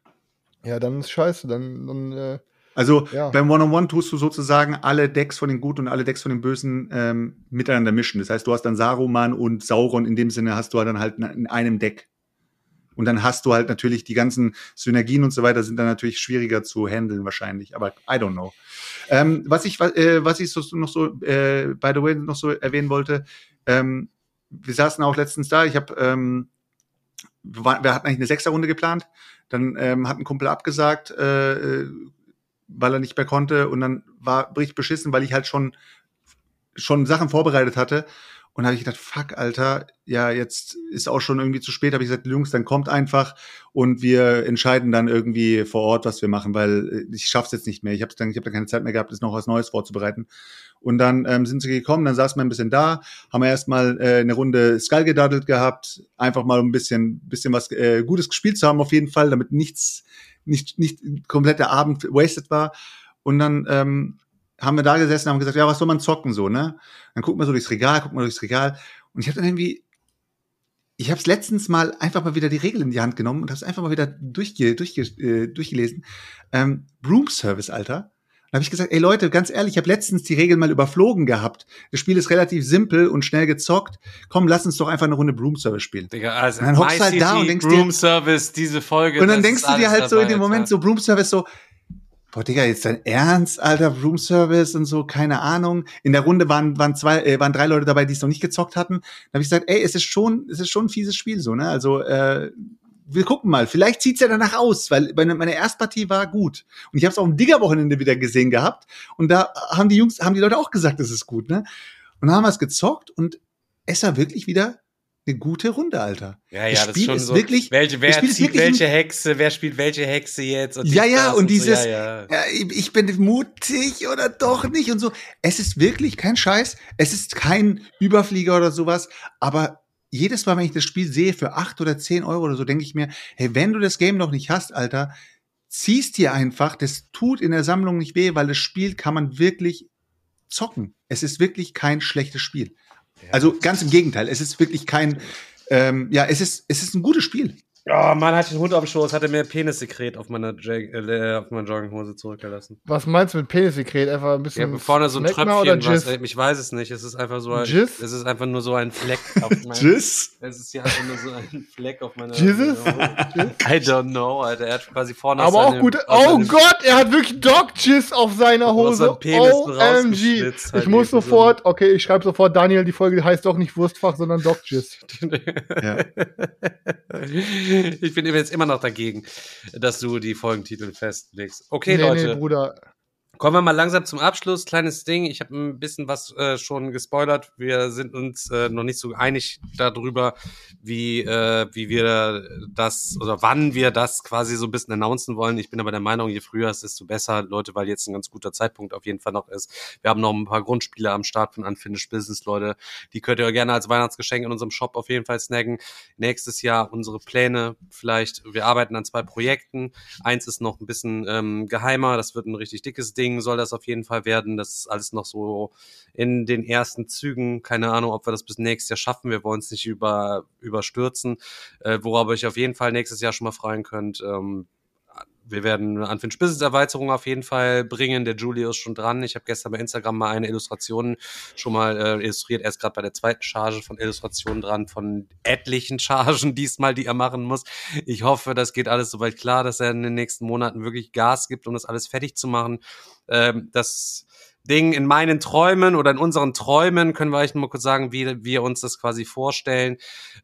Ja, dann ist scheiße, dann, dann äh, Also Ja. beim One-on-One tust du sozusagen alle Decks von den Guten und alle Decks von den Bösen ähm, miteinander mischen. Das heißt, du hast dann Saruman und Sauron in dem Sinne hast du dann halt in einem Deck. Und dann hast du halt natürlich die ganzen Synergien und so weiter sind dann natürlich schwieriger zu handeln wahrscheinlich. Aber I don't know. Ähm, was ich äh, was ich so, noch so äh, by the way noch so erwähnen wollte, ähm, wir saßen auch letztens da. Ich habe ähm, wir, war- wir hatten eigentlich eine Sechserrunde geplant. Dann ähm, hat ein Kumpel abgesagt, äh, äh, weil er nicht mehr konnte. Und dann war richtig beschissen, weil ich halt schon, schon Sachen vorbereitet hatte. Und habe ich gedacht, fuck, Alter, ja, jetzt ist auch schon irgendwie zu spät. Habe ich gesagt, Jungs, dann kommt einfach und wir entscheiden dann irgendwie vor Ort, was wir machen, weil äh, ich schaff's jetzt nicht mehr. Ich habe dann, ich hab dann keine Zeit mehr gehabt, das noch was Neues vorzubereiten. Und dann ähm, sind sie gekommen, dann saßen wir ein bisschen da, haben wir erstmal äh, eine Runde Skull gedaddelt gehabt, einfach mal um ein bisschen, bisschen was äh, Gutes gespielt zu haben, auf jeden Fall, damit nichts, nicht, nicht komplett der Abend wasted war. Und dann ähm, haben wir da gesessen und haben gesagt, ja, was soll man zocken so, ne? Dann gucken wir so durchs Regal, gucken wir durchs Regal. Und ich habe dann irgendwie, ich habe es letztens mal einfach mal wieder die Regel in die Hand genommen und habe es einfach mal wieder durchge, durchge, äh, durchgelesen. Ähm, Broom Service, Alter. Da habe ich gesagt, ey Leute, ganz ehrlich, ich habe letztens die Regeln mal überflogen gehabt. Das Spiel ist relativ simpel und schnell gezockt. Komm, lass uns doch einfach eine Runde Broom Service spielen. Digga, also Und dann hockst du halt da und denkst dir- Room Service, diese Folge. Und dann denkst du dir halt so in dem Moment so Broom Service so, boah, Digga, jetzt dein Ernst, Alter, Broom Service und so, keine Ahnung. In der Runde waren, waren zwei, äh, waren drei Leute dabei, die es noch nicht gezockt hatten. Da habe ich gesagt, ey, es ist schon, es ist schon ein fieses Spiel, so, ne? Also, äh, wir gucken mal. Vielleicht zieht's ja danach aus, weil meine, meine Erstpartie war gut. Und ich habe es auch am Digger-Wochenende wieder gesehen gehabt. Und da haben die Jungs, haben die Leute auch gesagt, das ist gut, ne? Und dann haben wir es gezockt und es war wirklich wieder eine gute Runde, Alter. Ja, ja, das das Spiel ist schon ist so. wirklich- welche, wer das Spiel ist zieht wirklich welche Hexe, wer spielt welche Hexe jetzt? Und Ja, ja, das und so, dieses- ja, ja. ja, ich ich bin mutig oder doch nicht und so. Es ist wirklich kein Scheiß. Es ist kein Überflieger oder sowas. Aber jedes Mal, wenn ich das Spiel sehe für acht oder zehn Euro oder so, denke ich mir, hey, wenn du das Game noch nicht hast, Alter, ziehst dir einfach. Das tut in der Sammlung nicht weh, weil das Spiel kann man wirklich zocken. Es ist wirklich kein schlechtes Spiel. Also ganz im Gegenteil. Es ist wirklich kein, ähm, ja, es ist, es ist ein gutes Spiel. Oh Mann, hatte ich einen Hund auf dem Schoß, hatte mir Penissekret auf meiner, Jag äh, auf meiner Jogginghose zurückgelassen. was meinst du mit Penissekret? Einfach ein Ja, bisschen vorne so ein Smegma oder Tröpfchen, was, ey, ich weiß es nicht. Es ist einfach so ein, Jizz? es ist einfach nur so ein Fleck [laughs] auf meinem, Tschüss. es ist ja einfach nur so ein Fleck auf meiner, Jesus? I don't know, Alter. Er hat quasi vorne Aber auch seinem- gut. Oh Gott, er hat wirklich Dog Jizz auf seiner Hose. Penis OMG. halt Ich muss sofort, okay, ich schreibe sofort, Daniel, die Folge heißt doch nicht Wurstfach, sondern Dog Jizz. [laughs] Ja. [laughs] ich bin jetzt immer noch dagegen, dass du die Folgentitel festlegst. Okay, nee, Leute. nee, Bruder. Kommen wir mal langsam zum Abschluss. Kleines Ding. Ich habe ein bisschen was äh, schon gespoilert. Wir sind uns äh, noch nicht so einig darüber, wie, äh, wie wir das oder wann wir das quasi so ein bisschen announcen wollen. Ich bin aber der Meinung, je früher es ist, desto besser, Leute, weil jetzt ein ganz guter Zeitpunkt auf jeden Fall noch ist. Wir haben noch ein paar Grundspiele am Start von Unfinished Business, Leute. Die könnt ihr gerne als Weihnachtsgeschenk in unserem Shop auf jeden Fall snacken. Nächstes Jahr unsere Pläne vielleicht. Wir arbeiten an zwei Projekten. Eins ist noch ein bisschen ähm, geheimer. Das wird ein richtig dickes Ding, soll das auf jeden Fall werden. Das ist alles noch so in den ersten Zügen. Keine Ahnung, ob wir das bis nächstes Jahr schaffen. Wir wollen es nicht über, überstürzen. Äh, worauf euch auf jeden Fall nächstes Jahr schon mal freuen könnt. Ähm, wir werden eine Unfinished Business Erweiterung auf jeden Fall bringen. Der Julio ist schon dran. Ich habe gestern bei Instagram mal eine Illustration schon mal äh, illustriert. Er ist gerade bei der zweiten Charge von Illustrationen dran, von etlichen Chargen [laughs] diesmal, die er machen muss. Ich hoffe, das geht alles soweit klar, dass er in den nächsten Monaten wirklich Gas gibt, um das alles fertig zu machen. Ähm, das Ding in meinen Träumen oder in unseren Träumen können wir euch nur kurz sagen, wie wir uns das quasi vorstellen.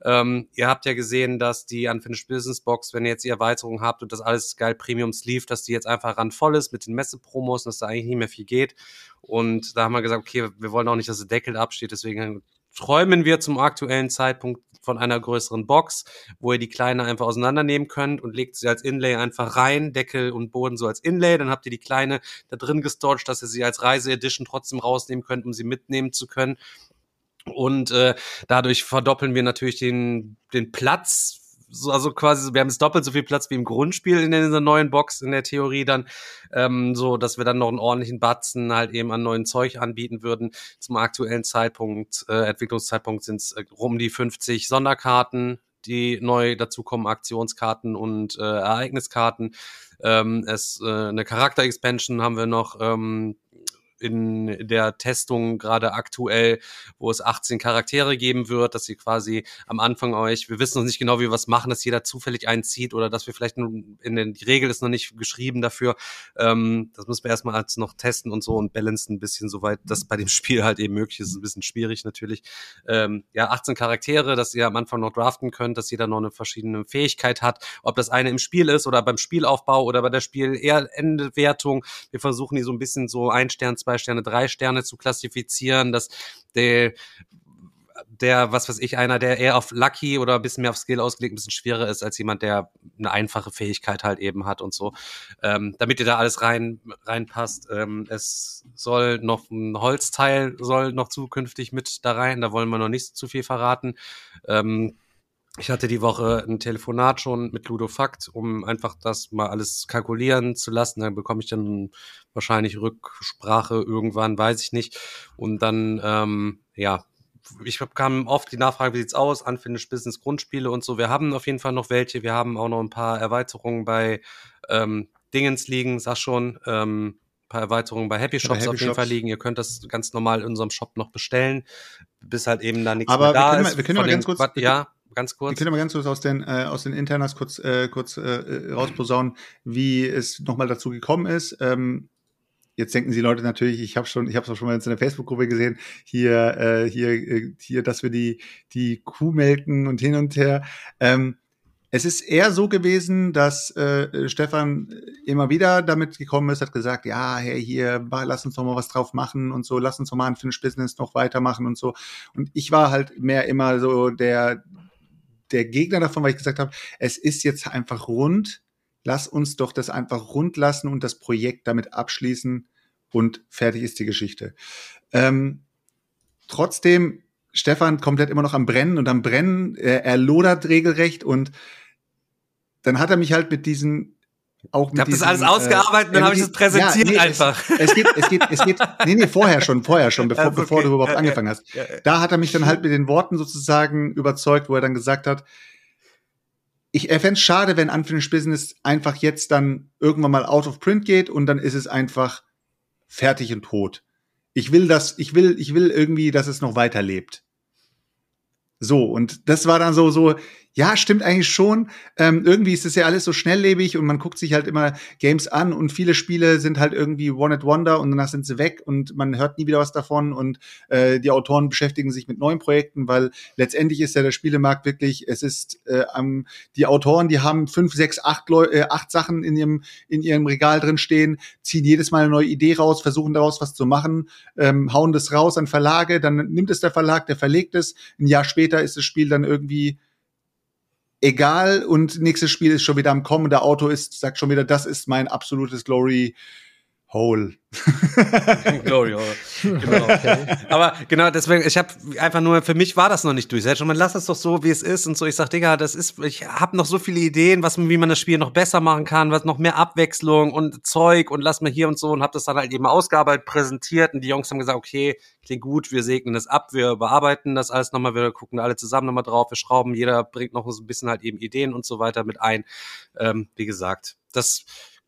Ähm, ihr habt ja gesehen, dass die Unfinished Business Box, wenn ihr jetzt die Erweiterung habt und das alles geil Premium Sleeve, dass die jetzt einfach randvoll ist mit den Messepromos und dass da eigentlich nicht mehr viel geht. Und da haben wir gesagt, okay, wir wollen auch nicht, dass der Deckel absteht, deswegen träumen wir zum aktuellen Zeitpunkt von einer größeren Box, wo ihr die kleine einfach auseinandernehmen könnt und legt sie als Inlay einfach rein, Deckel und Boden so als Inlay, dann habt ihr die kleine da drin gestorcht, dass ihr sie als Reise-Edition trotzdem rausnehmen könnt, um sie mitnehmen zu können. Und äh, dadurch verdoppeln wir natürlich den, den Platz also quasi, wir haben jetzt doppelt so viel Platz wie im Grundspiel in dieser neuen Box in der Theorie dann, ähm, so, dass wir dann noch einen ordentlichen Batzen halt eben an neuen Zeug anbieten würden. Zum aktuellen Zeitpunkt, äh, Entwicklungszeitpunkt sind es äh, rum die 50 Sonderkarten, die neu dazukommen, Aktionskarten und äh, Ereigniskarten. Ähm, es äh, eine Charakter-Expansion haben wir noch, ähm, in der Testung gerade aktuell, wo es 18 Charaktere geben wird, dass ihr quasi am Anfang euch, wir wissen noch nicht genau, wie wir was machen, dass jeder zufällig einzieht oder dass wir vielleicht in den, die Regel ist noch nicht geschrieben dafür. Ähm, das müssen wir erstmal als noch testen und so und balancen ein bisschen, soweit das bei dem Spiel halt eben möglich ist. ein bisschen schwierig natürlich. Ähm, ja, 18 Charaktere, dass ihr am Anfang noch draften könnt, dass jeder noch eine verschiedene Fähigkeit hat. Ob das eine im Spiel ist oder beim Spielaufbau oder bei der Spiel eher Endewertung. Wir versuchen die so ein bisschen so ein Stern, zwei Sterne, drei Sterne zu klassifizieren, dass der der, was weiß ich, einer, der eher auf Lucky oder ein bisschen mehr auf Skill ausgelegt, ein bisschen schwerer ist als jemand, der eine einfache Fähigkeit halt eben hat und so. Ähm, damit ihr da alles rein reinpasst. Ähm, es soll noch ein Holzteil soll noch zukünftig mit da rein. Da wollen wir noch nicht zu viel verraten. Ähm, ich hatte die Woche ein Telefonat schon mit Ludofakt, um einfach das mal alles kalkulieren zu lassen. Dann bekomme ich dann wahrscheinlich Rücksprache irgendwann, weiß ich nicht. Und dann, ähm, ja, ich bekam oft die Nachfrage, wie sieht's aus, Unfinished Business Grundspiele und so. Wir haben auf jeden Fall noch welche. Wir haben auch noch ein paar Erweiterungen bei ähm, Dingens liegen, sag schon. Ähm, paar Erweiterungen bei Happy Shops Happy auf jeden Shops. Fall liegen. Ihr könnt das ganz normal in unserem Shop noch bestellen, bis halt eben da nichts Aber mehr da können ist. Mal, wir können mal ganz kurz, ja, ganz kurz. Wir können aber ganz kurz aus den, äh, aus den Internas kurz, äh, kurz äh, rausposaunen, wie es nochmal dazu gekommen ist. Ähm, jetzt denken Sie Leute natürlich, ich habe schon, ich habe es auch schon mal in der Facebook-Gruppe gesehen, hier, äh, hier, äh, hier, dass wir die, die Kuh melken und hin und her. Ähm, es ist eher so gewesen, dass äh, Stefan immer wieder damit gekommen ist, hat gesagt, ja, hey, hier, lass uns doch mal was drauf machen und so, lass uns doch mal ein Finish Business noch weitermachen und so. Und ich war halt mehr immer so der, der Gegner davon, weil ich gesagt habe, es ist jetzt einfach rund. Lass uns doch das einfach rund lassen und das Projekt damit abschließen und fertig ist die Geschichte. Ähm, trotzdem, Stefan komplett immer noch am Brennen und am Brennen, er, er lodert regelrecht und dann hat er mich halt mit diesen auch ich habe das alles ausgearbeitet, äh, dann habe ich das präsentiert ja, nee, einfach. [laughs] Es, es, geht, es geht, es geht, nee, nee, vorher schon, vorher schon, bevor, okay. bevor du überhaupt ja, angefangen hast. Ja, da hat er mich dann halt mit den Worten sozusagen überzeugt, wo er dann gesagt hat, ich fände es schade, wenn Unfinished Business einfach jetzt dann irgendwann mal out of print geht und dann ist es einfach fertig und tot. Ich will das, ich will, ich will irgendwie, dass es noch weiterlebt. So, und das war dann so, so, ja, stimmt eigentlich schon. Ähm, irgendwie ist es ja alles so schnelllebig und man guckt sich halt immer Games an und viele Spiele sind halt irgendwie One at Wonder und danach sind sie weg und man hört nie wieder was davon und äh, die Autoren beschäftigen sich mit neuen Projekten, weil letztendlich ist ja der Spielemarkt wirklich, es ist äh, ähm, die Autoren, die haben fünf, sechs, acht, Leu äh, acht Sachen in ihrem, in ihrem Regal drin stehen, ziehen jedes Mal eine neue Idee raus, versuchen daraus was zu machen, ähm, hauen das raus an Verlage, dann nimmt es der Verlag, der verlegt es, ein Jahr später ist das Spiel dann irgendwie egal und nächstes Spiel ist schon wieder am Kommen. Der Auto ist, sagt schon wieder, das ist mein absolutes Glory Hole. [laughs] Glory Hole. Genau. Okay. Aber genau, deswegen, ich habe einfach nur, für mich war das noch nicht durchsetzt. Und man lass es doch so, wie es ist. Und so, ich sag, Digga, das ist, ich habe noch so viele Ideen, was, wie man das Spiel noch besser machen kann, was noch mehr Abwechslung und Zeug und lass mal hier und so und habe das dann halt eben ausgearbeitet, präsentiert. Und die Jungs haben gesagt, okay, klingt gut, wir segnen das ab, wir bearbeiten das alles nochmal, wir gucken alle zusammen nochmal drauf, wir schrauben, jeder bringt noch so ein bisschen halt eben Ideen und so weiter mit ein. Ähm, wie gesagt, das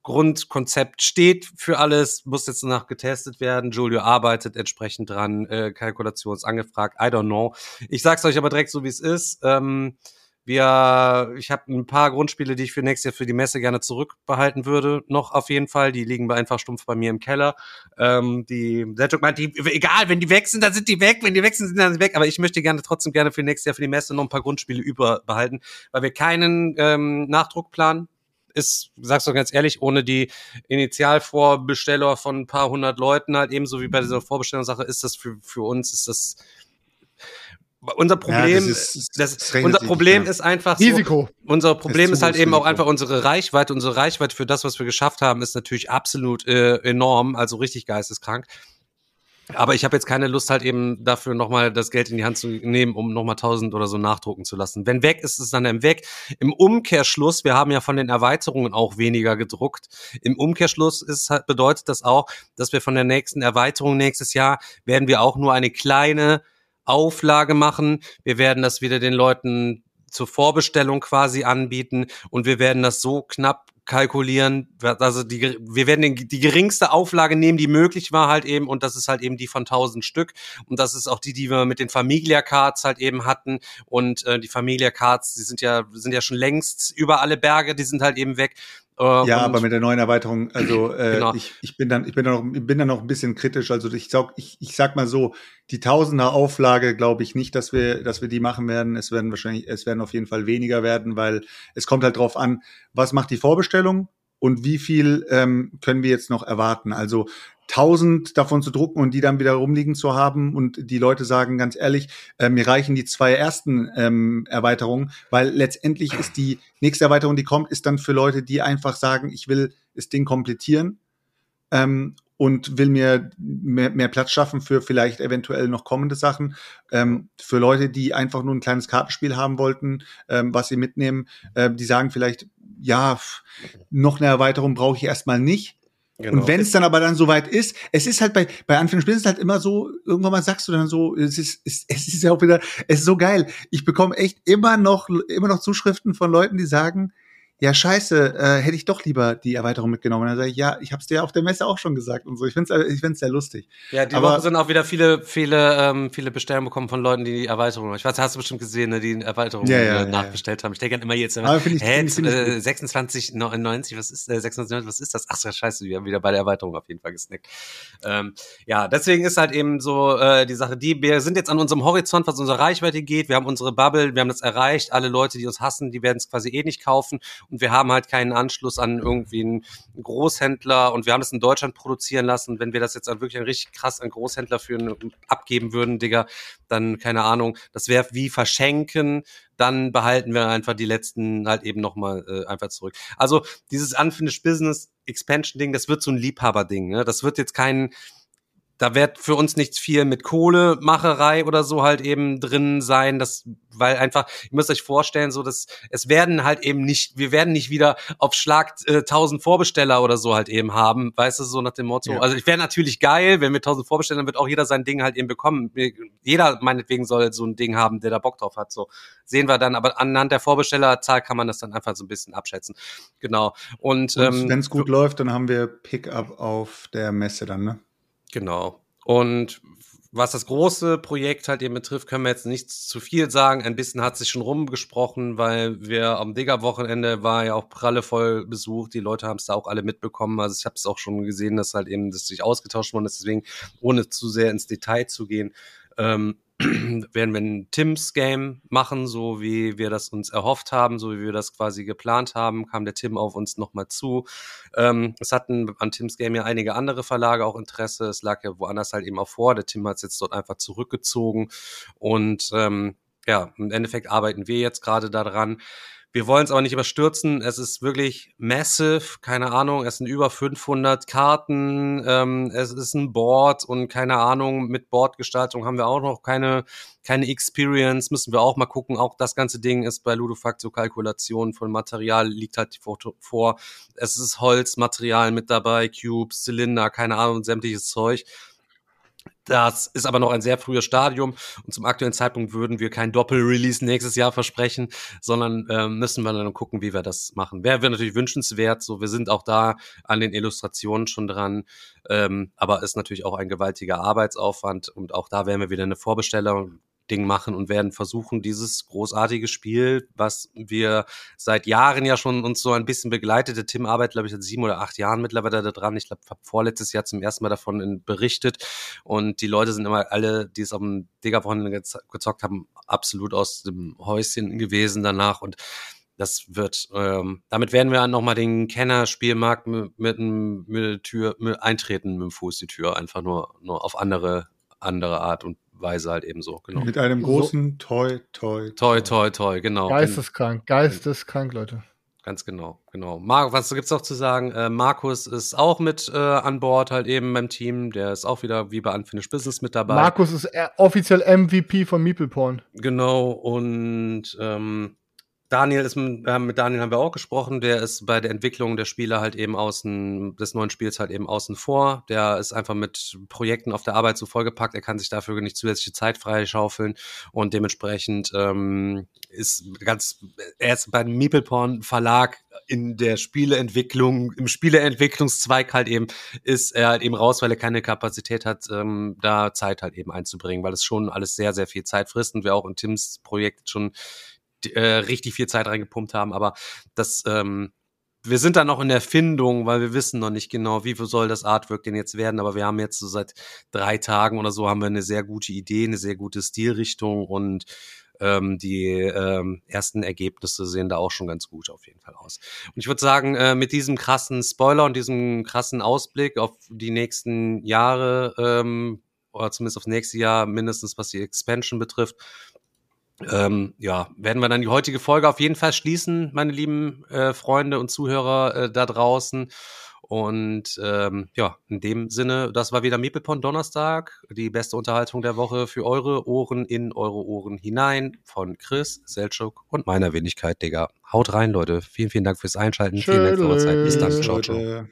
Grundkonzept steht für alles, muss jetzt noch getestet werden. Julio arbeitet entsprechend dran, äh, Kalkulation ist angefragt, I don't know. Ich sag's euch aber direkt so, wie es ist. Ähm, wir, ich habe ein paar Grundspiele, die ich für nächstes Jahr für die Messe gerne zurückbehalten würde, noch auf jeden Fall. Die liegen einfach stumpf bei mir im Keller. Ähm, die Seljuk meint, die, egal, wenn die weg sind, dann sind die weg. Wenn die weg sind, sind die weg. Aber ich möchte gerne trotzdem gerne für nächstes Jahr für die Messe noch ein paar Grundspiele überbehalten, weil wir keinen ähm, Nachdruck planen ist, sagst du ganz ehrlich, ohne die Initialvorbesteller von ein paar hundert Leuten halt ebenso wie bei dieser Vorbestellungssache ist das für, für uns, ist das unser Problem, ja, das ist, das, das unser Problem nicht, ist einfach Risiko. So, unser Problem ist, ist halt eben auch einfach unsere Reichweite. Unsere Reichweite für das, was wir geschafft haben, ist natürlich absolut äh, enorm, also richtig geisteskrank. Aber ich habe jetzt keine Lust halt eben dafür nochmal das Geld in die Hand zu nehmen, um nochmal 1000 oder so nachdrucken zu lassen. Wenn weg ist, ist es dann eben weg. Im Umkehrschluss, wir haben ja von den Erweiterungen auch weniger gedruckt. Im Umkehrschluss ist, bedeutet das auch, dass wir von der nächsten Erweiterung nächstes Jahr werden wir auch nur eine kleine Auflage machen. Wir werden das wieder den Leuten zur Vorbestellung quasi anbieten und wir werden das so knapp kalkulieren, also die, wir werden den, die geringste Auflage nehmen, die möglich war halt eben und das ist halt eben die von 1000 Stück. Und das ist auch die, die wir mit den Familia Cards halt eben hatten. Und äh, die Familia Cards, die sind ja sind ja schon längst über alle Berge, die sind halt eben weg äh, ja, aber mit der neuen Erweiterung, also [clears throat] äh, genau. ich, ich bin dann, ich bin dann noch, bin dann noch ein bisschen kritisch. Also ich sag, ich, ich sag mal so, die Tausender Auflage glaube ich nicht, dass wir, dass wir die machen werden. Es werden wahrscheinlich, es werden auf jeden Fall weniger werden, weil es kommt halt drauf an, was macht die Vorbestellung und wie viel ähm, können wir jetzt noch erwarten. Also tausend davon zu drucken und die dann wieder rumliegen zu haben und die Leute sagen ganz ehrlich, äh, mir reichen die zwei ersten ähm, Erweiterungen, weil letztendlich ist die nächste Erweiterung, die kommt, ist dann für Leute, die einfach sagen, ich will das Ding komplettieren ähm, und will mir mehr, mehr Platz schaffen für vielleicht eventuell noch kommende Sachen. Ähm, für Leute, die einfach nur ein kleines Kartenspiel haben wollten, ähm, was sie mitnehmen, äh, die sagen vielleicht, ja, noch eine Erweiterung brauche ich erstmal nicht Genau. Und wenn es dann aber dann soweit ist, es ist halt bei, bei Anfang Spielen ist halt immer so, irgendwann mal sagst du dann so, es ist, es, es ist ja auch wieder, es ist so geil. Ich bekomme echt immer noch, immer noch Zuschriften von Leuten, die sagen, ja scheiße, äh, hätte ich doch lieber die Erweiterung mitgenommen. Und dann sage ich, ja, ich habe es dir auf der Messe auch schon gesagt und so. Ich finde es ich find's sehr lustig. Ja, die Aber, Woche sind auch wieder viele, viele, ähm, viele Bestellungen bekommen von Leuten, die die Erweiterung, ich weiß, hast du bestimmt gesehen, ne, die Erweiterung ja, ja, äh, nachbestellt haben. Ich denke immer jetzt immer, ich, hä, ich, äh, 26,99, was ist, äh, 26, was ist das? Ach so, scheiße, wir haben wieder bei der Erweiterung auf jeden Fall gesnackt. Ähm, ja, deswegen ist halt eben so äh, die Sache, die, wir sind jetzt an unserem Horizont, was unsere Reichweite geht, wir haben unsere Bubble, wir haben das erreicht, alle Leute, die uns hassen, die werden es quasi eh nicht kaufen und wir haben halt keinen Anschluss an irgendwie einen Großhändler und wir haben das in Deutschland produzieren lassen. Wenn wir das jetzt wirklich richtig krass an Großhändler für abgeben würden, Digga, dann keine Ahnung, das wäre wie verschenken, dann behalten wir einfach die letzten halt eben nochmal äh, einfach zurück. Also dieses Unfinished Business Expansion Ding, das wird so ein Liebhaber-Ding. Ne? Das wird jetzt kein da wird für uns nichts viel mit Kohlemacherei oder so halt eben drin sein, das, weil einfach, ihr müsst euch vorstellen, so dass es werden halt eben nicht, wir werden nicht wieder auf Schlag äh, 1000 Vorbesteller oder so halt eben haben, weißt du, so nach dem Motto. Ja. Also ich wäre natürlich geil, wenn wir 1000 Vorbestellen, dann wird auch jeder sein Ding halt eben bekommen. Jeder meinetwegen soll so ein Ding haben, der da Bock drauf hat. So sehen wir dann, aber anhand der Vorbestellerzahl kann man das dann einfach so ein bisschen abschätzen. Genau. Und, Und ähm, wenn es gut läuft, dann haben wir Pickup auf der Messe dann, ne? Genau. Und was das große Projekt halt eben betrifft, können wir jetzt nichts zu viel sagen. Ein bisschen hat sich schon rumgesprochen, weil wir am Digger-Wochenende war ja auch prallevoll besucht. Die Leute haben es da auch alle mitbekommen. Also ich habe es auch schon gesehen, dass halt eben das sich ausgetauscht worden ist. Deswegen, ohne zu sehr ins Detail zu gehen, ähm, [clears throat] werden wir ein Tims Game machen, so wie wir das uns erhofft haben, so wie wir das quasi geplant haben, kam der Tim auf uns nochmal zu. Ähm, es hatten an Tims Game ja einige andere Verlage auch Interesse. Es lag ja woanders halt eben auch vor. Der Tim hat es jetzt dort einfach zurückgezogen und ähm, ja, im Endeffekt arbeiten wir jetzt gerade daran. Wir wollen es aber nicht überstürzen. Es ist wirklich massive. Keine Ahnung. Es sind über 500 Karten. Ähm, es ist ein Board und keine Ahnung. Mit Boardgestaltung haben wir auch noch keine, keine Experience. Müssen wir auch mal gucken. Auch das ganze Ding ist bei Ludofact so Kalkulation von Material liegt halt vor. Es ist Holzmaterial mit dabei, Cubes, Zylinder, keine Ahnung, sämtliches Zeug. Das ist aber noch ein sehr frühes Stadium und zum aktuellen Zeitpunkt würden wir kein Doppel-Release nächstes Jahr versprechen, sondern ähm, müssen wir dann gucken, wie wir das machen. Wäre wär natürlich wünschenswert, so wir sind auch da an den Illustrationen schon dran, ähm, aber ist natürlich auch ein gewaltiger Arbeitsaufwand und auch da werden wir wieder eine Vorbestellung Ding machen und werden versuchen, dieses großartige Spiel, was wir seit Jahren ja schon uns so ein bisschen begleitete, Tim arbeitet, glaube ich, seit sieben oder acht Jahren mittlerweile da dran. Ich glaube, vorletztes Jahr zum ersten Mal davon berichtet. Und die Leute sind immer alle, die es auf dem Digger-Wochenende gezockt haben, absolut aus dem Häuschen gewesen danach. Und das wird, ähm, damit werden wir nochmal den Kenner-Spielmarkt mit, mit, mit Tür mit eintreten mit dem Fuß die Tür, einfach nur, nur auf andere, andere Art und Weise halt eben so, genau. Mit einem großen Toi, Toi, Toi, Toi, Toi, genau. Geisteskrank, geisteskrank, Leute. Ganz genau, genau. Mar was gibt's noch zu sagen? Äh, Markus ist auch mit äh, an Bord, halt eben beim Team. Der ist auch wieder wie bei Unfinished Business mit dabei. Markus ist offiziell MVP von Meeple Porn. Genau, und ähm, Daniel ist, mit, äh, mit Daniel haben wir auch gesprochen, der ist bei der Entwicklung der Spiele halt eben außen, des neuen Spiels halt eben außen vor. Der ist einfach mit Projekten auf der Arbeit so vollgepackt, er kann sich dafür nicht zusätzliche Zeit freischaufeln. Und dementsprechend ähm, ist ganz, er ist beim Meepleporn Verlag in der Spieleentwicklung, im Spieleentwicklungszweig halt eben, ist er halt eben raus, weil er keine Kapazität hat, ähm, da Zeit halt eben einzubringen, weil es schon alles sehr, sehr viel Zeit frisst. Und wir auch in Tims Projekt schon äh, richtig viel Zeit reingepumpt haben, aber das, ähm, wir sind da noch in der Findung, weil wir wissen noch nicht genau, wie soll das Artwork denn jetzt werden, aber wir haben jetzt so seit drei Tagen oder so haben wir eine sehr gute Idee, eine sehr gute Stilrichtung. Und ähm, die ähm, ersten Ergebnisse sehen da auch schon ganz gut auf jeden Fall aus. Und ich würde sagen, äh, mit diesem krassen Spoiler und diesem krassen Ausblick auf die nächsten Jahre, ähm, oder zumindest aufs nächste Jahr, mindestens was die Expansion betrifft, ähm, ja, werden wir dann die heutige Folge auf jeden Fall schließen, meine lieben äh, Freunde und Zuhörer äh, da draußen. Und ähm, ja, in dem Sinne, das war wieder Meeplepon Donnerstag, die beste Unterhaltung der Woche für eure Ohren in eure Ohren hinein von Chris, Selchuk und meiner Wenigkeit, Digga. Haut rein, Leute. Vielen, vielen Dank fürs Einschalten. Vielen Dank für eure Zeit. Bis dann. Ciao, ciao.